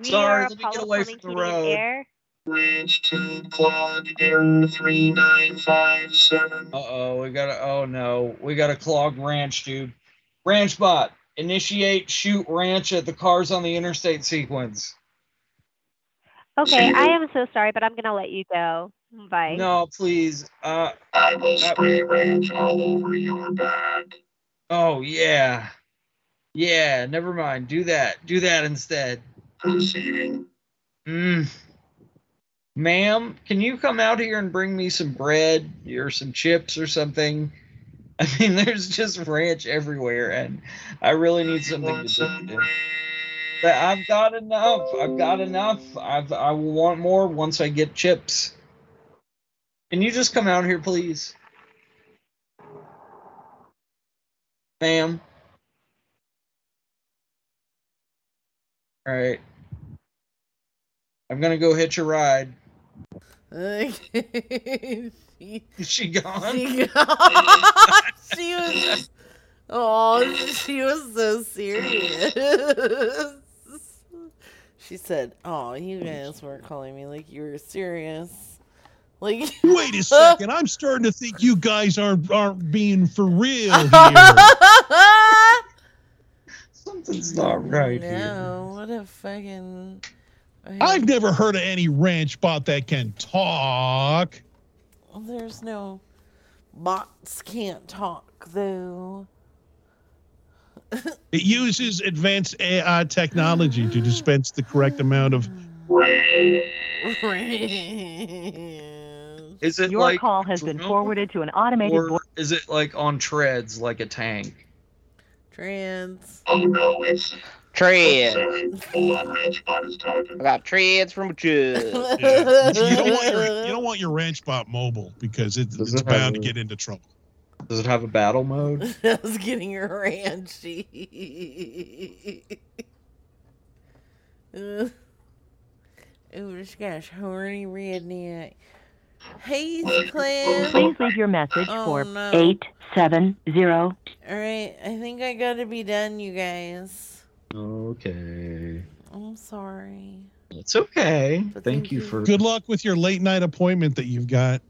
Speaker 29: We
Speaker 23: Sorry,
Speaker 29: are
Speaker 23: let me get away from the road.
Speaker 29: Air.
Speaker 30: Ranch to clog error 3957.
Speaker 23: Uh oh, we got to Oh no, we got a clogged ranch, dude. Ranch bot, initiate shoot ranch at the cars on the interstate sequence.
Speaker 29: Okay, I am so sorry, but I'm gonna let you go. Bye.
Speaker 23: No, please. Uh,
Speaker 30: I will spray ranch all over your back.
Speaker 23: oh yeah, yeah. Never mind. Do that. Do that instead.
Speaker 30: Proceeding.
Speaker 23: Mm. Ma'am, can you come out here and bring me some bread or some chips or something? I mean, there's just ranch everywhere, and I really need something to do. But I've got enough. I've got enough. I've, I will want more once I get chips. Can you just come out here, please? Ma'am? All right. I'm going to go hitch a ride.
Speaker 2: she,
Speaker 23: Is she gone?
Speaker 2: She gone. she was. Oh, she was so serious. she said, "Oh, you guys weren't calling me like you were serious." Like,
Speaker 17: Wait a second. I'm starting to think you guys aren't aren't being for real here.
Speaker 23: Something's not right here.
Speaker 2: no, what a fucking.
Speaker 17: I've never heard of any ranch bot that can talk.
Speaker 2: There's no bots can't talk though.
Speaker 17: It uses advanced AI technology to dispense the correct amount of.
Speaker 23: Is it
Speaker 15: Your
Speaker 23: like
Speaker 15: call has been forwarded to an automated
Speaker 23: or
Speaker 15: voice.
Speaker 23: is it like on treads, like a tank?
Speaker 2: Trans.
Speaker 30: Oh no, it's
Speaker 26: Treads.
Speaker 30: sorry. Hold on, ranch bot is talking.
Speaker 26: I got treads from Judd.
Speaker 17: Yeah. You don't want your you don't want your ranch bot mobile because it, it's
Speaker 23: it have
Speaker 17: bound to
Speaker 23: a-
Speaker 17: get into trouble.
Speaker 23: Does it have a battle mode?
Speaker 2: I was getting her ranchy. uh, oh, this guy's horny redneck. Hey, Cliff.
Speaker 12: Please leave your message
Speaker 2: Oh,
Speaker 12: for
Speaker 2: no.
Speaker 12: 870.
Speaker 2: All right, I think I gotta be done, you guys.
Speaker 23: Okay.
Speaker 2: I'm sorry.
Speaker 23: It's okay.
Speaker 2: But
Speaker 23: Thank
Speaker 2: thank
Speaker 23: you
Speaker 2: you.
Speaker 23: for.
Speaker 17: Good luck with your late night appointment that you've got.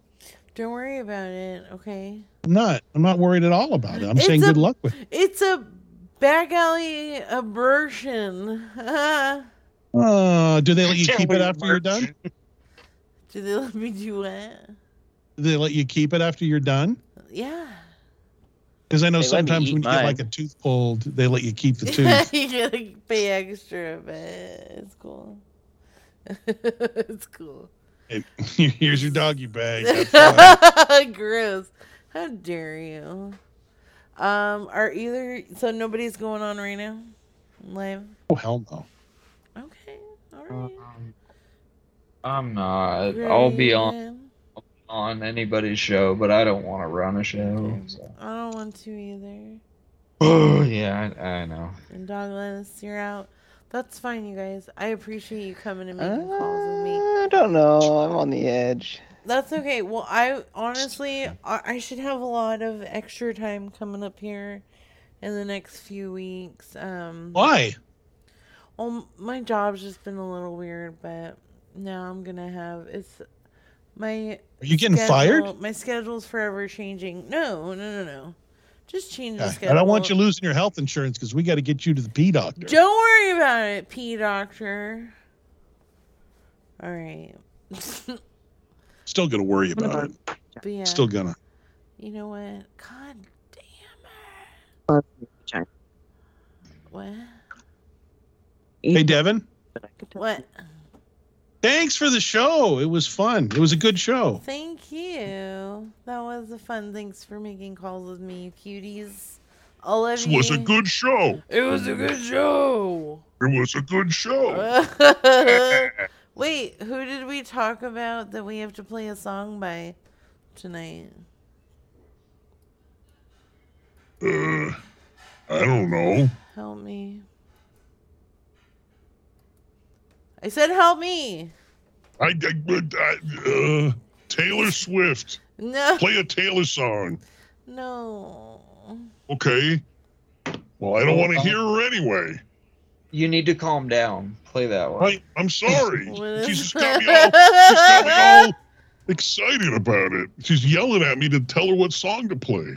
Speaker 2: Don't worry about it, okay?
Speaker 17: I'm not. I'm not worried at all about it. I'm
Speaker 2: It's
Speaker 17: saying
Speaker 2: a-
Speaker 17: good luck with. it.
Speaker 2: It's a back alley abortion.
Speaker 17: Uh, do they let you keep it after you're done?
Speaker 2: Do they let me do what?
Speaker 17: Do they let you keep it after you're done?
Speaker 2: Yeah.
Speaker 17: Because I know
Speaker 26: They
Speaker 17: sometimes when you get like a tooth pulled, they let you keep the tooth.
Speaker 2: you gotta pay extra, but it's cool. it's cool.
Speaker 17: Hey, Here's your doggy bag.
Speaker 2: Gross. How dare you? Um, are either so nobody's going on right now? Live?
Speaker 17: oh hell no.
Speaker 2: Okay. Alright.
Speaker 23: I'm not. I'll be on
Speaker 2: Great.
Speaker 23: On anybody's show, but I don't want to run a show. So.
Speaker 2: I don't want to either.
Speaker 23: Oh yeah, I, I know.
Speaker 2: And Douglas, you're out. That's fine, you guys. I appreciate you coming and making calls with me.
Speaker 26: I don't know. I'm on the edge.
Speaker 2: That's okay. Well, I honestly, I, I should have a lot of extra time coming up here in the next few weeks. Um,
Speaker 17: Why?
Speaker 2: Well, my job's just been a little weird, but now I'm gonna have it's my.
Speaker 17: Are you getting fired?
Speaker 2: My schedule's forever changing. No, no, no, no. Just change the schedule.
Speaker 17: I don't want you losing your health insurance because we got to get you to the P doctor.
Speaker 2: Don't worry about it, P doctor. All right.
Speaker 17: Still gonna worry about it.
Speaker 2: But yeah,
Speaker 17: Still gonna.
Speaker 2: You know what? God damn it. what?
Speaker 17: Hey Devin,
Speaker 2: What?
Speaker 17: Thanks for the show. It was fun. It was a good show.
Speaker 2: Thank you. That was a fun. Thanks for making calls with me, cuties. All of
Speaker 19: This
Speaker 2: you.
Speaker 19: was a good show.
Speaker 2: It was a good show.
Speaker 19: It was a good show.
Speaker 2: Wait, who did we talk about that we have to play a song by tonight?
Speaker 19: Uh, I don't know.
Speaker 2: Help me. I said help me.
Speaker 19: I, I, but I uh, Taylor Swift.
Speaker 2: No.
Speaker 19: Play a Taylor song.
Speaker 2: No.
Speaker 19: Okay. Well, I don't want to hear her anyway.
Speaker 23: You need to calm down. Play that one.
Speaker 19: I, I'm sorry.
Speaker 2: What
Speaker 19: She's just got me all, she's got me all excited about it. She's yelling at me to tell her what song to play.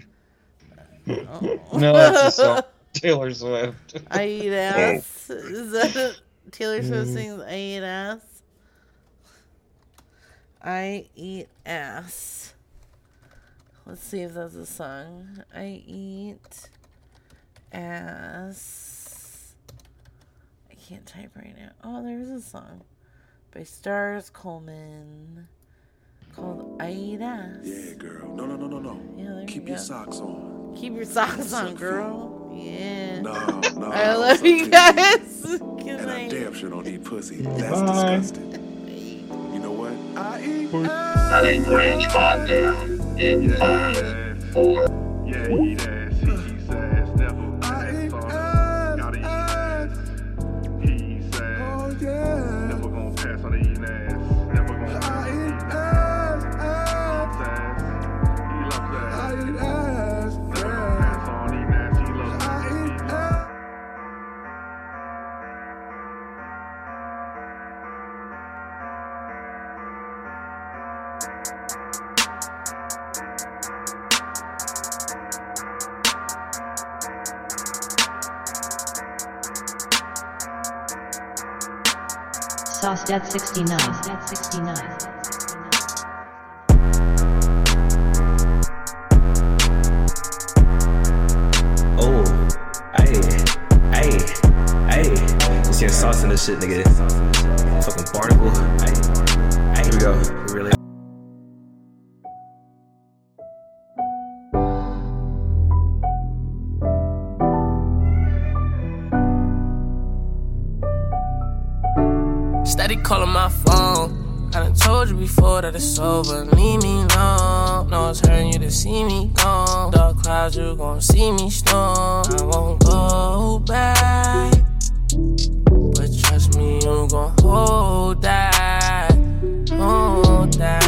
Speaker 23: No, that's a song. Taylor Swift.
Speaker 2: I eat ass. Is that Taylor Swift mm-hmm. sings I eat ass? I eat ass. Let's see if that's a song. I eat ass. I can't type right now. Oh, there's a song by Stars Coleman called I Eat Ass.
Speaker 31: Yeah, girl. No, no, no, no, no.
Speaker 2: Yeah,
Speaker 31: Keep
Speaker 2: you
Speaker 31: your
Speaker 2: go.
Speaker 31: socks on.
Speaker 2: Keep your socks on, girl. Yeah.
Speaker 31: No, no.
Speaker 2: I love you guys. Good
Speaker 31: And I
Speaker 2: night.
Speaker 31: damn sure don't eat pussy. That's disgusting. You know what? I eat
Speaker 30: Setting range pod down in five, four,
Speaker 31: Yeah, eat ass.
Speaker 32: Sauce 69. Dead 69.
Speaker 27: Oh, hey, hey, hey. You see sauce in this shit, nigga. Fucking barnacle. Here we go. Really.
Speaker 33: That it's sober, leave me alone. No, it's hurting you to see me gone. Dark clouds, you gon' see me storm. I won't go back. But trust me, you gon' hold that. Hold that.